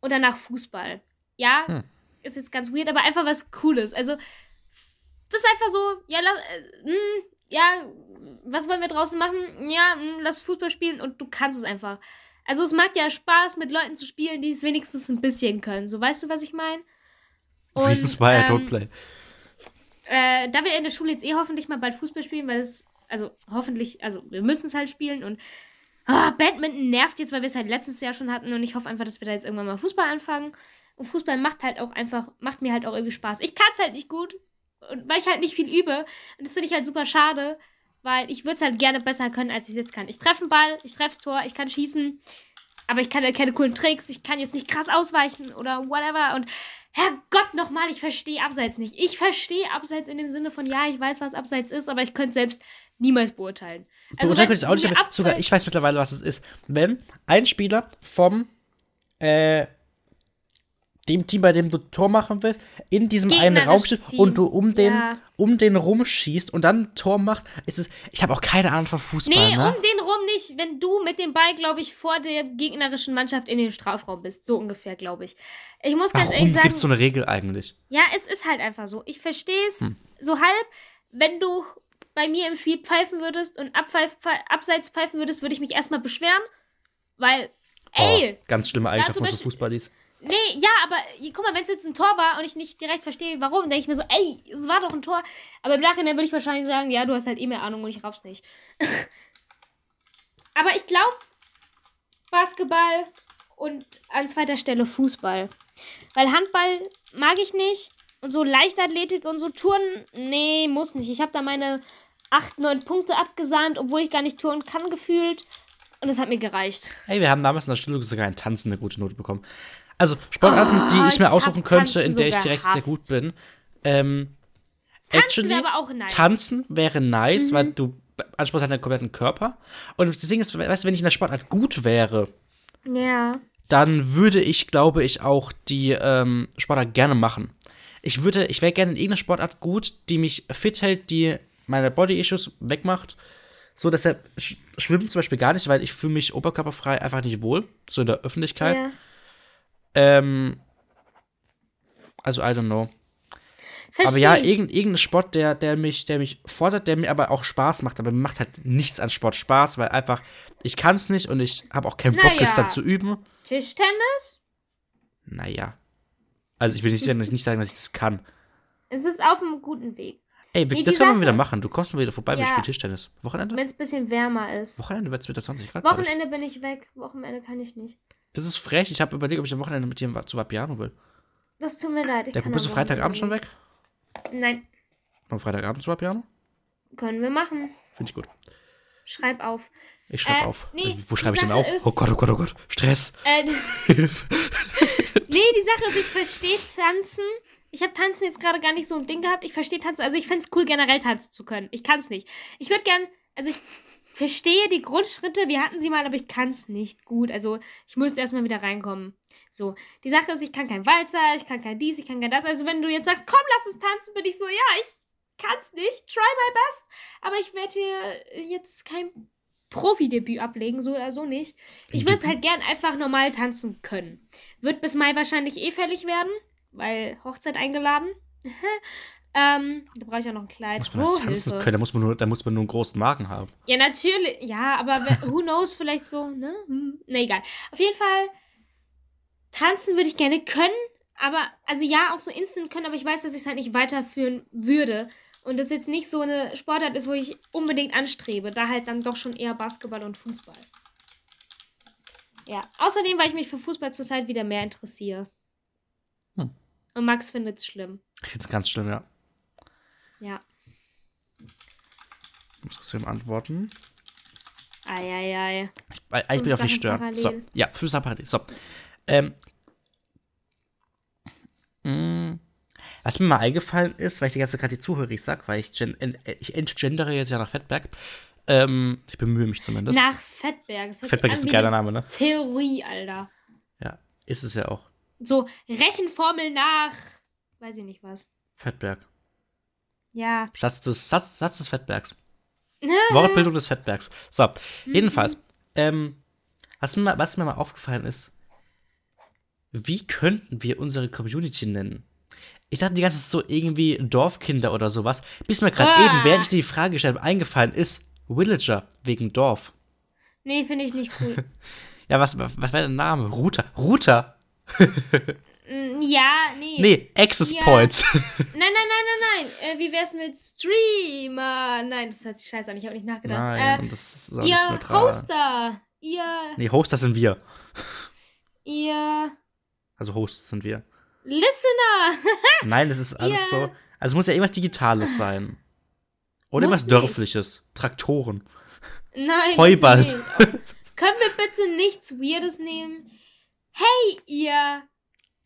und danach Fußball. Ja, Hm. ist jetzt ganz weird, aber einfach was Cooles. Also das ist einfach so, ja, äh, mh, ja, was wollen wir draußen machen? Ja, mh, lass Fußball spielen und du kannst es einfach. Also es macht ja Spaß, mit Leuten zu spielen, die es wenigstens ein bisschen können. So, weißt du, was ich meine? Reasons why I ähm, don't play. äh, da wir in der Schule jetzt eh hoffentlich mal bald Fußball spielen, weil es, also hoffentlich, also wir müssen es halt spielen und ah, Badminton nervt jetzt, weil wir es halt letztes Jahr schon hatten und ich hoffe einfach, dass wir da jetzt irgendwann mal Fußball anfangen. Und Fußball macht halt auch einfach, macht mir halt auch irgendwie Spaß. Ich kann es halt nicht gut, und weil ich halt nicht viel übe. Und das finde ich halt super schade, weil ich würde es halt gerne besser können, als ich es jetzt kann. Ich treffe einen Ball, ich treffe das Tor, ich kann schießen, aber ich kann halt keine coolen Tricks, ich kann jetzt nicht krass ausweichen oder whatever. Und Herrgott nochmal, ich verstehe Abseits nicht. Ich verstehe Abseits in dem Sinne von, ja, ich weiß, was Abseits ist, aber ich könnte es selbst niemals beurteilen. Also, wenn könnte ich auch nicht, aber sogar ich weiß mittlerweile, was es ist. Wenn ein Spieler vom äh, dem Team, bei dem du Tor machen willst, in diesem einen Raum Gegnerisches steht Team. und du um den, Ja. um den rumschießt und dann ein Tor macht, ist es. Ich habe auch keine Ahnung von Fußball, Nee, ne? um den rum nicht, wenn du mit dem Ball, glaube ich, vor der gegnerischen Mannschaft in den Strafraum bist. So ungefähr, glaube ich. Ich muss ganz Warum ehrlich sagen, gibt es so eine Regel eigentlich? ja, es ist halt einfach so. Ich verstehe es Hm. so halb. Wenn du bei mir im Spiel pfeifen würdest und abpfeif, pfe- abseits pfeifen würdest, würde ich mich erstmal beschweren. Weil, ey, Oh, ganz schlimme Eigenschaft von Fußballis. Nee, ja, aber guck mal, wenn es jetzt ein Tor war und ich nicht direkt verstehe, warum, denke ich mir so, ey, es war doch ein Tor. Aber im Nachhinein würde ich wahrscheinlich sagen, ja, du hast halt eh mehr Ahnung und ich raff's nicht. aber ich glaube, Basketball und an zweiter Stelle Fußball. Weil Handball mag ich nicht und so Leichtathletik und so Touren, nee, muss nicht. Ich habe da meine 8, 9 Punkte abgesahnt, obwohl ich gar nicht touren kann gefühlt. Und es hat mir gereicht. Hey, wir haben damals in der Schule sogar in Tanzen eine gute Note bekommen. Also, Sportarten, Oh, die ich mir ich aussuchen könnte, in der ich direkt sehr gehasst. gut bin. Ähm, Tanzen actually, wäre aber auch nice. Mhm. Tanzen wäre nice, weil du ansprichst deinen kompletten Körper. Und das Ding ist, weißt du, wenn ich in der Sportart gut wäre, Ja. dann würde ich, glaube ich, auch die ähm, Sportart gerne machen. Ich würde, ich wäre gerne in irgendeiner Sportart gut, die mich fit hält, die meine Body-Issues wegmacht. So, deshalb sch schwimmen zum Beispiel gar nicht, weil ich fühle mich oberkörperfrei einfach nicht wohl, so in der Öffentlichkeit. ja. Ähm, also, I don't know. Versteh aber ja, irgend, irgendein Sport, der, der, mich, der mich fordert, der mir aber auch Spaß macht. Aber mir macht halt nichts an Sport Spaß, weil einfach, ich kann es nicht und ich habe auch keinen Bock, es Naja. dann zu üben. Tischtennis? Naja. Also ich will nicht, sagen- nicht sagen, dass ich das kann. Es ist auf einem guten Weg. Ey, wir, Nee, das können wir wieder machen. Du kommst mal wieder vorbei, wir Ja. spielen Tischtennis. Wochenende? Wenn es ein bisschen wärmer ist. Wochenende wird es wieder 20 Grad. Wochenende bin ich weg. Wochenende kann ich nicht. Das ist frech. Ich habe überlegt, ob ich am Wochenende mit dir zu Vapiano will. Das tut mir leid. Ich Der kann bist du Freitagabend schon weg? Nein, Am Freitagabend zu Vapiano? können wir machen. Finde ich gut. Schreib auf. Ich schreibe Äh, auf. nee, Äh, Wo schreibe ich denn auf? ist- oh Gott, oh Gott, oh Gott. Stress. Äh, nee, die Sache ist, ich verstehe Tanzen. Ich habe Tanzen jetzt gerade gar nicht so ein Ding gehabt. Ich verstehe Tanzen. Also ich fände es cool, generell tanzen zu können. Ich kann es nicht. Ich würde gern, also ich verstehe die Grundschritte. Wir hatten sie mal, aber ich kann es nicht gut. Also ich müsste erstmal wieder reinkommen. So, die Sache ist, ich kann kein Walzer, ich kann kein dies, ich kann kein das. Also wenn du jetzt sagst, komm, lass uns tanzen, bin ich so, ja, ich kann es nicht. Try my best. Aber ich werde hier jetzt kein Profi-Debüt ablegen, so oder so nicht. Ich würde halt gern einfach normal tanzen können. Wird bis Mai wahrscheinlich eh fällig werden, weil Hochzeit eingeladen. ähm, da brauche ich ja noch ein Kleid. Muss man Oh, tanzen Hilfe. können, da muss, man nur, da muss man nur einen großen Magen haben. Ja, natürlich. Ja, aber wer- who knows, vielleicht so, ne? Hm, Ne, egal. Auf jeden Fall, tanzen würde ich gerne können, aber, also ja, auch so instant können, aber ich weiß, dass ich es halt nicht weiterführen würde. Und das jetzt nicht so eine Sportart ist, wo ich unbedingt anstrebe. Da halt dann doch schon eher Basketball und Fußball. Ja, außerdem, weil ich mich für Fußball zurzeit wieder mehr interessiere. Hm. Und Max findet es schlimm. Ich finde es ganz schlimm, ja. Ja. Ich muss kurz eben antworten. Eieiei. Ich, weil- ich Fünf bin auf dich stören. So, ja, fünf Sachen parallel. So. Ähm, Mm. Was mir mal eingefallen ist, weil ich die ganze Zeit gerade die Zuhörer sag, weil ich, gen en- ich entgendere jetzt ja nach Fettberg. Ähm, ich bemühe mich zumindest. Nach Fettberg. Das Fettberg ist ein geiler Name, ne? Theorie, Alter. Ja, ist es ja auch. So, Rechenformel nach. Weiß ich nicht was. Fettberg. Ja. Satz des, Satz, Satz des Fettbergs. Wortbildung des Fettbergs. So, jedenfalls, ähm, was, mir, mal- was mir mal aufgefallen ist, wie könnten wir unsere Community nennen? Ich dachte die ganze Zeit so irgendwie Dorfkinder oder sowas, bis mir gerade Ah. eben, während ich dir die Frage gestellt habe, eingefallen ist, Villager wegen Dorf. Nee, finde ich nicht cool. Ja, was, was wäre der Name? Router. Router? Mm, ja, nee. Nee, Access Ja. Points. Nein, nein. Äh, wie wär's mit Streamer? Nein, das hört sich scheiße an. Ich habe nicht nachgedacht. Nein, äh, und das ist auch nicht ihr neutral. Hoster. Ihr. Nee, Hoster sind wir. Ihr. Also Hosts sind wir. Listener. Nein, das ist alles Ja. so. Also es muss ja irgendwas Digitales sein. Oder irgendwas nicht. Dörfliches. Traktoren. Nein. Heuball. nicht. Können wir bitte nichts Weirdes nehmen? Hey, ihr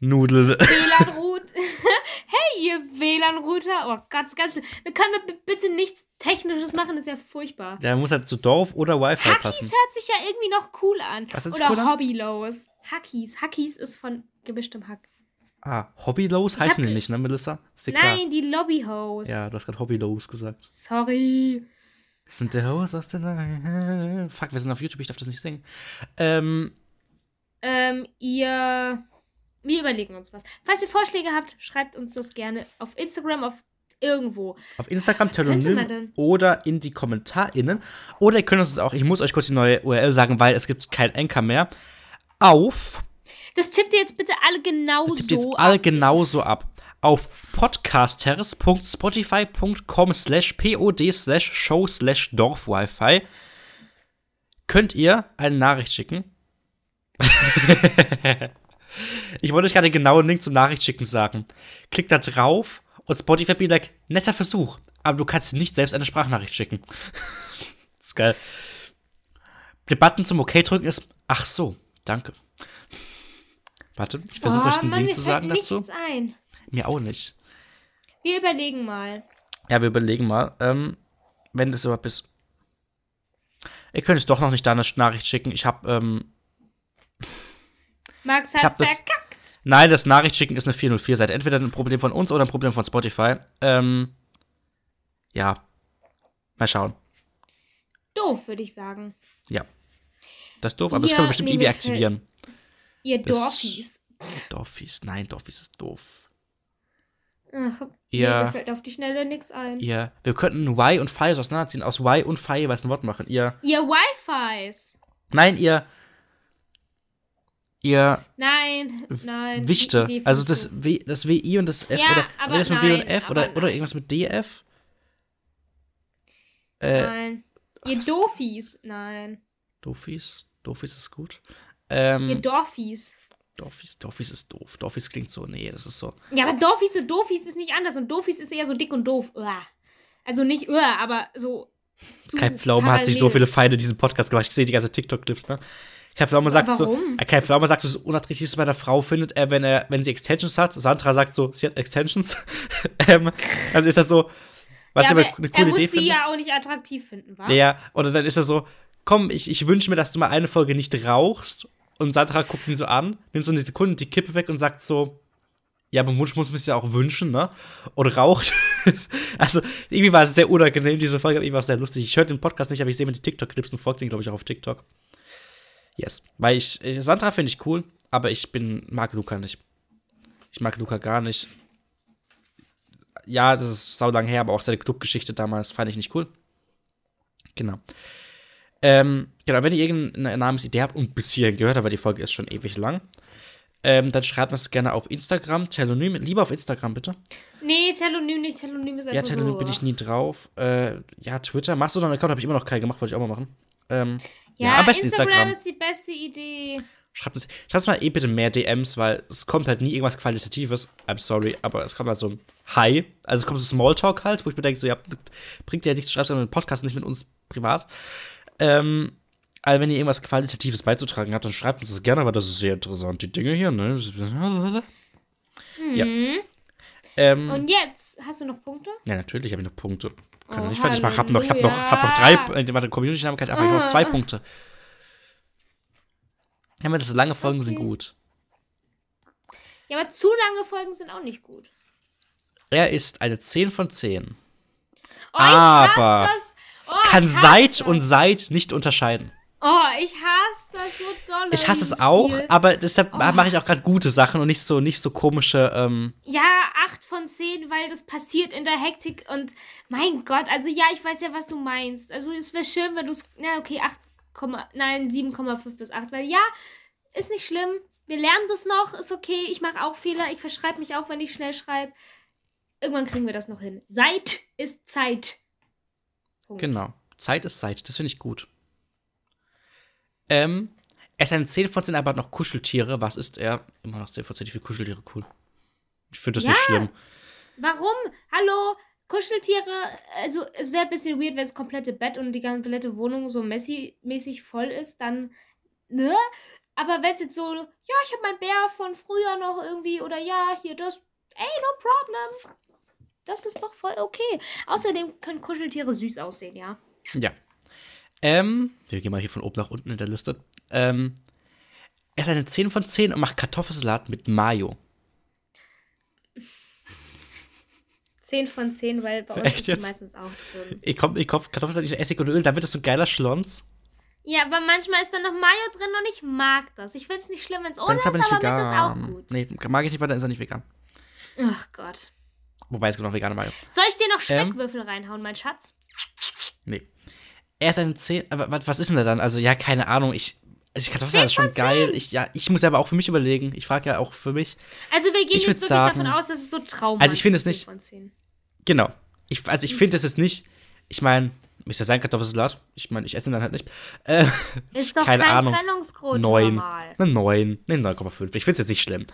Nudel. WLAN-Router. hey, ihr WLAN-Router. Oh ist ganz schön. Wir können wir bitte nichts Technisches machen, das ist ja furchtbar. Der muss halt zu Dorf oder Wi-Fi Hackies passen. hört sich ja irgendwie noch cool an. Was sich Oder cool? Hobbylos. Hackies. Hackies ist von gemischtem Hack. Ah, Hobbylos Ich heißen die nicht, ne, Melissa? Ist dir klar? Nein, die Lobbyhose. Ja, du hast gerade Hobbylos gesagt. Sorry. Sind der Host aus der. Fuck, wir sind auf YouTube, ich darf das nicht singen. Ähm, Ähm, ihr. Wir überlegen uns was. Falls ihr Vorschläge habt, schreibt uns das gerne auf Instagram, auf irgendwo. auf Instagram Telonym oder in die KommentarInnen. Oder ihr könnt uns das auch, ich muss euch kurz die neue URL sagen, weil es gibt kein Anchor mehr. Auf Das tippt ihr jetzt bitte alle genau Das tippt so. jetzt alle ab. genauso ab. Auf podcasters.spotify.com slash pod slash show slash dorfwifi könnt ihr eine Nachricht schicken. ich wollte euch gerade den genauen Link zum Nachricht schicken sagen. Klickt da drauf und Spotify be like, netter Versuch, aber du kannst nicht selbst eine Sprachnachricht schicken. das ist geil. Der Button zum OK drücken ist, ach so, danke. Warte, ich versuche oh, euch einen Mann, Link zu sagen dazu. ein. Mir auch nicht. Wir überlegen mal. Ja, wir überlegen mal, ähm, wenn das überhaupt ist. Ihr könnt es doch noch nicht da eine Nachricht schicken. Ich habe, ähm, Max Ich hat hab das- verkackt. Nein, das Nachrichtschicken ist eine 404-Seite. Entweder ein Problem von uns oder ein Problem von Spotify. Ähm, ja. Mal schauen. Doof, würde ich sagen. Ja. Das ist doof, aber das Ja, können wir bestimmt nee, irgendwie aktivieren. Ihr Das- Dorfies. Dorfies. Nein, Dorfies ist doof. Ach, nee, mir fällt auf die Schnelle nichts ein. ihr, wir könnten Y und Phi auseinanderziehen. Aus Y und Phi jeweils ein Wort machen. Ihr, Ihr Wi-Fis. nein, ihr, ihr Nein, nein. die Wichte. Also das. W, das WI und das F Ja, oder irgendwas mit W und F oder, oder irgendwas mit DF. Äh, Nein. Ihr was- Dofies. Nein. Dorfies. Dorfies ist gut. Ihr Ähm, Dorfies. Dorfies, Dorfies ist doof. Dorfies klingt so, nee, das ist so. Ja, aber Dorfies und Dofies ist nicht anders. Und Dofies ist eher so dick und doof. Uah. Also nicht Uah, aber so. Kai Pflaume hat sich so viele Feinde in diesem Podcast gemacht. Ich sehe die ganze TikTok-Clips, ne? Kai Pflaume sagt so, Warum? äh, Kai Pflaume sagt so, das Unattraktivste bei der Frau findet er, wenn er, wenn sie Extensions hat. Sandra sagt so, sie hat Extensions. ähm, also ist das so, was ja, ich aber eine er coole muss Idee sie finde. ja auch nicht attraktiv finden, wa? Ja, oder dann ist er so, komm, ich, ich wünsche mir, dass du mal eine Folge nicht rauchst. Und Sandra guckt ihn so an, nimmt so eine Sekunde die Kippe weg und sagt so, ja, aber Wunsch muss man sich ja auch wünschen, ne? Und raucht. also, irgendwie war es sehr unangenehm, diese Folge, aber irgendwie war es sehr lustig. Ich höre den Podcast nicht, aber ich sehe mir die TikTok-Clips und folge den, glaube ich, auch auf TikTok. Yes. Weil ich, äh, Sandra finde ich cool, aber ich bin, mag Luca nicht. Ich mag Luca gar nicht. Ja, das ist sau lang her, aber auch seine Clubgeschichte damals fand ich nicht cool. Genau. Ähm, genau, wenn ihr irgendeine Namensidee habt und bis hierhin gehört weil die Folge ist schon ewig lang, ähm, dann schreibt uns gerne auf Instagram, Telonym, lieber auf Instagram bitte. Nee, Telonym nicht. Telonym ist Ja, einfach Telonym so. bin ich nie drauf. Äh, ja, Twitter, machst du noch einen Account? Habe ich immer noch keinen gemacht, wollte ich auch mal machen. Ähm, Ja, am besten Instagram, Instagram. ist die beste Idee. Schreibt uns, schreibt uns mal eh bitte mehr DMs, weil es kommt halt nie irgendwas Qualitatives. I'm sorry, aber es kommt halt so ein Hi. Also es kommt so Smalltalk halt, wo ich mir denke, so, ja, bringt ja nichts, schreibt einen Podcast nicht mit uns privat. Ähm, also wenn ihr irgendwas Qualitatives beizutragen habt, dann schreibt uns das gerne, weil das ist sehr interessant, die Dinge hier, ne? Mhm. Ähm, Und jetzt, hast du noch Punkte? ja, natürlich habe ich noch Punkte. Kann Oh, ich nicht fertig machen. Hab noch, hab noch, hab noch drei, äh, warte, ich, aber ich habe noch zwei Ah. Punkte. Ja, aber das lange Folgen sind Okay. gut. Ja, aber zu lange Folgen sind auch nicht gut. Er ist eine 10 von 10. Oh, Aber ich. Oh, Kann ich seit und seit nicht unterscheiden. Oh, ich hasse das so doll. Ich hasse es auch, aber deshalb Oh. mache ich auch gerade gute Sachen und nicht so, nicht so komische, ähm, Ja, 8 von 10, weil das passiert in der Hektik und mein Gott, also ja, ich weiß ja, was du meinst. Also es wäre schön, wenn du es, na okay, 8, nein, 7,5 bis 8, weil ja, ist nicht schlimm. Wir lernen das noch, ist okay. Ich mache auch Fehler, ich verschreibe mich auch, wenn ich schnell schreibe. Irgendwann kriegen wir das noch hin. Zeit ist Zeit. Punkt. genau. Zeit ist Zeit, das finde ich gut. Ähm, er ist eine 10 von 10, aber hat noch Kuscheltiere. Was ist er? Immer noch 10 von 10, ich finde Kuscheltiere cool. Ich finde das Ja. nicht schlimm. Warum? Hallo? Kuscheltiere, also es wäre ein bisschen weird, wenn das komplette Bett und die komplette Wohnung so Messi-mäßig voll ist, dann, ne? Aber wenn es jetzt so, ja, ich habe mein Bär von früher noch irgendwie, oder ja, hier das, ey, no problem. Das ist doch voll okay. Außerdem können Kuscheltiere süß aussehen, ja. Ja. Ähm, wir gehen mal hier von oben nach unten in der Liste. Ähm, er ist eine 10 von 10 und macht Kartoffelsalat mit Mayo. 10 von 10, weil bei uns Echt ist meistens auch drin. Ich komme, ich komm, Kartoffelsalat nicht Essig und Öl, dann wird das so ein geiler Schlons. Ja, aber manchmal ist da noch Mayo drin und ich mag das. Ich finde es nicht schlimm, wenn es ohne Dann ist er aber nicht aber mit ist auch vegan. gut. Nee, mag ich nicht, weil dann ist er nicht vegan. Ach Gott. Wobei es gibt noch vegane Mayo. Soll ich dir noch Ähm. Speckwürfel reinhauen, mein Schatz? Nee. Er ist eine 10, aber was, ist denn da dann? Also, ja, keine Ahnung. Ich, also ich Kartoffelsalat ist 10 schon geil. Ich, ja, ich muss ja aber auch für mich überlegen. Ich frage ja auch für mich. Also wir gehen Ich jetzt wirklich sagen- davon aus, dass es so Traum Also ich finde es nicht- Von 10. Genau. Ich, also ich finde es jetzt nicht. Ich meine, ist ja sein Kartoffelsalat. Ich meine, ich esse ihn dann halt nicht. Äh, Ist doch keine kein Ahnung. Trennungsgrund Neun. Eine 9. Eine 9,5. Ich finde es jetzt nicht schlimm.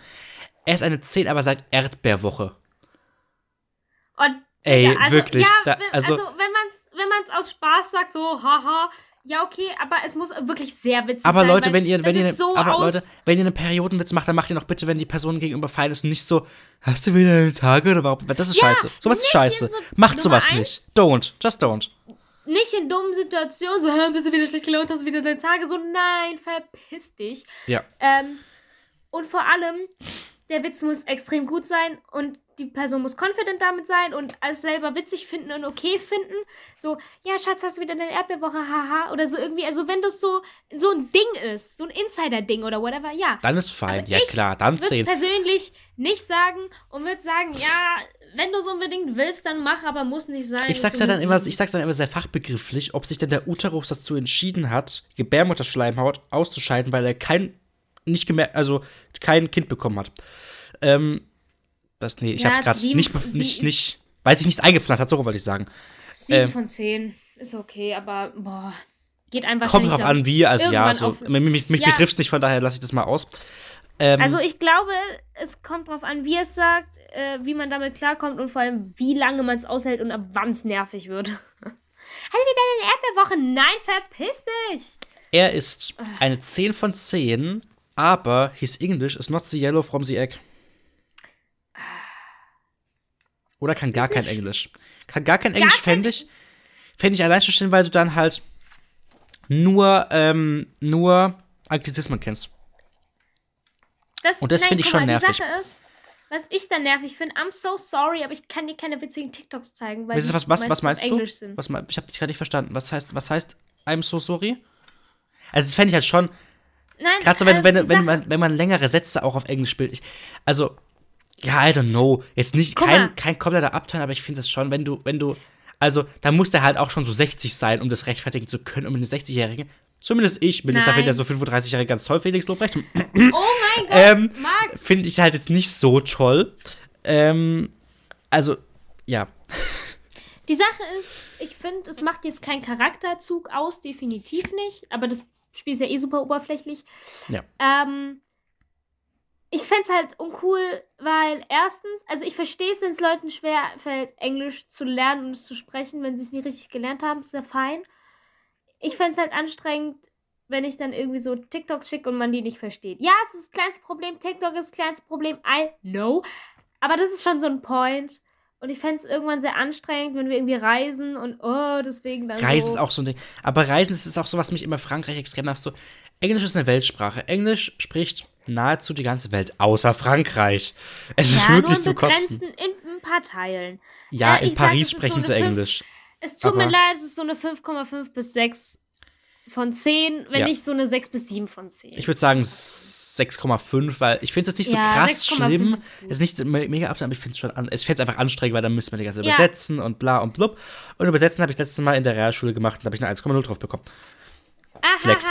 Er ist eine 10, aber sagt Erdbeerwoche. Und, Ey, also, wirklich, Ja, da- also- also, wenn man es wenn man's aus Spaß sagt, so, haha, ja, okay, aber es muss wirklich sehr witzig Aber sein. Leute, wenn ihr, wenn ihr, so aber Leute, wenn ihr einen Periodenwitz macht, dann macht ihr noch bitte, wenn die Person gegenüber fein ist, nicht so, hast du wieder eine Tage oder warum? Das ist Ja, scheiße. Sowas ist scheiße. so- macht Nummer sowas eins- nicht. Don't. Just don't. nicht in dummen Situationen, so, "Hä, bist du wieder schlecht gelaunt, hast du wieder deine Tage, so, nein, verpiss dich. Ja. Ähm, und vor allem, der Witz muss extrem gut sein und die Person muss confident damit sein und es selber witzig finden und okay finden. So, ja, Schatz, hast du wieder deine Erdbeerwoche, haha. Oder so irgendwie, also wenn das so, so ein Ding ist, so ein Insider-Ding oder whatever, ja. Dann ist fein. Aber ja, ich klar, dann Würde 10. persönlich nicht sagen und würde sagen, ja, wenn du so unbedingt willst, dann mach, aber muss nicht sein. Ich sag's ja dann eine immer, ich sag's dann immer sehr fachbegrifflich, ob sich denn der Uterus dazu entschieden hat, Gebärmutterschleimhaut auszuscheiden, weil er kein, nicht gemerkt, also kein Kind bekommen hat. Ähm, das, nee, ich Ja, hab's gerade nicht, nicht, nicht, weil sich nichts eingepflanzt hat, so wollte ich sagen. Sieben ähm, von zehn. Ist okay, aber boah, geht einfach Kommt drauf an, wie, also ja, so, auf- mich, mich Ja. betrifft's nicht, von daher lasse ich das mal aus. Ähm, Also ich glaube, es kommt drauf an, wie es sagt, äh, wie man damit klarkommt und vor allem, wie lange man es aushält und ab wann es nervig wird. Hast du wieder eine Erdbeerwoche? Nein, verpiss dich! er ist eine 10 von 10, aber his English is not the yellow from the egg. Oder kann gar kein Englisch. Kann gar kein Englisch, fände ich. Fände ich allein schon schön, weil du dann halt nur, ähm, nur Anglizismen kennst. Das, Und das finde ich schon mal, nervig. Die Sache ist, was ich dann nervig finde, I'm so sorry, aber ich kann dir keine witzigen TikToks zeigen, weil Was, die was, was, was meinst du? Englisch sind. Was, ich habe dich gerade nicht verstanden. Was heißt, was heißt I'm so sorry? Also, das fände ich halt schon, Nein, Gerade so, wenn, äh, wenn, wenn, man, wenn man längere Sätze auch auf Englisch spielt. Ich, also, ja, I don't know. Jetzt nicht Guck mal. kein, kein kompletter Abteil, aber ich finde es schon, wenn du, wenn du, also, da muss der halt auch schon so 60 sein, um das rechtfertigen zu können, um eine 60-Jährige. Zumindest ich, Melissa findet ja so 35-Jährige ganz toll, Felix Lobrecht. Oh mein Gott, Ähm! Finde ich halt jetzt nicht so toll. Ähm, also, ja. Die Sache ist, ich finde, es macht jetzt keinen Charakterzug aus, definitiv nicht. Aber das Spiel ist ja eh super oberflächlich. Ja. Ähm, ich fände es halt uncool, weil erstens, also ich verstehe es, wenn es Leuten schwer fällt, Englisch zu lernen und es zu sprechen, wenn sie es nie richtig gelernt haben, ist ja fein. Ich fände es halt anstrengend, wenn ich dann irgendwie so TikToks schicke und man die nicht versteht. Ja, es ist das kleinste Problem, TikTok ist das kleinste Problem, I know. Aber das ist schon so ein Point. Und ich fände es irgendwann sehr anstrengend, wenn wir irgendwie reisen und oh, deswegen dann. Reisen so. ist auch so ein Ding. Aber Reisen ist auch so, was mich immer Frankreich extrem nervt. So, Englisch ist eine Weltsprache. Englisch spricht nahezu die ganze Welt, außer Frankreich. Es ist ja, nur wirklich begrenzten, Kotzen. in ein paar Teilen. Ja, Äh, in sag, Paris ist sprechen so sie Englisch. Es tut mir leid, es ist so eine 5,5 bis 6 von 10, wenn Ja. nicht so eine 6 bis 7 von 10. Ich würde sagen 6,5, weil ich finde es jetzt nicht so Ja, krass 6,5 schlimm. ist ist nicht me- mega absurd, aber ich finde es schon an. Einfach anstrengend, weil dann müssen wir die ganze Ja. übersetzen und bla und blub. Und übersetzen habe ich letztes Mal in der Realschule gemacht und da habe ich eine 1,0 drauf bekommen. Aha, Flex.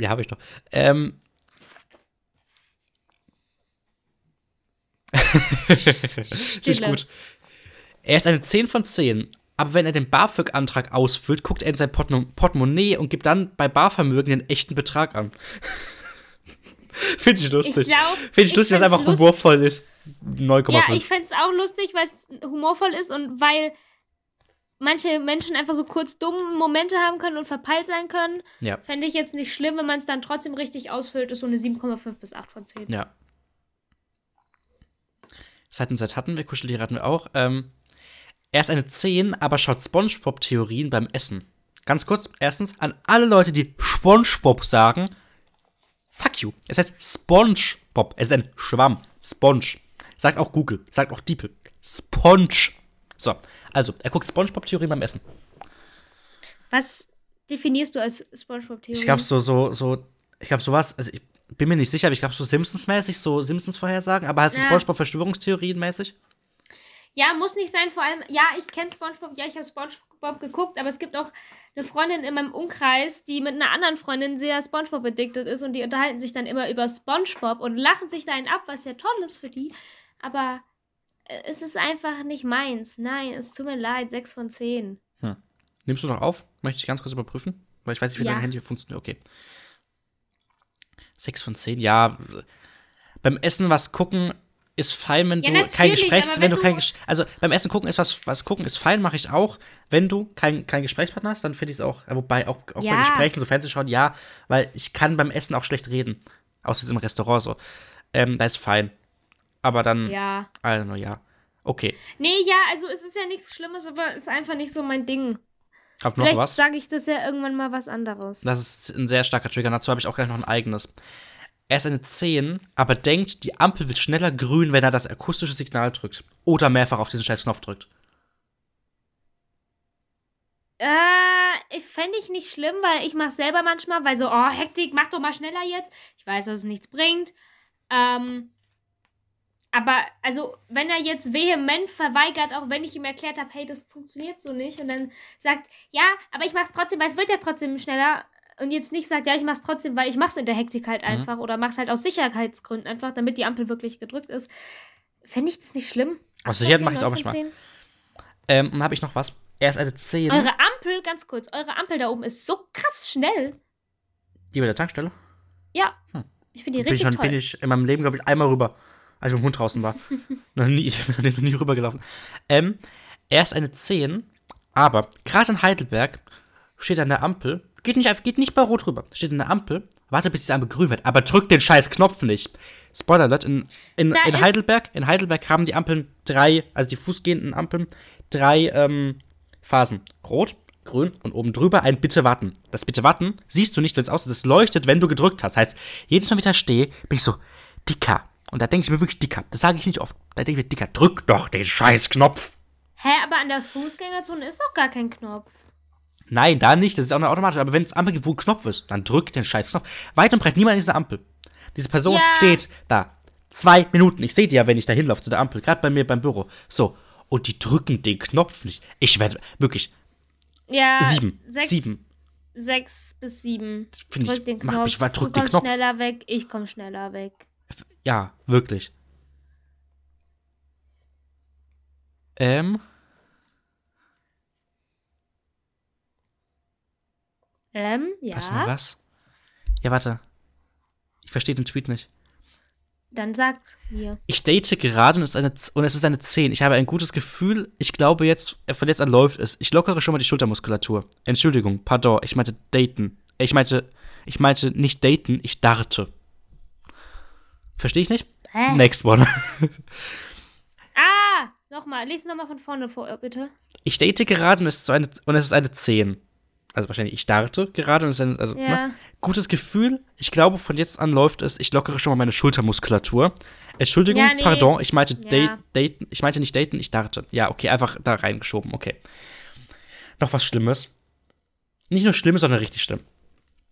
Ja, habe ich doch. Ähm. Ist Stille. gut. Er ist eine 10 von 10, aber wenn er den BAföG-Antrag ausfüllt, guckt er in sein Portemonnaie und gibt dann bei Barvermögen den echten Betrag an. Finde ich Ich lustig. Finde ich lustig, was einfach humorvoll ist. 9,5. Ja, ich fände es auch lustig, weil es humorvoll ist und weil manche Menschen einfach so kurz dumme Momente haben können und verpeilt sein können. ja. Fände ich jetzt nicht schlimm, wenn man es dann trotzdem richtig ausfüllt, ist so eine 7,5 bis 8 von 10. Ja. Seitenzeit hatten wir, Kuscheltiere hatten wir auch. Ähm, er ist eine 10, aber schaut Spongebob-Theorien beim Essen. Ganz kurz, erstens, an alle Leute, die Spongebob sagen, fuck you. Es heißt Spongebob. Es ist ein Schwamm. Sponge. Sagt auch Google. Sagt auch Diepel. Sponge. So, also, er guckt Spongebob-Theorien beim Essen. Was definierst du als Spongebob-Theorie? Ich glaube, so, so, so, ich glaube, sowas, also ich bin mir nicht sicher, aber ich glaube, so Simpsons-mäßig, so Simpsons-Vorhersagen, aber halt so Ja. Spongebob-Verschwörungstheorien-mäßig. Ja, muss nicht sein, vor allem, ja, ich kenne SpongeBob, ja, ich habe SpongeBob geguckt, aber es gibt auch eine Freundin in meinem Umkreis, die mit einer anderen Freundin sehr SpongeBob addicted ist und die unterhalten sich dann immer über SpongeBob und lachen sich da einen ab, was ja toll ist für die, aber äh, es ist einfach nicht meins. Nein, es tut mir leid, 6 von 10. Nimmst du noch auf? Möchte ich ganz kurz überprüfen? Weil ich weiß nicht, wie Ja. dein Handy funktioniert. Okay. 6 von 10, ja. Beim Essen was gucken ist fein, wenn Ja, du kein Gesprächs... Wenn wenn du kein du- Ges- Also beim Essen gucken ist was, was gucken ist fein, mache ich auch. Wenn du kein, kein Gesprächspartner hast, dann finde ich es auch, wobei auch, auch bei Ja. Gesprächen, so Fernsehschauen, ja, weil ich kann beim Essen auch schlecht reden. Außer jetzt im Restaurant so. Ähm, da ist fein. Aber dann, Ja. I don't know, ja. Okay. Nee, ja, also es ist ja nichts Schlimmes, aber es ist einfach nicht so mein Ding. Hab noch Vielleicht was? sage ich das ja irgendwann mal was anderes. Das ist ein sehr starker Trigger. Dazu habe ich auch gleich noch ein eigenes. Er ist eine 10, aber denkt, die Ampel wird schneller grün, wenn er das akustische Signal drückt. Oder mehrfach auf diesen scheiß Knopf drückt. Äh, ich fände ich nicht schlimm, weil ich mache selber manchmal, weil so, oh, Hektik, mach doch mal schneller jetzt. Ich weiß, dass es nichts bringt. Ähm, aber, also, wenn er jetzt vehement verweigert, auch wenn ich ihm erklärt habe, hey, das funktioniert so nicht, und dann sagt, ja, aber ich mach's trotzdem, weil es wird ja trotzdem schneller, und jetzt nicht sagt, ja, ich mach's trotzdem, weil ich mach's in der Hektik halt einfach, oder mach's halt aus Sicherheitsgründen einfach, damit die Ampel wirklich gedrückt ist, fände ich das nicht schlimm. Aus Sicherheit 18, mache ich es auch 9 von manchmal. 10. Ähm, dann habe ich noch was. Er ist eine 10. Eure Ampel, ganz kurz, eure Ampel da oben ist so krass schnell. Die bei der Tankstelle. Ja. Hm. Ich finde die Bin ich, richtig schon, toll. bin ich in meinem Leben, glaube ich, einmal rüber, als ich mit dem Hund draußen war. noch nie, ich bin noch nie rübergelaufen. Ähm, er ist eine 10, aber gerade in Heidelberg steht an der Ampel, geht nicht, geht nicht bei Rot rüber, steht an der Ampel, wartet bis die Ampel grün wird, aber drückt den scheiß Knopf nicht. Spoiler alert, in, in, in Heidelberg, in Heidelberg haben die Ampeln drei, also die fußgehenden Ampeln, drei ähm, Phasen. Rot, grün und oben drüber ein Bitte warten. Das Bitte warten siehst du nicht, wenn es aussieht, es leuchtet, wenn du gedrückt hast. Heißt, jedes Mal, wenn ich da stehe, bin ich so, Dicker. Und da denke ich mir wirklich, Dicker. Das sage ich nicht oft. Da denke ich mir, Dicker, drück doch den scheiß Knopf. Hä, aber an der Fußgängerzone ist doch gar kein Knopf. Nein, da nicht, das ist auch eine automatische. Aber wenn es Ampel gibt, wo ein Knopf ist, dann drück den scheiß Knopf. Weit und breit niemand in dieser Ampel. Diese Person Ja. steht da. Zwei Minuten. Ich sehe die ja, wenn ich da hinlaufe zu der Ampel. Gerade bei mir beim Büro. So. Und die drücken den Knopf nicht. Ich werde wirklich Ja. sieben. Sechs, Sieben. Sechs bis sieben. Finde ich, den mach Knopf. mich, drück du den Knopf. schneller weg, ich komm schneller weg. Ja, wirklich. Ähm, Ähm, warte mal, ja. was? Ja, warte. Ich verstehe den Tweet nicht. Dann sag's mir. Ich date gerade und es, ist eine, und es ist eine 10. Ich habe ein gutes Gefühl. Ich glaube jetzt, äh, von jetzt an läuft es. Ich lockere schon mal die Schultermuskulatur. Entschuldigung, pardon. Ich meinte daten. Ich meinte, ich meinte nicht daten, ich darte. Verstehe ich nicht? Hä? Next one. Nochmal, lies nochmal von vorne vor, bitte. Ich date gerade und es ist, so eine, und es ist eine 10. Also wahrscheinlich, ich starte gerade und es ist ein, also, Ja. ne? Gutes Gefühl. Ich glaube, von jetzt an läuft es. Ich lockere schon mal meine Schultermuskulatur. Entschuldigung, Ja, nee. pardon, ich meinte Ja. date, daten. Ich meinte nicht daten, ich dachte. Ja, okay, einfach da reingeschoben, okay. Noch was Schlimmes. Nicht nur Schlimmes, sondern richtig schlimm.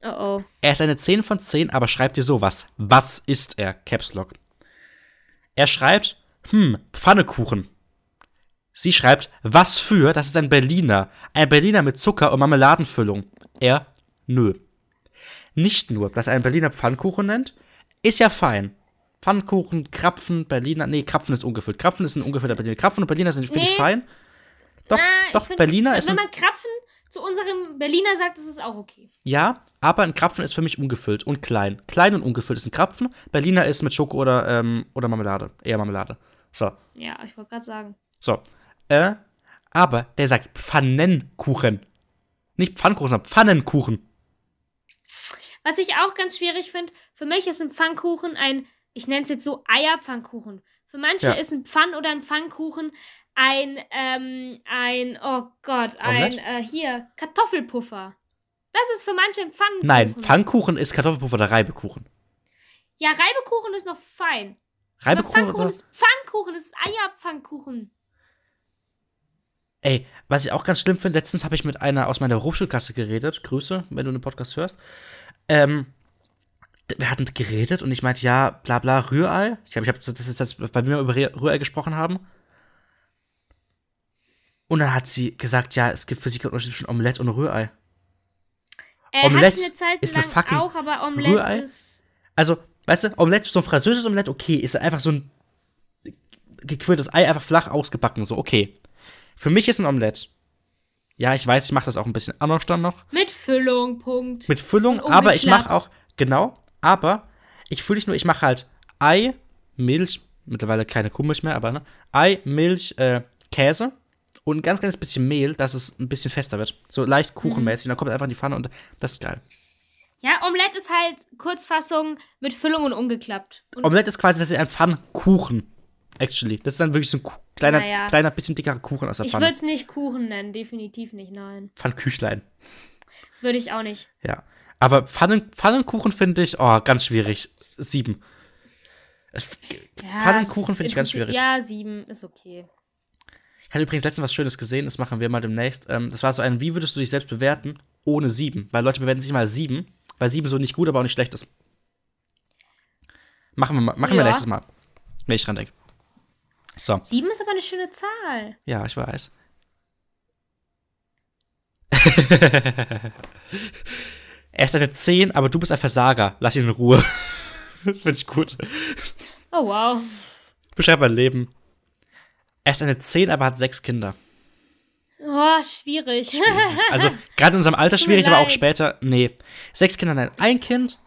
Oh oh. Er ist eine 10 von 10, aber schreibt dir sowas. Was ist er? Caps Lock. Er schreibt, hm, Pfannekuchen. Sie schreibt, was für? Das ist ein Berliner. Ein Berliner mit Zucker und Marmeladenfüllung. Er, nö. Nicht nur, dass er einen Berliner Pfannkuchen nennt, ist ja fein. Pfannkuchen, Krapfen, Berliner, nee, Krapfen ist ungefüllt. Krapfen ist ein ungefüllter Berliner. Krapfen und Berliner sind, finde ich, Nee. fein. Doch, Ah, ich doch, find, Berliner ist Wenn man Krapfen zu unserem Berliner sagt, ist es auch okay. Ja, aber ein Krapfen ist für mich ungefüllt und klein. Klein und ungefüllt ist ein Krapfen. Berliner ist mit Schoko oder, ähm, oder Marmelade. Eher Marmelade. So, Ja, ich wollte gerade sagen. so. Äh, aber der sagt Pfannenkuchen. Nicht Pfannkuchen, sondern Pfannenkuchen. Was ich auch ganz schwierig finde, für mich ist ein Pfannkuchen ein, ich nenne es jetzt so Eierpfannkuchen. Für manche Ja. ist ein Pfann oder ein Pfannkuchen ein, ähm, ein, oh Gott, ein, äh, hier, Kartoffelpuffer. Das ist für manche ein Pfannkuchen. Nein, Pfannkuchen ist Kartoffelpuffer oder Reibekuchen. Ja, Reibekuchen ist noch fein. Aber Reibekuchen Pfannkuchen oder? ist Pfannkuchen, das ist Eierpfannkuchen. Ey, was ich auch ganz schlimm finde, letztens habe ich mit einer aus meiner Berufsschulklasse geredet. Grüße, wenn du den Podcast hörst. Ähm, wir hatten geredet und ich meinte, ja, bla bla, Rührei. Ich glaube, ich habe das ist das, weil wir über Rühr- Rührei gesprochen haben. Und dann hat sie gesagt, ja, es gibt für sie keinen Unterschied zwischen Omelette und Rührei. Äh, Omelette eine Zeit ist eine lang fucking auch, aber Omelette Rührei. ist. Also, weißt du, Omelette, so ein französisches Omelette, okay, ist einfach so ein gequirltes Ei, einfach flach ausgebacken, so, okay. Für mich ist ein Omelette. Ja, ich weiß, ich mache das auch ein bisschen anders dann noch. Mit Füllung, Punkt. Mit Füllung, aber ich mache auch, genau, aber ich fühle nicht nur, ich mache halt Ei, Milch, mittlerweile keine Kuhmilch mehr, aber ne, Ei, Milch, äh, Käse und ein ganz kleines bisschen Mehl, dass es ein bisschen fester wird. So leicht kuchenmäßig. Und dann kommt es einfach in die Pfanne und das ist geil. Ja, Omelette ist halt Kurzfassung mit Füllung und umgeklappt. Und Omelette ist quasi, das ist ein Pfannkuchen. Actually. Das ist dann wirklich so ein kleiner, Naja. kleiner, bisschen dickerer Kuchen aus der ich würde Pfanne. es nicht Kuchen nennen, definitiv nicht, nein. Pfannküchlein. Würde ich auch nicht. Ja. Aber Pfannen, Pfannenkuchen finde ich, oh, ganz schwierig. Sieben. Ja, Pfannenkuchen finde ich ganz schwierig. Ja, sieben ist okay. Ich hatte übrigens letztens was Schönes gesehen, das machen wir mal demnächst. Ähm, das war so ein, wie würdest du dich selbst bewerten ohne sieben? Weil Leute bewerten sich mal sieben, weil sieben so nicht gut, aber auch nicht schlecht ist. Machen wir, mal, machen wir Ja. nächstes Mal. Wenn ich dran denke. So, Sieben ist aber eine schöne Zahl. ja, ich weiß. er ist eine 10, aber du bist ein Versager. Lass ihn in Ruhe. das finde ich gut. Oh, wow. Beschreib mein Leben. Er ist eine 10, aber hat sechs Kinder. Oh, schwierig. Also gerade in unserem Alter schwierig, aber auch später, nee. Sechs Kinder, nein. Ein Kind,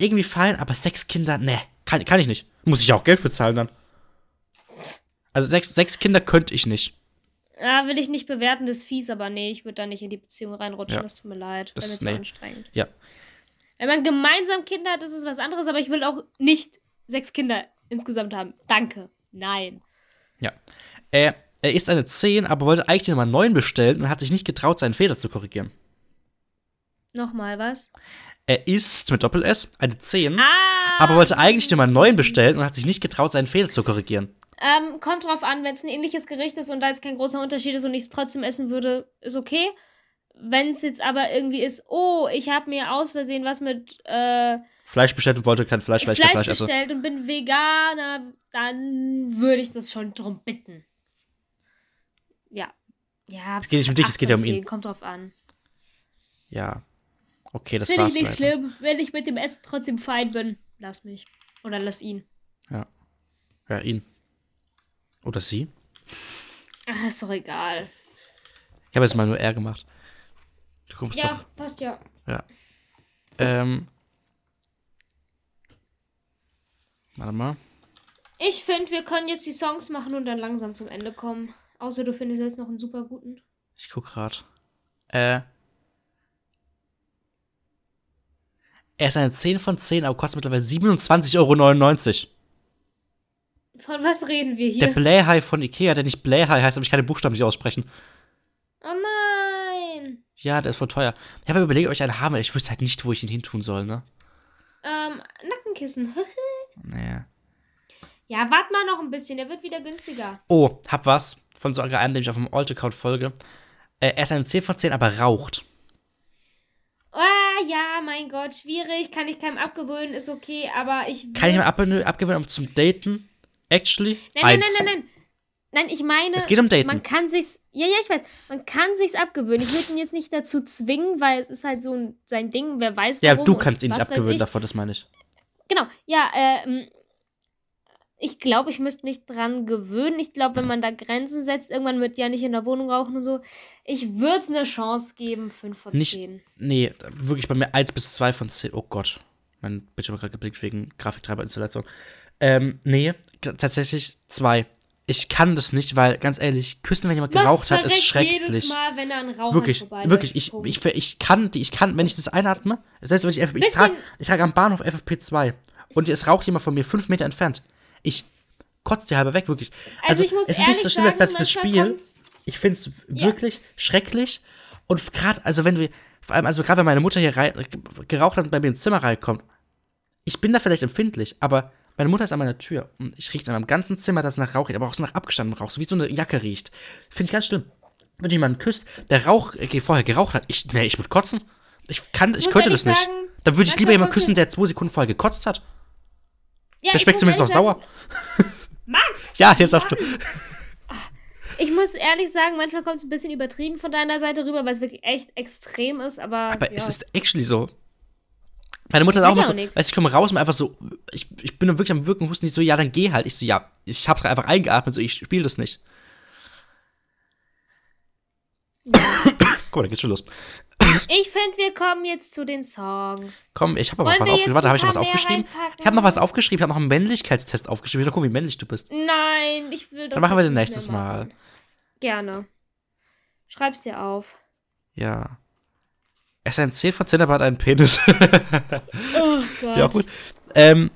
irgendwie fein, aber sechs Kinder, nee. Kann, kann ich nicht. Muss ich auch Geld für zahlen dann. Also sechs, sechs Kinder könnte ich nicht. ja, will ich nicht bewerten, das ist fies, aber nee, ich würde da nicht in die Beziehung reinrutschen. Ja. Das tut mir leid. Das- Das ist nee. so anstrengend. Ja. Wenn man gemeinsam Kinder hat, ist es was anderes, aber ich will auch nicht sechs Kinder insgesamt haben. Danke. Nein. Ja. Er, er ist eine 10, aber wollte eigentlich Nummer 9 bestellen und hat sich nicht getraut, seinen Fehler zu korrigieren. Nochmal was? Er ist mit Doppel-S eine 10, Ah! aber wollte eigentlich Nummer 9 bestellen und hat sich nicht getraut, seinen Fehler zu korrigieren. Ähm, kommt drauf an, wenn es ein ähnliches Gericht ist und da jetzt kein großer Unterschied ist und ich es trotzdem essen würde, ist okay. Wenn es jetzt aber irgendwie ist, oh, ich habe mir aus Versehen was mit äh, Fleisch bestellt und wollte kein Fleisch, weil ich kein Fleisch Fleisch esse. bestellt und bin Veganer, dann würde ich das schon drum bitten. Ja. Es geht nicht um dich, es geht ja um ihn. Kommt drauf an. Ja. Okay, das Finde war's. ich nicht leider. schlimm, wenn ich mit dem Essen trotzdem fein bin. Lass mich. Oder lass ihn. Ja. Ja, ihn. Oder sie. Ach, ist doch egal. Ich habe jetzt mal nur R gemacht. Du kommst Ja, doch. passt ja. Ja. Ähm. Warte mal. Ich finde, wir können jetzt die Songs machen und dann langsam zum Ende kommen. Außer du findest jetzt noch einen super guten. Ich guck grad. Äh. Er ist eine 10 von 10, aber kostet mittlerweile 27,99 Euro. Von was reden wir Der hier? Blähai von Ikea, der nicht Blähai heißt, aber ich kann den Buchstaben nicht aussprechen. Oh nein. Ja, der ist voll teuer. Ich habe überlegt, ob ich einen habe. Ich wüsste halt nicht, wo ich ihn hin tun soll, ne? Ähm, Nackenkissen. Naja. ja, wart mal noch ein bisschen, der wird wieder günstiger. Oh, hab was von so einem, dem ich auf dem Alt-Account folge. Äh, er ist eine 10 von 10, aber raucht. Ah, ja, mein Gott, schwierig, kann ich keinem abgewöhnen, ist okay, aber ich. Kann ich mal ab abgewöhnen, um zum Daten? Actually? Nein, nein, Eins. nein, nein, nein. Nein, ich meine, Es geht um Daten. man kann sich's, ja, ja, ich weiß, man kann sich's abgewöhnen. Ich würde ihn jetzt nicht dazu zwingen, weil es ist halt so ein, sein Ding, wer weiß Ja, warum du und kannst ihn nicht abgewöhnen davon, das meine ich. Genau, ja, ähm, ich glaube, ich müsste mich dran gewöhnen. Ich glaube, wenn man da Grenzen setzt, irgendwann wird ja nicht in der Wohnung rauchen und so. Ich würde es eine Chance geben, 5 von Nicht- 10. Nee, wirklich bei mir 1 bis 2 von 10. Oh Gott. Mein Bildschirm hat gerade geblickt wegen Grafiktreiberinstallation. Ähm, nee, tatsächlich 2. Ich kann das nicht, weil, ganz ehrlich, küssen, wenn jemand geraucht hat, ist schrecklich. jedes Mal, wenn er einen Raucher Wirklich, vorbeiläuft. wirklich, ich, ich, ich kann, die- ich kann, wenn ich das einatme, selbst wenn ich, FFP, ich trage ich trage am Bahnhof FFP2 und es raucht jemand von mir fünf Meter entfernt. Ich kotze die halber weg, wirklich. also, ich muss es ist nicht so schlimm, sagen, dass das Spiel, kommt's- ich finde es Ja. wirklich schrecklich und gerade, also wenn wir, vor allem, also gerade wenn meine Mutter hier rein, geraucht hat und bei mir ins Zimmer reinkommt, ich bin da vielleicht empfindlich, aber meine Mutter ist an meiner Tür und ich rieche es in meinem ganzen Zimmer, dass es nach Rauch riecht, aber auch so nach abgestandenem Rauch, so wie so eine Jacke riecht. Finde ich ganz schlimm. Wenn jemand küsst, der Rauch, äh, vorher geraucht hat, ich, nee, ich würde kotzen. Ich kann, ich könnte das nicht. sagen, Dann würde ich lieber jemanden küssen, der zwei Sekunden vorher gekotzt hat. Ja, Der schmeckt zumindest noch ehrlich sauer. sagen- Max! Ja, jetzt sagst du. Ich muss ehrlich sagen, manchmal kommt es ein bisschen übertrieben von deiner Seite rüber, weil es wirklich echt extrem ist, aber. Aber ja. es ist actually so. Meine Mutter ist Sag auch immer ja so, nix. weißt du, ich komme raus und einfach so, ich, ich bin dann wirklich am Wirken, husten nicht so, ja, dann geh halt. Ich so, ja, ich hab's einfach eingeatmet, so, ich spiele das nicht. Guck mal, da geht's schon los. Ich finde, wir kommen jetzt zu den Songs. Komm, ich habe aber Wollen was aufgeschrieben. Warte, ein habe ich noch was aufgeschrieben? reinpacken? Ich habe noch was aufgeschrieben, ich habe noch einen Männlichkeitstest aufgeschrieben. Ich will gucken, wie männlich du bist. Nein, ich will das. Dann machen wir den nächstes Mal. Gerne. Schreib's dir auf. Ja. Er ist ein 10 von 10, aber hat einen Penis. Oh Gott. Ja, auch gut. Ähm,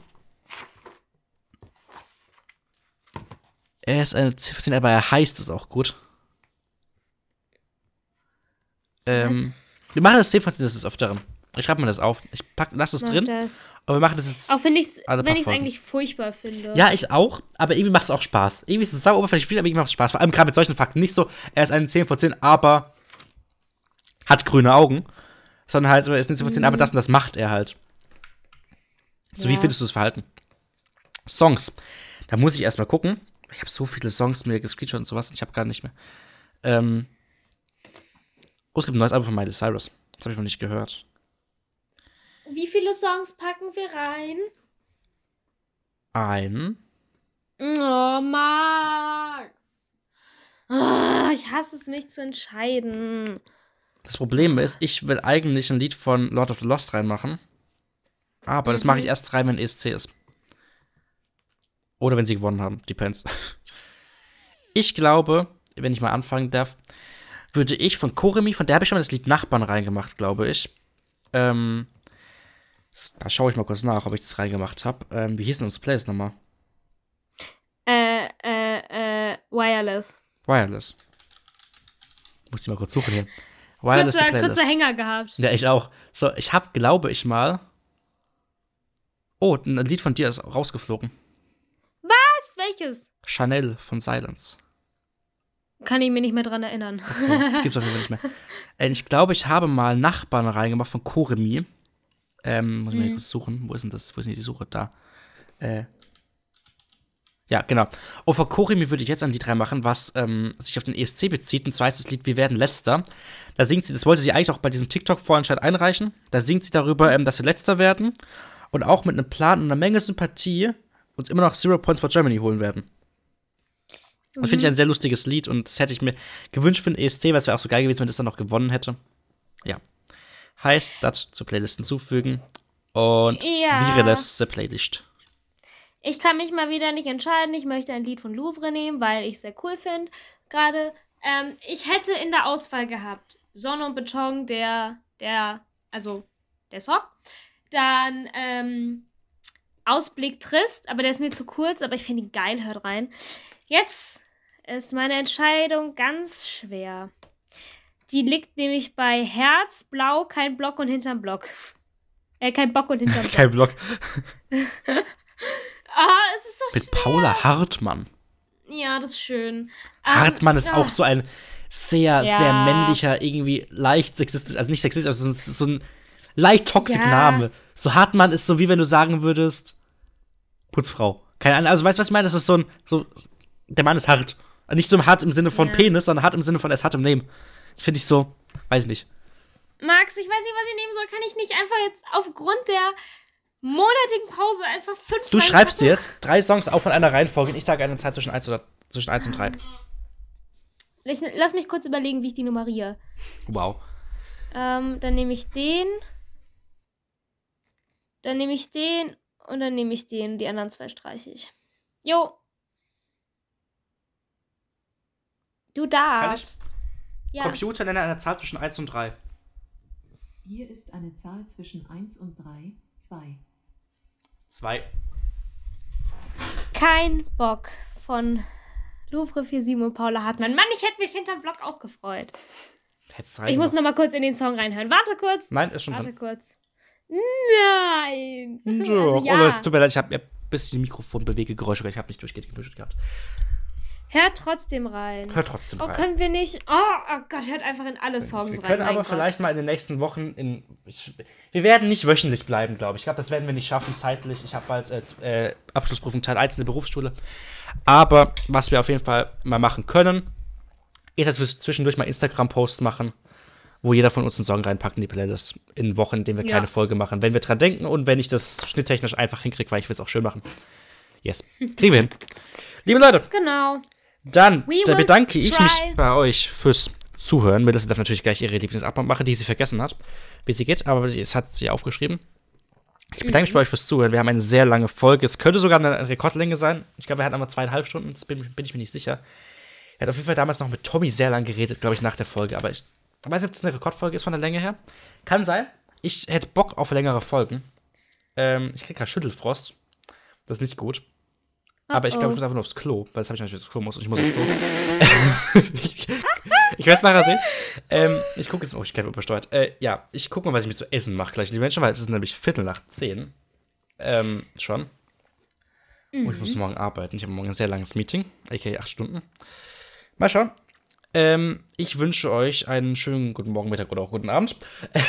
er ist eine 10 von 10, aber er heißt es auch gut. Ähm, wir machen das 10 von 10 das ist öfteren. Ich schreibe mir das auf. Ich pack, lass es drin, Das. aber wir machen das jetzt. Auch wenn ich es eigentlich furchtbar finde. Ja, ich auch, aber irgendwie macht es auch Spaß. Irgendwie ist es sau oberflächlich, aber irgendwie macht es Spaß. Vor allem gerade mit solchen Fakten. Nicht so, er ist eine 10 von 10, aber hat grüne Augen. Sondern halt, er ist eine 10 von 10, aber das und das macht er halt. So, wie Ja. findest du das Verhalten? Songs. Da muss ich erstmal gucken. Ich habe so viele Songs mir gescreenshot und sowas und ich habe gar nicht mehr. Ähm. Oh, es gibt ein neues Album von Miley Cyrus. Das habe ich noch nicht gehört. Wie viele Songs packen wir rein? Ein. Oh, Max. Ah, ich hasse es, mich zu entscheiden. Das Problem ist, ich will eigentlich ein Lied von Lord of the Lost reinmachen. Aber das mache ich erst rein, wenn ESC ist. Oder wenn sie gewonnen haben. Depends. Ich glaube, wenn ich mal anfangen darf, würde ich von Koremi, von der habe ich schon mal das Lied Nachbarn reingemacht, glaube ich. Ähm, da schaue ich mal kurz nach, ob ich das reingemacht habe. Ähm, wie hieß denn unsere Playlist nochmal? Äh, äh, äh, Wireless. Wireless. Muss die mal kurz suchen hier. Wireless Kurzer, Playlist. kurzer Hänger gehabt. Ja, ich auch. So, ich habe, glaube ich mal. Oh, ein Lied von dir ist rausgeflogen. Was? Welches? Chanel von Silence. Kann ich mir nicht mehr dran erinnern. Okay, das gibt's auf jeden Fall nicht mehr. Äh, ich glaube, ich habe mal Nachbarn reingemacht von Koremi. Ähm, muss ich mal Mhm. kurz suchen. Wo ist denn das? Wo ist denn die Suche? Da. Äh. Ja, genau. Und von Koremi würde ich jetzt ein Lied reinmachen, was ähm, sich auf den ESC bezieht. Und zwar ist das Lied Wir werden Letzter. Da singt sie, das wollte sie eigentlich auch bei diesem TikTok-Vorentscheid einreichen. Da singt sie darüber, ähm, dass wir Letzter werden. Und auch mit einem Plan und einer Menge Sympathie uns immer noch Zero Points for Germany holen werden. Das finde ich ein sehr lustiges Lied und das hätte ich mir gewünscht für den ESC, weil es wäre auch so geil gewesen, wenn das dann noch gewonnen hätte. Ja. Heißt, das zur Playlist hinzufügen. Und Ja. wäre das the Playlist. Ich kann mich mal wieder nicht entscheiden. Ich möchte ein Lied von Louvre nehmen, weil ich es sehr cool finde. Gerade, ähm, ich hätte in der Auswahl gehabt Sonne und Beton, der, der, also der Song. Dann, ähm, Ausblick trist, aber der ist mir zu kurz, aber ich finde ihn geil, hört rein. Jetzt ist meine Entscheidung ganz schwer. Die liegt nämlich bei Herz, Blau, kein Block und hinterm Block. Äh, kein Bock und hinterm Block. Kein Blog. Ah, es ist so Mit schwer. Paula Hartmann. Ja, das ist schön. Ähm, Hartmann ist ah, auch so ein sehr, Ja. sehr männlicher, irgendwie leicht sexistisch, also nicht sexistisch, also so ein, leicht toxic Ja. Name. So Hartmann ist so wie wenn du sagen würdest, Putzfrau. Keine Ahnung, also weißt du, was ich meine? Das ist so ein, so, der Mann ist hart. Nicht so hart im Sinne von Ja. Penis, sondern hart im Sinne von, er ist hart im Leben. Das finde ich so, weiß nicht. Max, ich weiß nicht, was ich nehmen soll. Kann ich nicht einfach jetzt aufgrund der monatigen Pause einfach fünf Du schreibst dir jetzt drei Songs auf in einer Reihenfolge und ich sage eine Zeit zwischen 1, oder, zwischen 1 und 3. Ich, lass mich kurz überlegen, wie ich die nummeriere. Wow. Ähm, dann nehme ich den. Dann nehme ich den und dann nehme ich den. Die anderen zwei streiche ich. Jo. Du darfst. Ja. Computer nenne eine Zahl zwischen 1 und 3. Hier ist eine Zahl zwischen 1 und 3, 2. 2. Kein Bock von Louvre 47 und Paula Hartmann. Mann, ich hätte mich hinterm Block auch gefreut. Hättest Ich muss noch mal kurz in den Song reinhören. Warte kurz. Nein, ist schon Warte drin. kurz. Nein. Ja. Also, ja. Oh, es tut mir leid, ich habe ein bisschen Mikrofonbewegegeräusche, gehört. ich habe nicht durchgehend gemischt gehabt. Hört trotzdem rein. Hört trotzdem Oh, rein. können wir nicht. Oh, oh Gott, hört einfach in alle Songs Wir rein. können mein aber Gott. vielleicht mal in den nächsten Wochen in. Ich, wir werden nicht wöchentlich bleiben, glaube ich. Ich glaube, das werden wir nicht schaffen zeitlich. Ich habe bald äh, äh, Abschlussprüfung Teil 1 in der Berufsschule. Aber was wir auf jeden Fall mal machen können, ist, dass wir zwischendurch mal Instagram-Posts machen, wo jeder von uns einen Song reinpackt in die Playlist in Wochen, in denen wir Ja. keine Folge machen. Wenn wir dran denken und wenn ich das schnitttechnisch einfach hinkriege, weil ich will es auch schön machen. Yes. Kriegen wir hin. Liebe Leute, Genau. Dann We da bedanke ich mich bei euch fürs Zuhören. Melissa darf natürlich gleich ihre Lieblingsabmachung machen, die sie vergessen hat, wie sie geht, aber es hat sie aufgeschrieben. Ich bedanke Mhm. mich bei euch fürs Zuhören. Wir haben eine sehr lange Folge. Es könnte sogar eine Rekordlänge sein. Ich glaube, wir hatten aber zweieinhalb Stunden. Das bin, bin ich mir nicht sicher. Er hat auf jeden Fall damals noch mit Tommy sehr lang geredet, glaube ich, nach der Folge. Aber ich weiß nicht, ob es eine Rekordfolge ist von der Länge her. Kann sein. Ich hätte Bock auf längere Folgen. Ähm, ich kriege gerade Schüttelfrost. Das ist nicht gut. Aber ich glaube, ich muss einfach nur aufs Klo, weil das habe ich nicht, dass ich aufs Klo muss und ich muss aufs Klo. ich ich werde es nachher sehen. Ähm, ich gucke jetzt, oh, ich werde übersteuert. Äh, ja, ich gucke mal, was ich mir zu essen mache gleich, liebe Menschen, weil es ist nämlich Viertel nach zehn. Ähm, schon. Und ich muss morgen arbeiten. Ich habe morgen ein sehr langes Meeting, aka acht Stunden. Mal schauen. Ähm, ich wünsche euch einen schönen guten Morgen, Mittag oder auch guten Abend.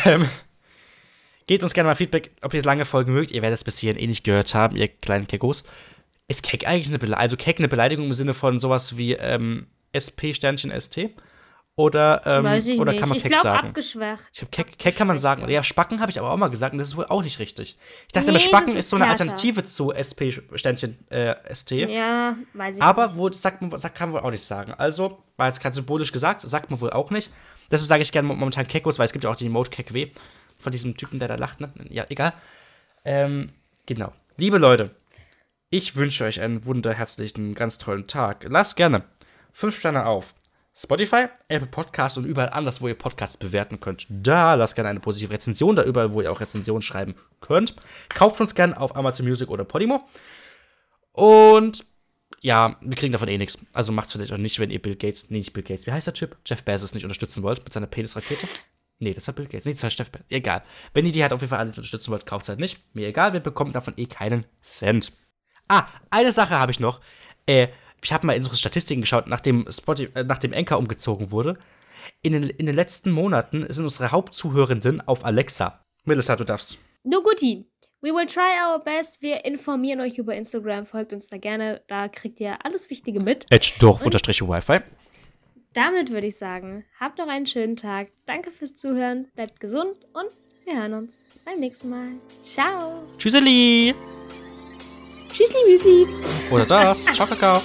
Ähm, gebt uns gerne mal Feedback, ob ihr lange Folgen mögt. Ihr werdet es bis hierhin eh nicht gehört haben, ihr kleinen Keckos. Ist Keck eigentlich eine Beleidigung? Also Keck eine Beleidigung im Sinne von sowas wie ähm, SP-Sternchen ST? Oder, ähm, Weiß ich oder nicht. kann man ich Keck glaube, sagen? abgeschwächt. Ich hab Keck, Keck kann man sagen. Ja, Spacken habe ich aber auch mal gesagt und das ist wohl auch nicht richtig. Ich dachte Nee, Spacken ist ist so eine. Alternative zu SP-Sternchen äh, ST. Ja, weiß ich Aber nicht. wo, sagt man, sagt, kann man wohl auch nicht sagen. Also, war jetzt gerade symbolisch gesagt, sagt man wohl auch nicht. Deshalb sage ich gerne momentan Keckos, weil es gibt ja auch die Emote Keck-W von diesem Typen, der da lacht, ne? Ja, egal. Ähm, genau. Liebe Leute, ich wünsche euch einen wunderherzlichen, ganz tollen Tag. Lasst gerne 5 Sterne auf Spotify, Apple Podcasts und überall anders, wo ihr Podcasts bewerten könnt. Da lasst gerne eine positive Rezension, da überall, wo ihr auch Rezensionen schreiben könnt. Kauft uns gerne auf Amazon Music oder Podimo. Und ja, wir kriegen davon eh nichts. Also macht's vielleicht auch nicht, wenn ihr Bill Gates, nee, nicht Bill Gates, wie heißt der Typ? Jeff Bezos nicht unterstützen wollt mit seiner Penisrakete. Nee, das war Bill Gates. Nee, das war Jeff Bezos. Egal. Wenn ihr die halt auf jeden Fall alle unterstützen wollt, kauft's halt nicht. Mir egal, wir bekommen davon eh keinen Cent. Ah, eine Sache habe ich noch. Äh, ich habe mal in unsere Statistiken geschaut, nachdem Spotify, äh, nachdem Anchor umgezogen wurde. In den, in den letzten Monaten sind unsere Hauptzuhörenden auf Alexa. Melissa, du darfst. No Guti. We will try our best. Wir informieren euch über Instagram. Folgt uns da gerne. Da kriegt ihr alles Wichtige mit. Edge Dorf unterstriche Wi-Fi. Damit würde ich sagen, habt noch einen schönen Tag. Danke fürs Zuhören. Bleibt gesund und wir hören uns beim nächsten Mal. Ciao. Tschüsseli. Tschüssli, Müsli. Oder das. Ciao, Kakao.